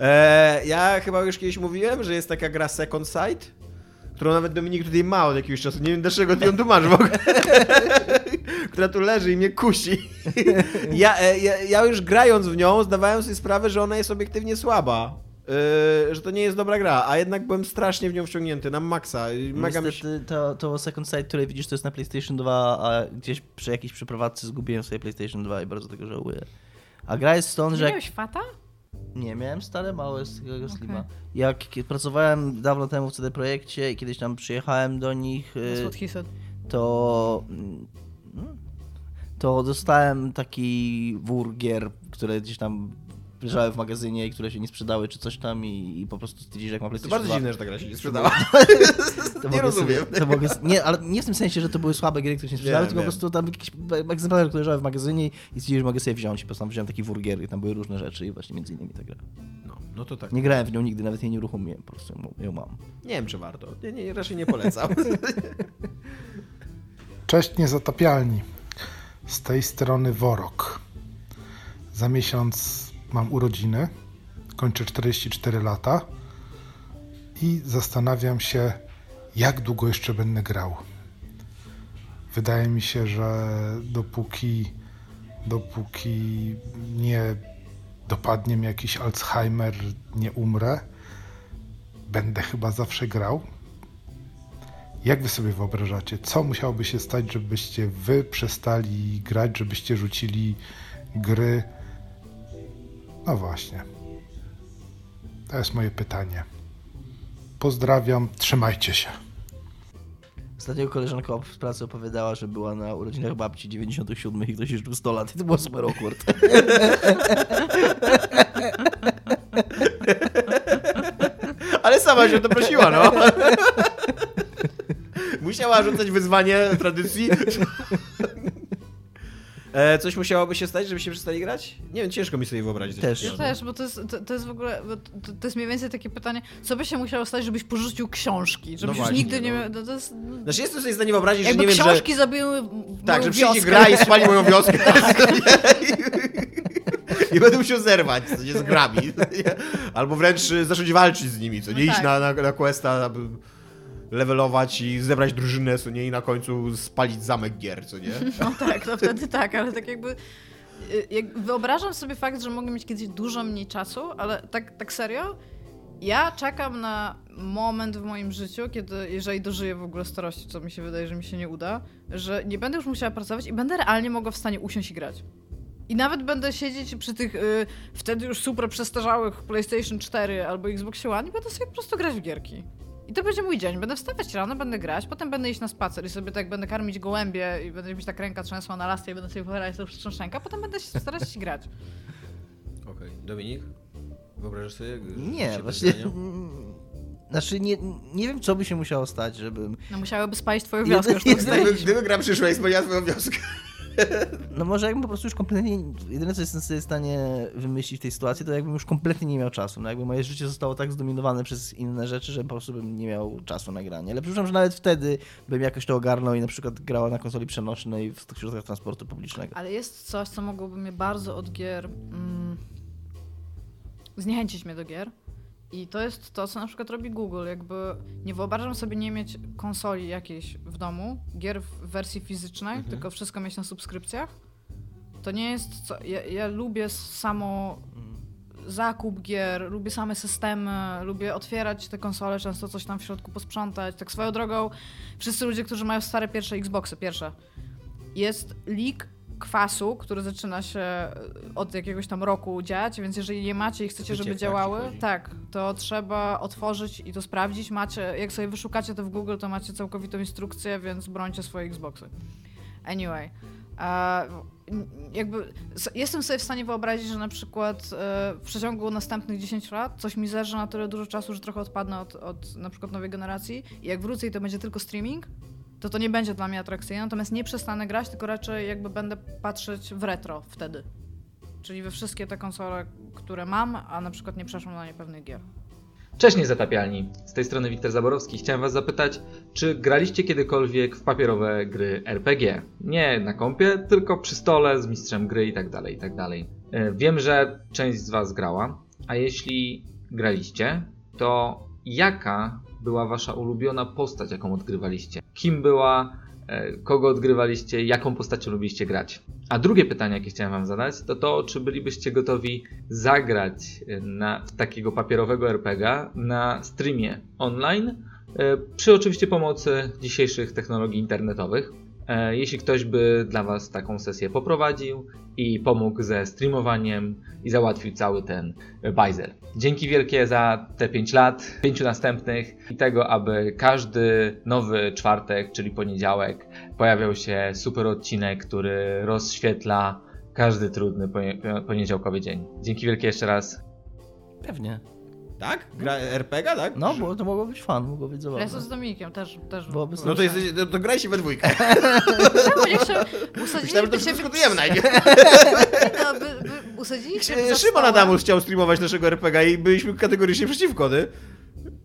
e, ja chyba już kiedyś mówiłem, że jest taka gra Second Sight, którą nawet Dominik tutaj ma od jakiegoś czasu. Nie wiem dlaczego ty ją tu masz w ogóle. Która tu leży i mnie kusi. ja, e, ja, ja już grając w nią zdawałem sobie sprawę, że ona jest obiektywnie słaba. Yy, że to nie jest dobra gra, a jednak byłem strasznie w nią wciągnięty, na maksa. I Mega. Niestety to, to Second Sight, które widzisz, to jest na PlayStation 2, a gdzieś przy jakiejś przeprowadzce zgubiłem sobie PlayStation 2 i bardzo tego żałuję. A gra jest stąd, Nie że... jak- miałeś fata? Nie, miałem stare małe z tego Slima. Jak pracowałem dawno temu w CD Projekcie i kiedyś tam przyjechałem do nich, That's what he said. to mm, to dostałem taki wór gier, które gdzieś tam leżały w magazynie i które się nie sprzedały czy coś tam i, i po prostu stwierdzili, że jak mam PlayStation bardzo 2, dziwne, że ta gra się nie sprzedała. to Nie rozumiem. Sobie, to mogę, nie, ale nie w tym sensie, że to były słabe gry, które się nie sprzedały, tylko po wiem. prostu tam jakieś egzemplarze, które leżały w magazynie i stwierdzili, że mogę sobie wziąć. Po prostu tam wziąłem taki wór gier i tam były różne rzeczy i właśnie między innymi ta gra. No, no to tak. Nie grałem w nią nigdy, nawet jej nie uruchomiłem, po prostu ją- ją mam. Nie wiem, czy warto. Nie, nie, raczej nie polecam. Cześć niezatapialni. Z tej strony Worok. Za miesiąc mam urodziny. Kończę 44 lata. I zastanawiam się, jak długo jeszcze będę grał. Wydaje mi się, że dopóki, dopóki nie dopadnie mnie jakiś Alzheimer, nie umrę, będę chyba zawsze grał. Jak wy sobie wyobrażacie, co musiałoby się stać, żebyście wy przestali grać, żebyście rzucili gry? No właśnie. To jest moje pytanie. Pozdrawiam, trzymajcie się. Ostatnio koleżanka z pracy opowiadała, że była na urodzinach babci 97 i ktoś już był 100 lat i to było super awkward. Ale sama się o to prosiła, no. Musiała rzucać wyzwanie tradycji. E, coś musiałoby się stać, żeby się przestali grać? Nie wiem, ciężko mi sobie wyobrazić. Też. Ja też, bo to jest, to, to jest w ogóle, to, to jest mniej więcej takie pytanie, co by się musiało stać, żebyś porzucił książki, żebyś już właśnie, nigdy nie no. miał, no to jest... no, Znaczy jestem sobie w stanie wyobrazić, że Jakby nie wiem, że... książki zabiły Tak, że przyjdzie gra i spali moją wioskę. I będę musiał zerwać, co nie z grami. Albo wręcz y, zacząć walczyć z nimi, co nie No iść tak. na, na, na questa, aby levelować i zebrać drużynę, co nie i na końcu spalić zamek gier, co nie? No tak, no wtedy tak, ale tak jakby... y, Jak wyobrażam sobie fakt, że mogę mieć kiedyś dużo mniej czasu, ale tak, tak serio, ja czekam na moment w moim życiu, kiedy, jeżeli dożyję w ogóle starości, co mi się wydaje, że mi się nie uda, że nie będę już musiała pracować i będę realnie mogła w stanie usiąść i grać. I nawet będę siedzieć przy tych y, wtedy już super przestarzałych PlayStation 4 albo Xbox One i będę sobie po prostu grać w gierki. I to będzie mój dzień. Będę wstawać rano, będę grać, potem będę iść na spacer i sobie tak będę karmić gołębie i będę mieć tak ręka trzęsła na lasce i będę sobie pochylać to wstrząszenka, potem będę się starać się grać. Okej, Dominik? Wyobrażasz sobie? Nie, właśnie... Znaczy, nie, nie wiem, co by się musiało stać, żebym... No musiałyby spalić twoją wioskę, jeden- ustaliliśmy. Gdyby gra przyszła i spaliła swoją wioskę. No może jakbym po prostu już kompletnie, jedyne co jestem sobie w stanie wymyślić w tej sytuacji, to jakbym już kompletnie nie miał czasu. No jakby moje życie zostało tak zdominowane przez inne rzeczy, że po prostu bym nie miał czasu na granie. Ale przypuszczam, że nawet wtedy bym jakoś to ogarnął i na przykład grała na konsoli przenośnej w środkach transportu publicznego. Ale jest coś, co mogłoby mnie bardzo od gier mm, zniechęcić mnie do gier. I to jest to, co na przykład robi Google. Jakby nie wyobrażam sobie nie mieć konsoli jakiejś w domu, gier w wersji fizycznej, Mhm. tylko wszystko mieć na subskrypcjach. To nie jest co. Ja, ja lubię samo zakup gier, lubię same systemy, lubię otwierać te konsole, często coś tam w środku posprzątać. Tak swoją drogą, wszyscy ludzie, którzy mają stare pierwsze Xboxy, pierwsze, jest leak kwasu, który zaczyna się e, od jakiegoś tam roku dziać, więc jeżeli nie macie i chcecie, żeby działały, tak, to trzeba otworzyć i to sprawdzić. Macie, jak sobie wyszukacie to w Google, to macie całkowitą instrukcję, więc brońcie swoje Xboxy. Anyway, e, jakby jestem sobie w stanie wyobrazić, że na przykład e, w przeciągu następnych 10 lat coś mi zerze na tyle dużo czasu, że trochę odpadnę od, od na przykład nowej generacji i jak wrócę i to będzie tylko streaming, to to nie będzie dla mnie atrakcyjne, natomiast nie przestanę grać, tylko raczej jakby będę patrzeć w retro wtedy. Czyli we wszystkie te konsole, które mam, a na przykład nie przeszłam na nie pewnych gier. Cześć niezatapialni, z tej strony Wiktor Zaborowski. Chciałem was zapytać, czy graliście kiedykolwiek w papierowe gry RPG? Nie na kompie, tylko przy stole z mistrzem gry i tak dalej, i tak dalej. E, Wiem, że część z was grała, a jeśli graliście, to jaka była wasza ulubiona postać, jaką odgrywaliście? Kim była, e, kogo odgrywaliście, jaką postacią lubiliście grać? A drugie pytanie, jakie chciałem wam zadać, to to, czy bylibyście gotowi zagrać e, na, w takiego papierowego RPGa na streamie online, e, przy oczywiście pomocy dzisiejszych technologii internetowych. E, Jeśli ktoś by dla Was taką sesję poprowadził i pomógł ze streamowaniem i załatwił cały ten bajzel. Dzięki wielkie za te 5 lat, 5 następnych i tego, aby każdy nowy czwartek, czyli poniedziałek, pojawiał się super odcinek, który rozświetla każdy trudny ponie- poniedziałkowy dzień. Dzięki wielkie jeszcze raz. Pewnie. Tak? Gra RPG, tak? No, bo to mogło być fan, mogło być Ja zabawne. jestem z Dominikiem, też. też Byłoby No to, jesteś, no to grajcie we dwójkę. Czemu nie chcę? Myślałem, że to przedyskutujemy najpierw. No, by, by usadziliście Szymon. Adamus chciał streamować naszego RPG i byliśmy kategorycznie przeciwko, ty.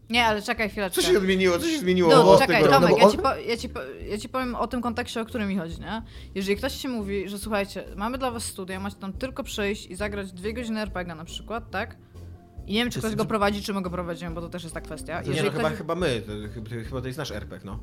Nie, ale czekaj chwileczkę. Co się odmieniło? Co się zmieniło? No, czekaj, tego? Tomek, No ja, ci po, ja, ci po, ja ci powiem o tym kontekście, o którym mi chodzi, nie? Jeżeli ktoś ci mówi, że słuchajcie, mamy dla was studia, macie tam tylko przyjść i zagrać dwie godziny RPG na przykład, tak? I nie wiem, czy ktoś go prowadzi, czy my go prowadzimy, bo to też jest ta kwestia. Nie, no chyba, ktoś... chyba my, to, chyba- chyba to jest nasz RPG, no.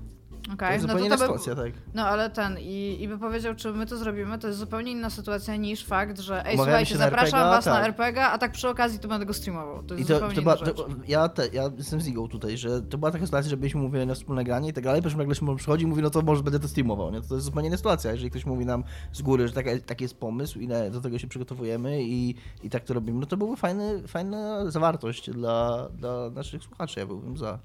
Okej, To jest no zupełnie to inna by- sytuacja, tak. No ale ten, i, i by powiedział, czy my to zrobimy, to jest zupełnie inna sytuacja niż fakt, że ej, Umawiamy słuchajcie, na zapraszam RPG, was na tak. RPG, a tak przy okazji to będę go streamował. To I jest to, zupełnie to inna była, to, ja, te, ja jestem z Igą tutaj, że to była taka sytuacja, że byliśmy mówili na wspólne granie i tak dalej, po czym nagle Szymon przychodzi i mówi, no to może będę to streamował, nie? To jest zupełnie inna sytuacja, jeżeli ktoś mówi nam z góry, że taka, taki jest pomysł i na- do tego się przygotowujemy i, i tak to robimy, no to byłby fajny, fajna zawartość dla, dla naszych słuchaczy, ja byłbym za.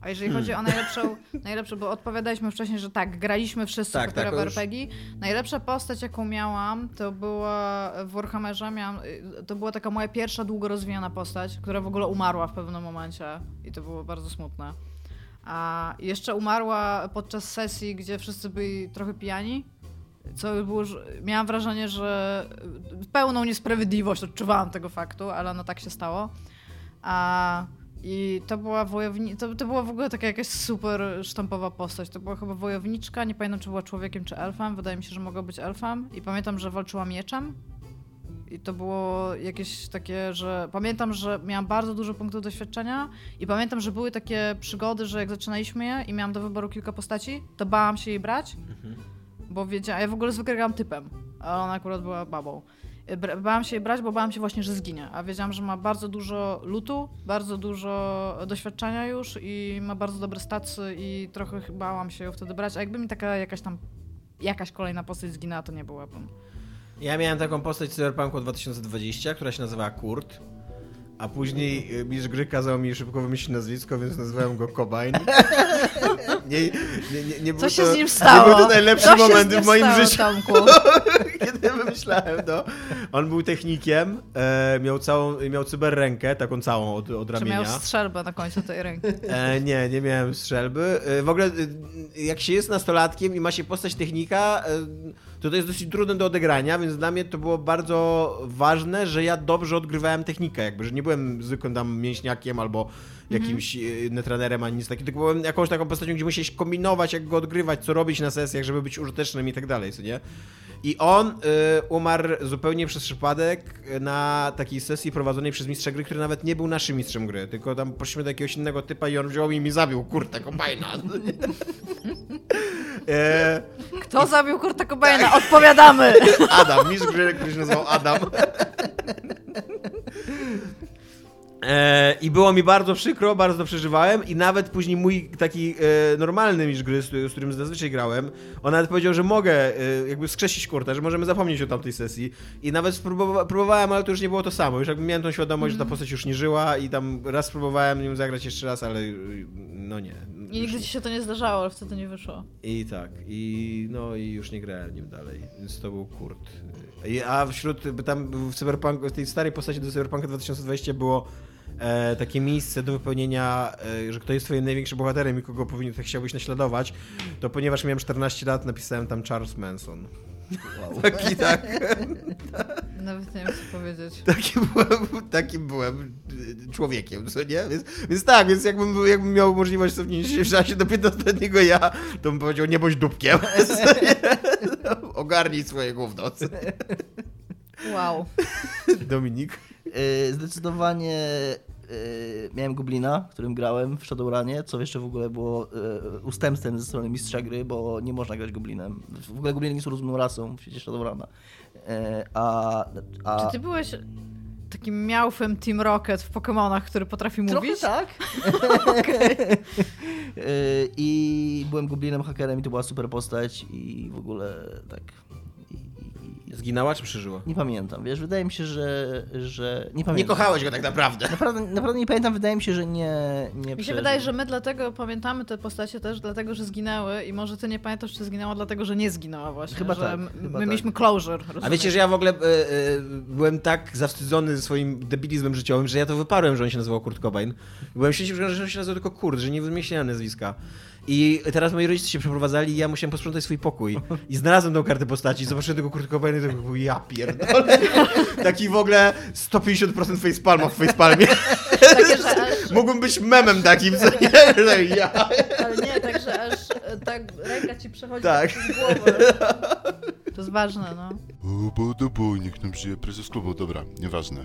A jeżeli chodzi o najlepszą, najlepszą, bo odpowiadaliśmy wcześniej, że tak, graliśmy wszyscy Tak, tak, już. RPG. Najlepsza postać, jaką miałam, to była w Warhammerze, miałam, y, to była taka moja pierwsza długo rozwijana postać, która w ogóle umarła w pewnym momencie i to było bardzo smutne. A jeszcze umarła podczas sesji, gdzie wszyscy byli trochę pijani. Co było, miałam wrażenie, że pełną niesprawiedliwość odczuwałam tego faktu, ale no tak się stało. A, I to była wojowni... to, to była w ogóle taka jakaś super sztampowa postać. To była chyba wojowniczka, nie pamiętam czy była człowiekiem czy elfem. Wydaje mi się, że mogła być elfem. I pamiętam, że walczyła mieczem. I to było jakieś takie, że pamiętam, że miałam bardzo dużo punktów doświadczenia i pamiętam, że były takie przygody, że jak zaczynaliśmy je i miałam do wyboru kilka postaci, to bałam się jej brać, bo wiedziałam, ja w ogóle zwykle grałam typem, a ona akurat była babą. Bałam się brać, bo bałam się właśnie, że zginie, a wiedziałam, że ma bardzo dużo lutu, bardzo dużo doświadczenia już i ma bardzo dobre stacy i trochę ch- bałam się ją wtedy brać, a jakby mi taka jakaś tam, jakaś kolejna postać zginęła, to nie byłabym. Ja miałem taką postać w Cyberpunku 2020, która się nazywała Kurt. A później y, mistrz gry kazał mi szybko wymyślić nazwisko, więc nazwałem go Cobain. Nie, nie, nie, nie Co się to, z nim stało? Nie był to najlepszy Co moment w moim stało, życiu. Tomku? Kiedy wymyślałem to. On był technikiem, e, miał całą, miał cyberrękę, taką całą od, od Czy ramienia. miał strzelbę na końcu tej ręki? E, nie, nie miałem strzelby. E, w ogóle, e, jak się jest nastolatkiem i ma się postać technika, e, to to jest dosyć trudne do odegrania, więc dla mnie to było bardzo ważne, że ja dobrze odgrywałem technikę, jakby, że nie byłem zwykłym tam mięśniakiem albo jakimś mm netranerem ani nic takiego, tylko byłem jakąś taką postacią, gdzie musiałeś kombinować, jak go odgrywać, co robić na sesjach, żeby być użytecznym i tak dalej, co nie? I on y, umarł zupełnie przez przypadek na takiej sesji prowadzonej przez mistrza gry, który nawet nie był naszym mistrzem gry, tylko tam poszliśmy do jakiegoś innego typa i on wziął i mi zabił, kurde, kombajna. e, Kto zabił Kurta Cobaina? Odpowiadamy! Adam, mistrz gry, który się nazywał Adam. E, I było mi bardzo przykro, bardzo przeżywałem i nawet później mój taki e, normalny mistrz gry, z, którym zazwyczaj grałem, on nawet powiedział, że mogę e, jakby skrzesić kurta, że możemy zapomnieć o tamtej sesji i nawet próbowałem, ale to już nie było to samo, już jakby miałem tą świadomość, że ta postać już nie żyła i tam raz spróbowałem nią zagrać jeszcze raz, ale e, no nie. I nigdy ci się to nie zdarzało, ale wtedy nie wyszło. I tak, i no i już nie grałem nim dalej, więc to był Kurt. A wśród, tam w Cyberpunk, w tej starej postaci do Cyberpunka 2020 było e, takie miejsce do wypełnienia, e, że kto jest twoim największym bohaterem i kogo powinien, tak chciałbyś naśladować, to ponieważ miałem 14 lat, napisałem tam Charles Manson. Taki tak. Nawet nie wiem co powiedzieć. Taki byłem, takim byłem y, człowiekiem, co nie? Więc, więc tak, więc jakbym, był- jakbym miał możliwość cofnięcia się w czasie do 15-letniego ja, to bym powiedział, nie bądź dupkiem. Ogarnij swoje gówno. Wow. Dominik? Y, Zdecydowanie y, miałem Goblina, którym grałem w Shadowrunie, co jeszcze w ogóle było y, ustępstwem ze strony mistrza gry, bo nie można grać Goblinem. W ogóle Gobliny nie są rozumną rasą w świecie Shadowruna. A, a... Czy ty byłeś takim miałfem Team Rocket w Pokémonach, który potrafi Trochę mówić? tak. Okej. Y, I byłem goblinem hakerem i to była super postać i w ogóle tak. Zginęła czy przeżyła? Nie pamiętam, wiesz, wydaje mi się, że, że nie Nie pamiętam. kochałeś go tak naprawdę. Naprawdę, naprawdę nie pamiętam, wydaje mi się, że nie, nie Mi się wydaje, że my dlatego pamiętamy te postacie też dlatego, że zginęły i może ty nie pamiętasz, czy zginęła dlatego, że nie zginęła właśnie. Chyba że tak, chyba my tak. mieliśmy closure. A wiecie, że ja w ogóle e, e, byłem tak zawstydzony ze swoim debilizmem życiowym, że ja to wyparłem, że on się nazywał Kurt Cobain. Byłem szczęśliwy, że on się nazywał tylko Kurt, że nie wymyśliłem nazwiska. I teraz moi rodzice się przeprowadzali i ja musiałem posprzątać swój pokój. I znalazłem tą kartę postaci, zobaczyłem tego Kurt Cobaina i to był ja pierdolę. Taki w ogóle 150% facepalma w facepalmie. Takie, że aż... Mógłbym być memem takim, co nie? Że ja. Ale nie, także aż e, tak ręka ci przechodzi Tak. przez głowę. To jest ważne, no. O, bo do bo, niech nam żyje prezes klubu. Dobra, nieważne.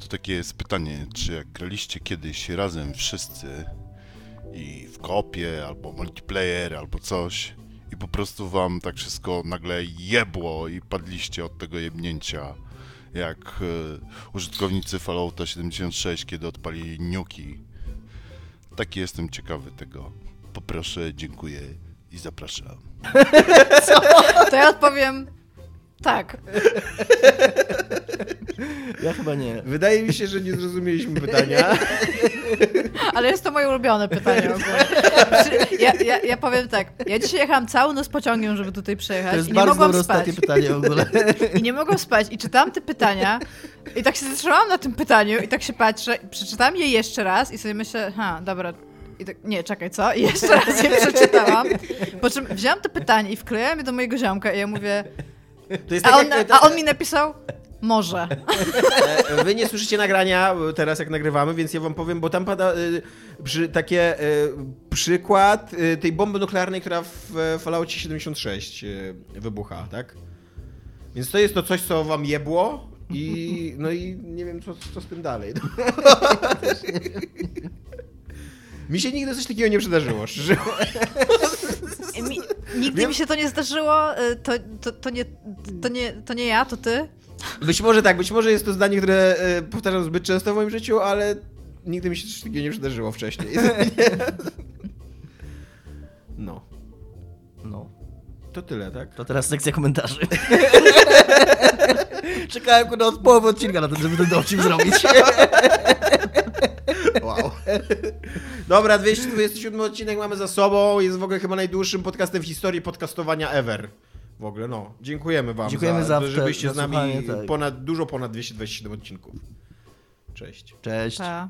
To takie jest pytanie, czy jak graliście kiedyś razem wszyscy i w kopie, albo multiplayer, albo coś i po prostu wam tak wszystko nagle jebło i padliście od tego jebnięcia, jak e, użytkownicy Fallouta 76, kiedy odpalili niuki. Taki jestem ciekawy tego. Poproszę, dziękuję i zapraszam. Co? To ja odpowiem tak. Ja chyba nie. Wydaje mi się, że nie zrozumieliśmy pytania. Ale jest to moje ulubione pytanie Ja, ja, ja powiem tak, ja dzisiaj jechałam całą noc pociągiem, żeby tutaj przejechać To jest i nie mogłam spać. pytanie w ogóle. I nie mogłam spać i czytałam te pytania i tak się zatrzymałam na tym pytaniu i tak się patrzę, i przeczytałam je jeszcze raz i sobie myślę, ha, dobra, i tak, nie, czekaj, co? I jeszcze raz je przeczytałam. Po czym wzięłam to pytanie i wklejałam je do mojego ziomka i ja mówię, A tak on, jak- a on mi napisał, może. E, Wy nie słyszycie nagrania e, teraz, jak nagrywamy, więc ja wam powiem, bo tam pada y, przy, takie y, przykład y, tej bomby nuklearnej, która w e, Falloutie 76 y, wybucha, tak? Więc to jest to coś, co wam jebło i no i nie wiem, co, co z tym dalej. Mi się nigdy coś takiego nie przydarzyło, szczerze. Mi, nigdy mi się to nie zdarzyło, y, to, to, to, nie, to, nie, to nie ja, to ty. Być może tak, być może jest to zdanie, które e, powtarzam zbyt często w moim życiu, ale nigdy mi się coś takiego nie przydarzyło wcześniej. No. No. To tyle, tak? To teraz sekcja komentarzy. Czekałem kurde od połowy odcinka na to, żeby ten dowcip zrobić. Wow. Dobra, 227 odcinek mamy za sobą. Jest w ogóle chyba najdłuższym podcastem w historii podcastowania ever. W ogóle, no. Dziękujemy wam Dziękujemy za, za żebyście za z nami tak. ponad, dużo ponad 227 odcinków. Cześć. Cześć. Pa.